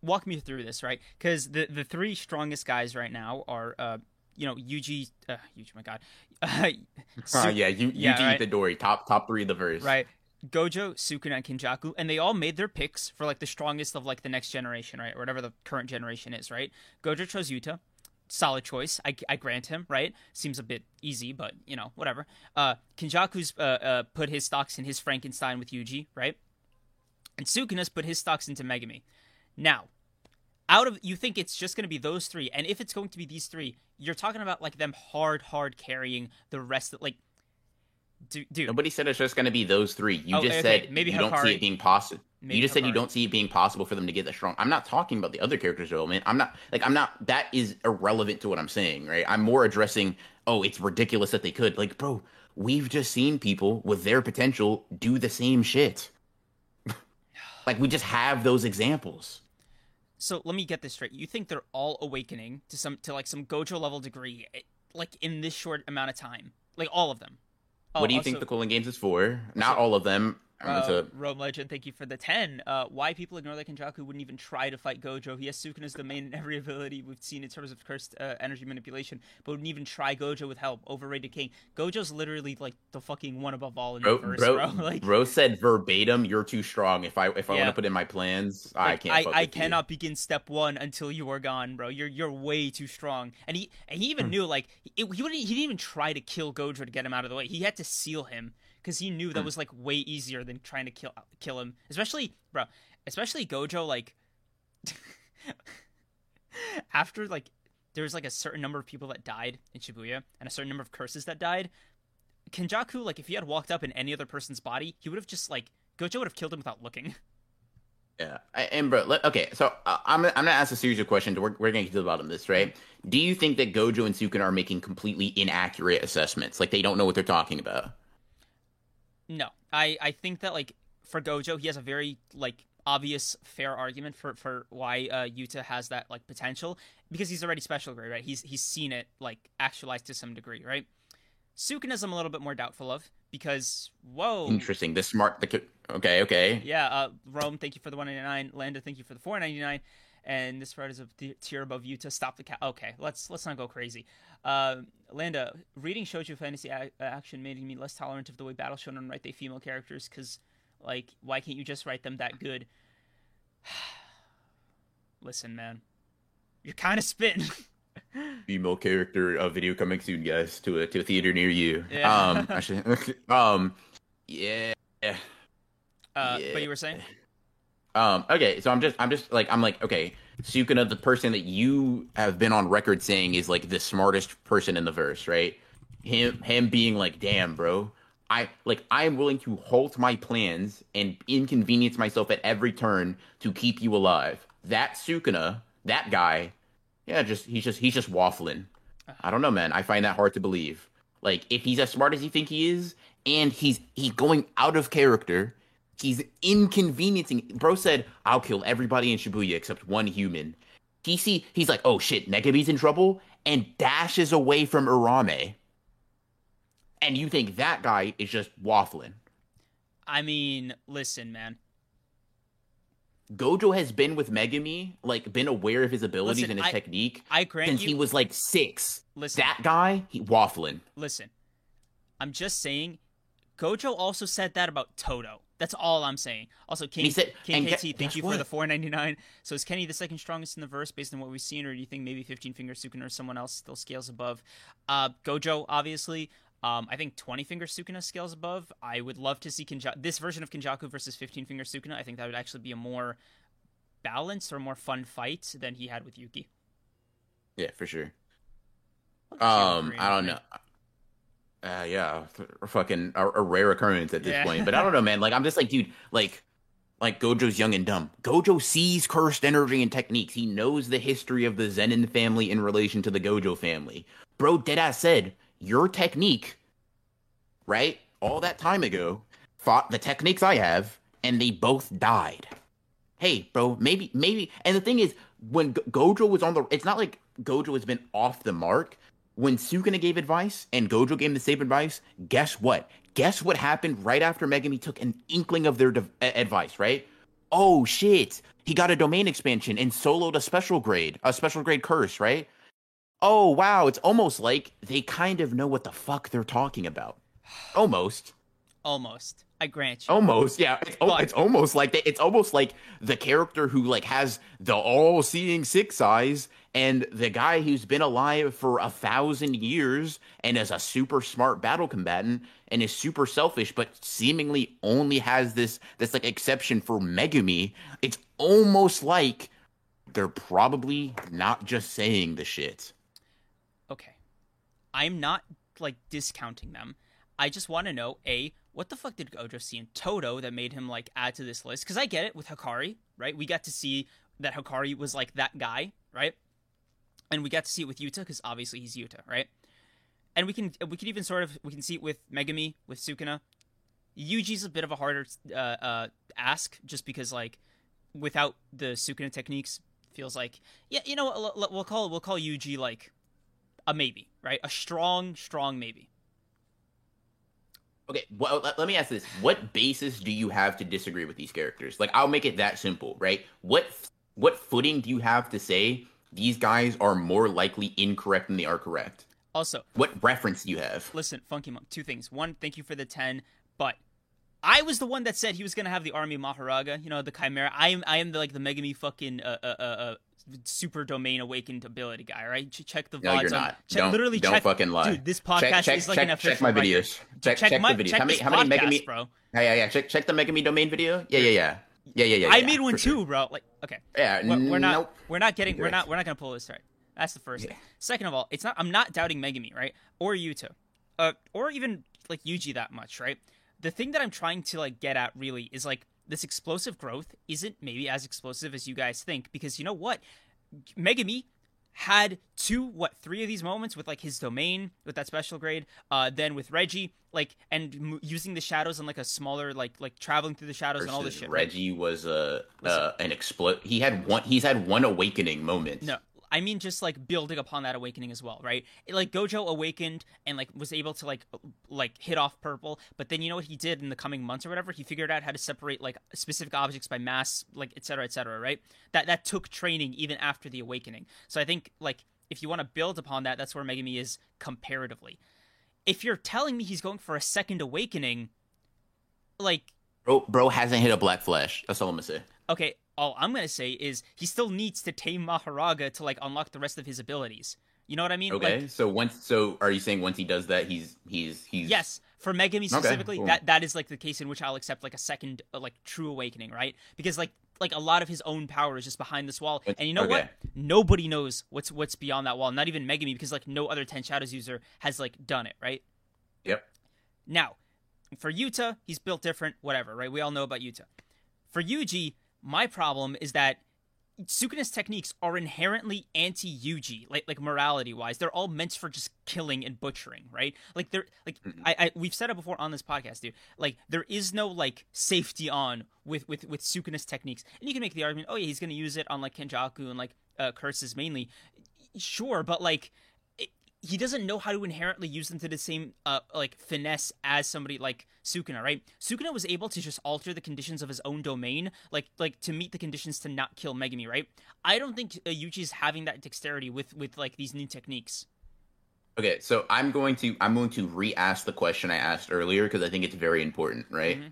S1: walk me through this, right? Because the the three strongest guys right now are, uh, you know, Yuji, uh, Yuji, my God,
S2: uh, Su- uh, yeah, you, yeah, Yuji right? Itadori, top top three of the verse,
S1: right? Gojo, Sukuna, and Kenjaku, and they all made their picks for like the strongest of like the next generation, right? Or whatever the current generation is, right? Gojo chose Yuta. Solid choice. I, I grant him, right? Seems a bit easy, but you know, whatever. Uh, Kenjaku's uh, uh, put his stocks in his Frankenstein with Yuji, right? and Sukuna's put his stocks into Megumi. Now, out of you think it's just going to be those three, and if it's going to be these three, you're talking about like them hard, hard carrying the rest of like. Dude,
S2: nobody said it's just going to be those three. You oh, just okay. said maybe you Hakari. don't see it being possible. You just Hakari. said you don't see it being possible for them to get that strong. I'm not talking about the other characters' development. I'm not like I'm not. That is irrelevant to what I'm saying, right? I'm more addressing. Oh, it's ridiculous that they could. Like, bro, we've just seen people with their potential do the same shit. like we just have those examples.
S1: So let me get this straight. You think they're all awakening to some to like some Gojo level degree, eh, like in this short amount of time, like all of them.
S2: Oh, what do you also, think the Culling games is for? Not all of them.
S1: Uh, Rome Legend, thank you for the 10. Uh, why people ignore that Kenjaku wouldn't even try to fight Gojo. He has Sukuna's domain and every ability we've seen in terms of cursed uh, energy manipulation, but wouldn't even try Gojo with help. Overrated king. Gojo's literally like the fucking one above all in bro, the verse, bro.
S2: Bro. Like, bro said verbatim, "You're too strong. If I if I yeah. want to put in my plans, like, I can't.
S1: I, I cannot you. begin step one until you are gone, bro. You're you're way too strong." And he and he even hmm. knew like it, he wouldn't he didn't even try to kill Gojo to get him out of the way. He had to seal him because he knew that hmm. was like way easier than trying to kill kill him. Especially, bro, especially Gojo. Like after like there was like a certain number of people that died in Shibuya and a certain number of curses that died. Kenjaku, like if he had walked up in any other person's body, he would have just like Gojo would have killed him without looking.
S2: Yeah, and bro, let, okay, so uh, I'm I'm gonna ask a series of questions. We're we're gonna get to the bottom of this, right? Do you think that Gojo and Sukuna are making completely inaccurate assessments, like they don't know what they're talking about?
S1: No, I I think that like for Gojo, he has a very like obvious fair argument for for why uh, Yuta has that like potential because he's already special grade, right? He's he's seen it like actualized to some degree, right? Sukuna's I'm a little bit more doubtful of because whoa,
S2: interesting. The smart, the okay, okay,
S1: yeah. Uh, Rome, thank you for the 199. Landa, thank you for the 499 and this part is a tier above you to stop the cat. Okay, let's let's not go crazy. Uh, Landa, reading shoujo fantasy a- action made me less tolerant of the way Battle Shonen write their female characters because, like, why can't you just write them that good? Listen, man, you're kind of spitting.
S2: female character a video coming soon, guys, to a to a theater near you. Yeah. Um, actually, um, yeah. Uh,
S1: yeah. But you were saying?
S2: Um, okay, so I'm just I'm just like I'm like okay, Sukuna, the person that you have been on record saying is like the smartest person in the verse, right? Him him being like, damn, bro, I like I am willing to halt my plans and inconvenience myself at every turn to keep you alive. That Sukuna, that guy, yeah, just he's just he's just waffling. I don't know, man. I find that hard to believe. Like if he's as smart as you think he is, and he's he's going out of character He's inconveniencing. Bro said, "I'll kill everybody in Shibuya except one human." He see, he's like, "Oh shit, Megumi's in trouble," and dashes away from Uraume. And you think that guy is just waffling?
S1: I mean, listen, man.
S2: Gojo has been with Megumi, like been aware of his abilities listen, and his I, technique
S1: I grant
S2: since
S1: you,
S2: he was like six. Listen, that guy, he waffling.
S1: Listen, I'm just saying. Gojo also said that about Todo. That's all I'm saying. Also, King, said, King KT, get, thank you what? for the 499. So is Kenny the second strongest in the verse based on what we've seen, or do you think maybe 15 Finger Sukuna or someone else still scales above? Uh, Gojo, obviously. Um, I think 20 Finger Sukuna scales above. I would love to see this version of Kenjaku versus 15 Finger Sukuna. I think that would actually be a more balanced or more fun fight than he had with Yuki.
S2: Yeah, for sure. Um, I don't know. Uh, yeah, fucking a, a, rare occurrence at this yeah. point. But I don't know, man. Like, I'm just like, dude, like, like Gojo's young and dumb. Gojo sees cursed energy and techniques. He knows the history of the Zenin family in relation to the Gojo family. Bro, deadass said your technique, right? All that time ago, fought the techniques I have, and they both died. Hey, bro, maybe, maybe. And the thing is, when Gojo was on the, it's not like Gojo has been off the mark when Sukuna gave advice and Gojo gave the same advice, guess what? Guess what happened right after Megumi took an inkling of their de- advice, right? Oh shit, he got a domain expansion and soloed a special grade, a special grade curse, right? Oh wow, it's almost like they kind of know what the fuck they're talking about. Almost.
S1: Almost. I grant you.
S2: Almost, yeah. It's, but, it's almost like they, it's almost like the character who like has the all-seeing six eyes and the guy who's been alive for a thousand years and is a super smart battle combatant and is super selfish, but seemingly only has this this like exception for Megumi. It's almost like they're probably not just saying the shit.
S1: Okay, I'm not like discounting them. I just want to know a what the fuck did Gojo see in Todo that made him like add to this list? Because I get it with Hakari, right? We got to see that Hakari was like that guy, right? And we got to see it with Yuta because obviously he's Yuta, right? And we can we can even sort of we can see it with Megumi with Sukuna. Yuji's a bit of a harder uh, uh, ask just because like without the Sukuna techniques feels like yeah you know we'll call we'll call Yuji like a maybe right a strong strong maybe
S2: Okay, well, let me ask this: What basis do you have to disagree with these characters? Like, I'll make it that simple, right? What what footing do you have to say these guys are more likely incorrect than they are correct?
S1: Also,
S2: what reference do you have?
S1: Listen, Funky Monk, two things. One, thank you for the ten, but I was the one that said he was gonna have the army Mahoraga, you know, the Chimera. I am, I am the, like the Megumi fucking uh, uh, uh, uh super domain awakened ability guy, right? Check the VODs.
S2: No, you're not. Check, don't, literally don't
S1: check,
S2: fucking lie.
S1: Dude, this podcast check, check, is like
S2: check,
S1: an official.
S2: Check my videos. Check, check, check my, the videos. Check how many, how many podcast, Megumi, bro? Yeah, yeah, yeah. Check, check the Megumi domain video. Yeah, yeah, yeah. Yeah, yeah, yeah.
S1: I
S2: yeah,
S1: made one too, sure. bro. Like, okay.
S2: Yeah,
S1: we're, we're not.
S2: Nope.
S1: We're not getting. We're not. We're not gonna pull this right. That's the first yeah. thing. Second of all, it's not. I'm not doubting Megumi, right? Or Yuta, uh, or even like Yuji that much, right? The thing that I'm trying to like get at really is like this explosive growth isn't maybe as explosive as you guys think because you know what, Megumi had two what three of these moments with like his domain with that special grade uh then with reggie like and m- using the shadows and like a smaller like like traveling through the shadows Versus and all this shit
S2: reggie was a uh, an explode he had one he's had one awakening moment
S1: no I mean, just like building upon that awakening as well, right? It, like Gojo awakened and like was able to like like hit off purple, but then you know what he did in the coming months or whatever? He figured out how to separate like specific objects by mass, like etc. etc. right? That that took training even after the awakening. So I think like if you want to build upon that, that's where Megumi is comparatively. If you're telling me he's going for a second awakening, like
S2: bro, bro hasn't hit a black flash. That's all I'm gonna say.
S1: Okay, all I'm gonna say is he still needs to tame Mahoraga to like unlock the rest of his abilities. You know what I mean?
S2: Okay.
S1: Like,
S2: so once, so are you saying once he does that, he's he's he's
S1: yes for Megumi specifically okay, cool. that that is like the case in which I'll accept like a second uh, like true awakening, right? Because like like a lot of his own power is just behind this wall, and you know okay. what? Nobody knows what's what's beyond that wall. Not even Megumi, because like no other Ten Shadows user has like done it, right?
S2: Yep.
S1: Now, for Yuta, he's built different. Whatever, right? We all know about Yuta. For Yuji, my problem is that Sukuna's techniques are inherently anti Yuji, like like morality wise. They're all meant for just killing and butchering, right? Like they're like I, I we've said it before on this podcast, dude. Like there is no like safety on with with with Sukuna's techniques, and you can make the argument, oh yeah, he's gonna use it on like Kenjaku and like uh, curses mainly. Sure, but like he doesn't know how to inherently use them to the same uh, like finesse as somebody like Sukuna, right? Sukuna was able to just alter the conditions of his own domain, like like to meet the conditions to not kill Megumi, right? I don't think uh, Yuji is having that dexterity with with like these new techniques.
S2: Okay, so I'm going to I'm going to re-ask the question I asked earlier because I think it's very important, right? Mm-hmm.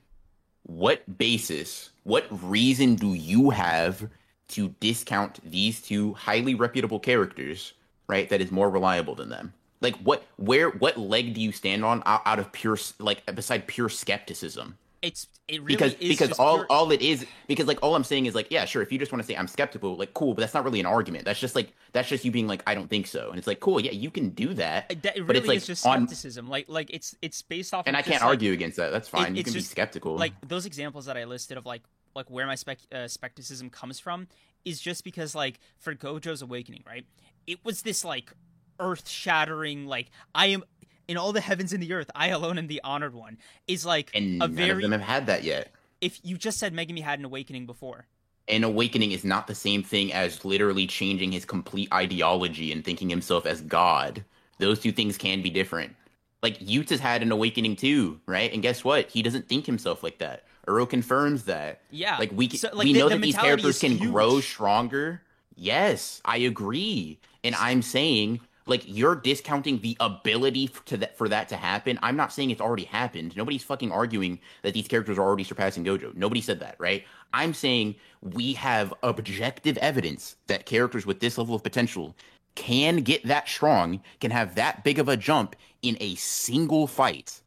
S2: What basis, what reason do you have to discount these two highly reputable characters right, that is more reliable than them? Like what where what leg do you stand on out, out of pure like beside pure skepticism?
S1: It's it really
S2: because
S1: is
S2: because all
S1: pure...
S2: all it is because like all I'm saying is like yeah sure if you just want to say I'm skeptical like cool but that's not really an argument. That's just like that's just you being like I don't think so. And it's like cool yeah you can do that,
S1: that really
S2: but it's like
S1: is just skepticism. On... like like it's it's based off
S2: and
S1: of
S2: I can't
S1: like,
S2: argue against that. That's fine.
S1: It,
S2: you can
S1: just,
S2: be skeptical.
S1: like those examples that I listed of like like where my spec uh, skepticism comes from is just because like for Gojo's awakening right it was this like earth shattering like I am in all the heavens and the earth, I alone am the honored one. Is like
S2: and
S1: a
S2: none
S1: very.
S2: of them have had that yet.
S1: If you just said Megumi had an awakening before,
S2: an awakening is not the same thing as literally changing his complete ideology and thinking himself as God. Those two things can be different. Like Yuta's had an awakening too, right? And guess what? He doesn't think himself like that. Uro confirms that.
S1: Yeah.
S2: Like we so, like, we the, know the that these characters can huge. grow stronger. Yes, I agree. And I'm saying like you're discounting the ability to that for that to happen. I'm not saying it's already happened. Nobody's fucking arguing that these characters are already surpassing Gojo. Nobody said that, right? I'm saying we have objective evidence that characters with this level of potential can get that strong, can have that big of a jump in a single fight.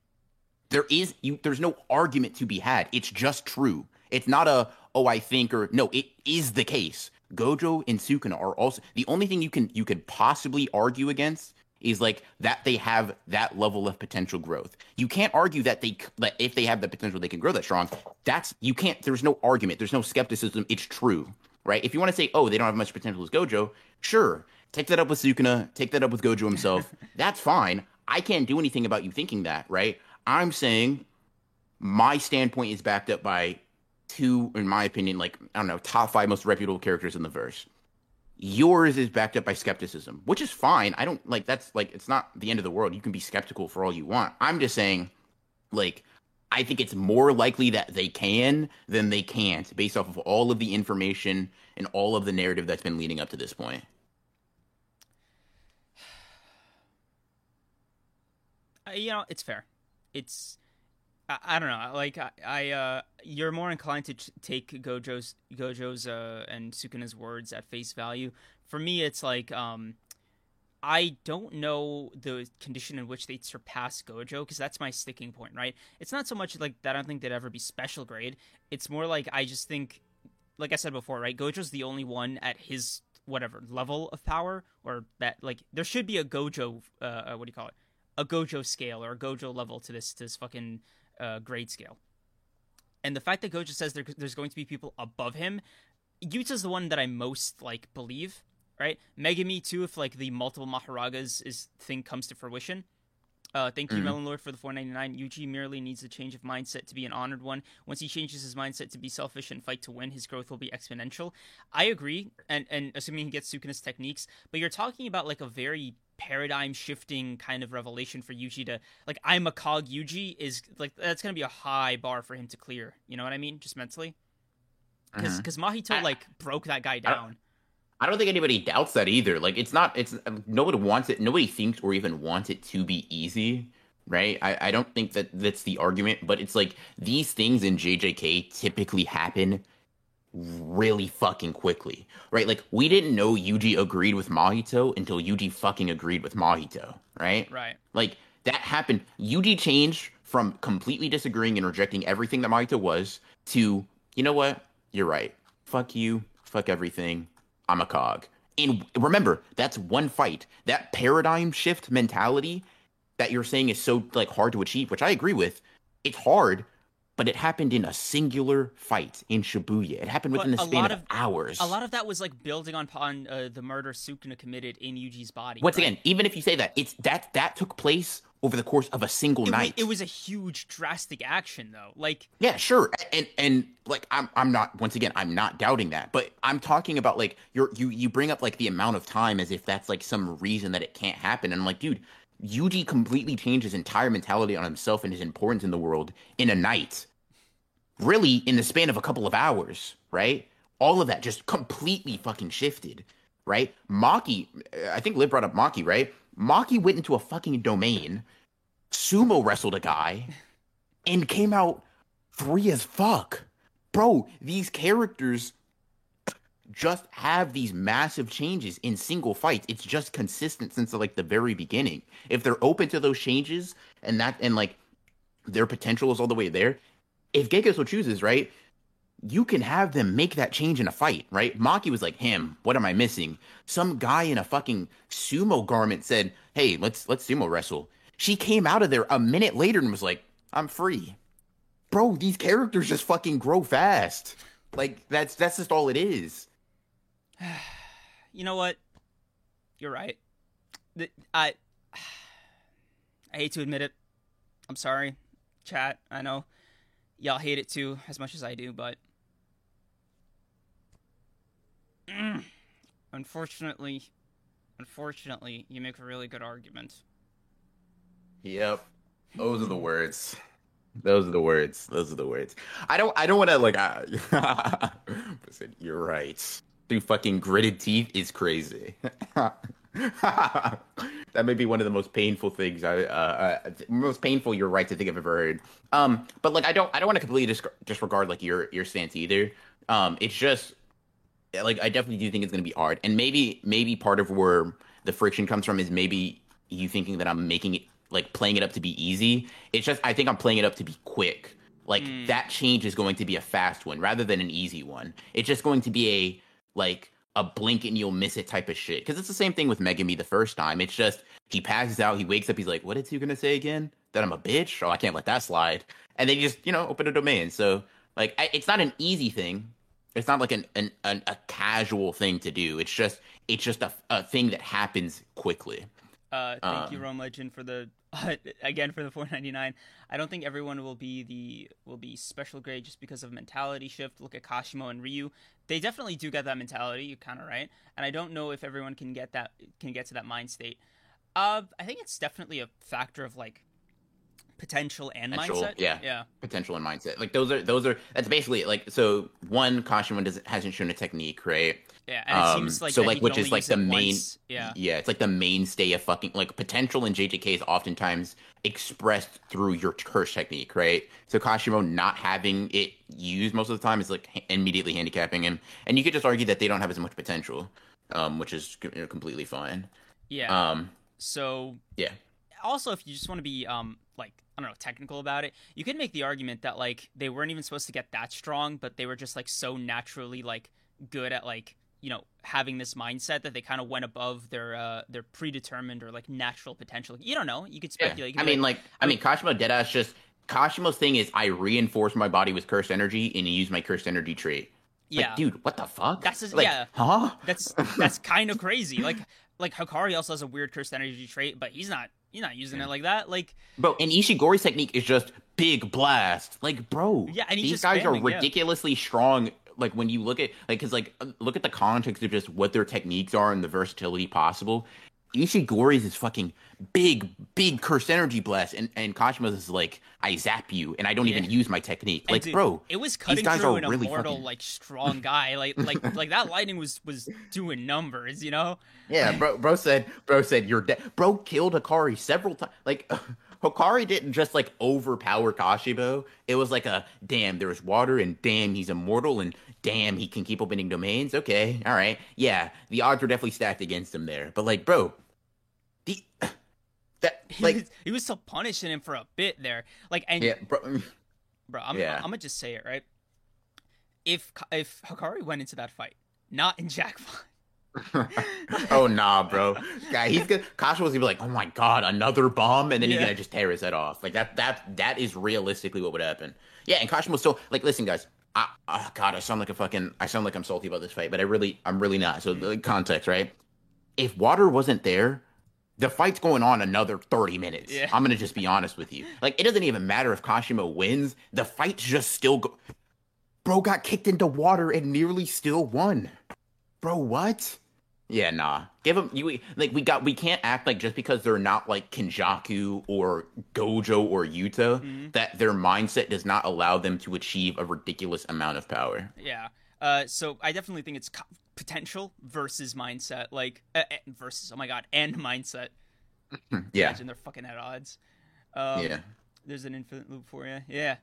S2: There is you there's no argument to be had. It's just true. It's not a oh I think or no, it is the case. Gojo and Sukuna are also the only thing you can you could possibly argue against is like that they have that level of potential growth. You can't argue that they that if they have the potential they can grow that strong. That's you can't. There's no argument. There's no skepticism. It's true, right? If you want to say oh they don't have much potential as Gojo, sure, take that up with Sukuna, take that up with Gojo himself. that's fine. I can't do anything about you thinking that, right? I'm saying my standpoint is backed up by two, in my opinion, like I don't know, top five most reputable characters in the verse. Yours is backed up by skepticism, which is fine. I don't like that's like it's not the end of the world. You can be skeptical for all you want. I'm just saying, like, I think it's more likely that they can than they can't, based off of all of the information and all of the narrative that's been leading up to this point.
S1: Uh, you know, it's fair. It's I, I don't know. Like I, I uh, you're more inclined to take Gojo's Gojo's uh, and Sukuna's words at face value. For me, it's like um, I don't know the condition in which they'd surpass Gojo because that's my sticking point, right? It's not so much like that I don't think they'd ever be special grade. It's more like I just think, like I said before, right? Gojo's the only one at his whatever level of power, or that like there should be a Gojo, uh, uh what do you call it? A Gojo scale or a Gojo level to this to this fucking uh, grade scale. And the fact that Gojo says there, there's going to be people above him, Yuta's the one that I most like believe, right? Megumi too, if like the multiple Mahoragas is thing comes to fruition. Uh, thank you, mm-hmm. Melon Lord, for the 499. Yuji merely needs a change of mindset to be an honored one. Once he changes his mindset to be selfish and fight to win, his growth will be exponential. I agree, and and assuming he gets Sukuna's techniques, but you're talking about like a very paradigm shifting kind of revelation for Yuji to like I'm a cog Yuji is like that's gonna be a high bar for him to clear. You know what I mean? Just mentally, because because mm-hmm. Mahito like broke that guy down.
S2: I don't think anybody doubts that either. Like it's not it's nobody wants it. Nobody thinks or even wants it to be easy. Right, I, I don't think that that's the argument, but it's like these things in JJK typically happen really fucking quickly, right? Like we didn't know Yuji agreed with Mahito until Yuji fucking agreed with Mahito, right?
S1: Right.
S2: Like that happened. Yuji changed from completely disagreeing and rejecting everything that Mahito was to, you know what? You're right. Fuck you. Fuck everything. I'm a cog. And remember, that's one fight. That paradigm shift mentality that you're saying is so like hard to achieve, which I agree with. It's hard, but it happened in a singular fight in Shibuya. It happened within but the span of, of, hours.
S1: A lot of that was like building on, on uh, the murder Sukuna committed in Yuji's body.
S2: Once right? again, even if you say that, it's that that took place over the course of a single
S1: it
S2: night.
S1: Was, it was a huge, drastic action, though. Like,
S2: yeah, sure, and and like I'm I'm not once again I'm not doubting that, but I'm talking about like you're you you bring up like the amount of time as if that's like some reason that it can't happen, and I'm like, dude. Yuji completely changed his entire mentality on himself and his importance in the world in a night really in the span of a couple of hours, right? All of that just completely fucking shifted, right? Maki, uh, I think Liv brought up Maki, right? Maki went into a fucking domain, sumo wrestled a guy, and came out free as fuck. Bro, these characters just have these massive changes in single fights. It's just consistent since like the very beginning. If they're open to those changes and that and like their potential is all the way there, if Gege so chooses, right, you can have them make that change in a fight, right? Maki was like, him, what am I missing? Some guy in a fucking sumo garment said, Hey, let's let's sumo wrestle. She came out of there a minute later and was like, I'm free. Bro, these characters just fucking grow fast. Like that's that's just all it is.
S1: you know what? You're right. I I hate to admit it. I'm sorry. Chat, I know y'all hate it too as much as I do, but unfortunately, unfortunately, you make a really good argument.
S2: Yep, those are the words. Those are the words. Those are the words. I don't. I don't want to like. Uh, listen, you're right. Dude, fucking gritted teeth is crazy. that may be one of the most painful things I, uh, uh, most painful. You're right to think I've ever heard. Um, but like, I don't, I don't want to completely dis- disregard like your your stance either. Um, it's just like I definitely do think it's going to be hard, and maybe maybe part of where the friction comes from is maybe you thinking that I'm making it like playing it up to be easy. It's just I think I'm playing it up to be quick. Like mm. that change is going to be a fast one rather than an easy one. It's just going to be a like a blink and you'll miss it type of shit. Because it's the same thing with Megumi the first time. It's just he passes out, he wakes up, he's like, "What is he gonna say again? That I'm a bitch? Oh, I can't let that slide." And they just you know open a domain. So like I, it's not an easy thing. It's not like an, an, an a casual thing to do. It's just it's just a, a thing that happens quickly.
S1: Uh, thank um, you, Rome Legend, for the uh, again for the 499. I don't think everyone will be the will be special grade just because of mentality shift. Look at Kashimo and Ryu; they definitely do get that mentality. You're kind of right, and I don't know if everyone can get that can get to that mind state. Uh, I think it's definitely a factor of like potential and potential, mindset.
S2: Yeah,
S1: yeah,
S2: potential and mindset. Like those are those are that's basically like so. One caution one doesn't hasn't shown a technique, right?
S1: Yeah, and it um, seems like
S2: so like which is like the main.
S1: Once. Yeah,
S2: yeah, it's like the mainstay of fucking like potential in JJK is oftentimes expressed through your curse technique, right? So Kashimo not having it used most of the time is like immediately handicapping him, and you could just argue that they don't have as much potential, um, which is you know, completely fine.
S1: Yeah. Um. So
S2: yeah.
S1: Also, if you just want to be um like I don't know technical about it, you could make the argument that like they weren't even supposed to get that strong, but they were just like so naturally like good at like you know having this mindset that they kind of went above their uh their predetermined or like natural potential. You don't know. You could speculate.
S2: Yeah. I mean, like, like I mean, Kashimo Deadass just Kashimo's thing is I reinforce my body with cursed energy and use my cursed energy trait. Yeah, like, dude, what the fuck?
S1: That's just,
S2: like,
S1: yeah,
S2: huh?
S1: That's that's kind of crazy. Like like Hakari also has a weird cursed energy trait, but he's not you're not using yeah. it like that. Like,
S2: bro, and Ishigori's technique is just big blast. Like, bro,
S1: yeah, and
S2: these guys spamming, are ridiculously yeah. strong like when you look at like because like uh, look at the context of just what their techniques are and the versatility possible. Ishigori's is fucking big, big curse energy blast, and and Kashimo's is like I zap you, and I don't yeah. even use my technique. Like, dude, bro,
S1: it was cutting through an really immortal, fucking... like strong guy. Like, like, like that lightning was was doing numbers, you know?
S2: Yeah, bro. Bro said, bro said you're dead. Bro killed Hakari several times. Like, Hakari didn't just like overpower Kashimo. It was like a damn, there's water, and damn, he's immortal, and damn, he can keep opening domains. Okay, all right, yeah, the odds were definitely stacked against him there. But like, bro, the that like
S1: he was, he was still punishing him for a bit there. Like, and
S2: yeah, bro, mm.
S1: bro I'm, yeah. I'm gonna just say it right. If if Hakari went into that fight, not in Jack
S2: oh nah, bro. Guy, he's good. Kasha was gonna be like, "Oh my god, another bomb," and then yeah. he's gonna just tear his head off. Like that. That that is realistically what would happen. Yeah, and Kasha was still like, listen, guys. I, oh god, I sound like a fucking. I sound like I'm salty about this fight, but I really, I'm really not. So the context, right? If water wasn't there, the fight's going on another 30 minutes. Yeah. I'm gonna just be honest with you. Like, it doesn't even matter if Kashimo wins. The fight's just still go. Bro got kicked into water and nearly still won. Bro, what? Yeah, nah. Give them you like we got we can't act like just because they're not like Kenjaku or Gojo or Yuta mm-hmm. that their mindset does not allow them to achieve a ridiculous amount of power.
S1: Yeah. Uh so I definitely think it's co- potential versus mindset like uh, versus oh my god and mindset.
S2: yeah.
S1: Imagine they're fucking at odds. Um, yeah. There's an infinite loop for you. Yeah.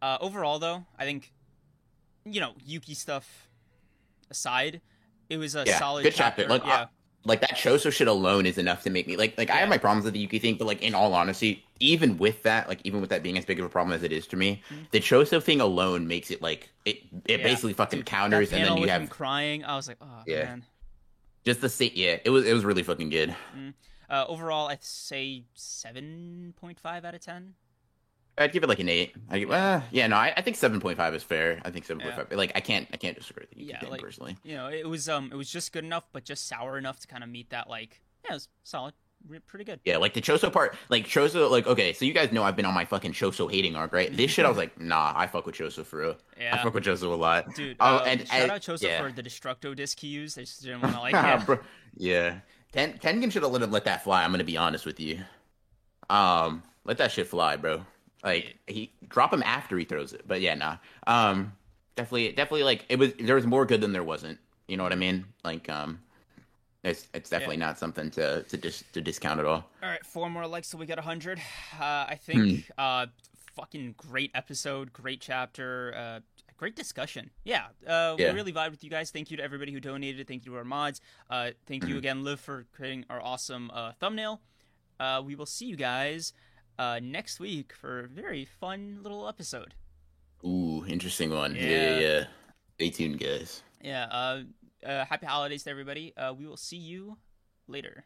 S1: Uh overall though, I think you know, Yuki stuff aside, it was a yeah, solid
S2: good
S1: chapter.
S2: chapter. Like,
S1: yeah.
S2: Uh, like that Choso shit alone is enough to make me like like yeah. I have my problems with the Yuki thing, but like in all honesty, even with that, like even with that being as big of a problem as it is to me, mm-hmm. the Choso thing alone makes it like it it yeah. basically fucking Dude, counters, and then you have
S1: crying. I was like, oh yeah. man.
S2: Just the same, yeah. It was it was really fucking good.
S1: Mm. Uh, overall, I'd say seven point five out of ten.
S2: I'd give it like an eight. I, uh, yeah, no, I, I think seven point five is fair. I think seven point five. Yeah. Like, I can't, I can't disagree with you. Yeah, like, personally,
S1: you know, it was um, it was just good enough, but just sour enough to kind of meet that like, yeah, it was solid, pretty good.
S2: Yeah, like the Choso part, like Choso, like okay, so you guys know I've been on my fucking Choso hating arc, right? This shit, I was like, nah, I fuck with Choso for real. Yeah, I fuck with Choso a lot,
S1: dude. Oh, um, and shout out Choso yeah. for the Destructo disc he used. I just didn't want to like, yeah,
S2: yeah. Ten, Tengen should have let him let that fly. I'm gonna be honest with you. Um, let that shit fly, bro. Like he drop him after he throws it. But yeah, nah. Um, definitely, definitely like it was. There was more good than there wasn't. You know what I mean? Like um, it's it's definitely yeah. not something to to dis- to discount at all.
S1: All right, four more likes so we get hundred. Uh, I think hmm. uh, fucking great episode, great chapter. Uh, great discussion. Yeah, uh, yeah. we really vibed with you guys. Thank you to everybody who donated. Thank you to our mods. Uh, thank you mm-hmm. again, Liv, for creating our awesome uh, thumbnail. Uh, we will see you guys uh, next week for a very fun little episode.
S2: Ooh, interesting one. Yeah, yeah, yeah. Stay tuned, guys.
S1: Yeah. Uh, uh, happy holidays to everybody. Uh, we will see you later.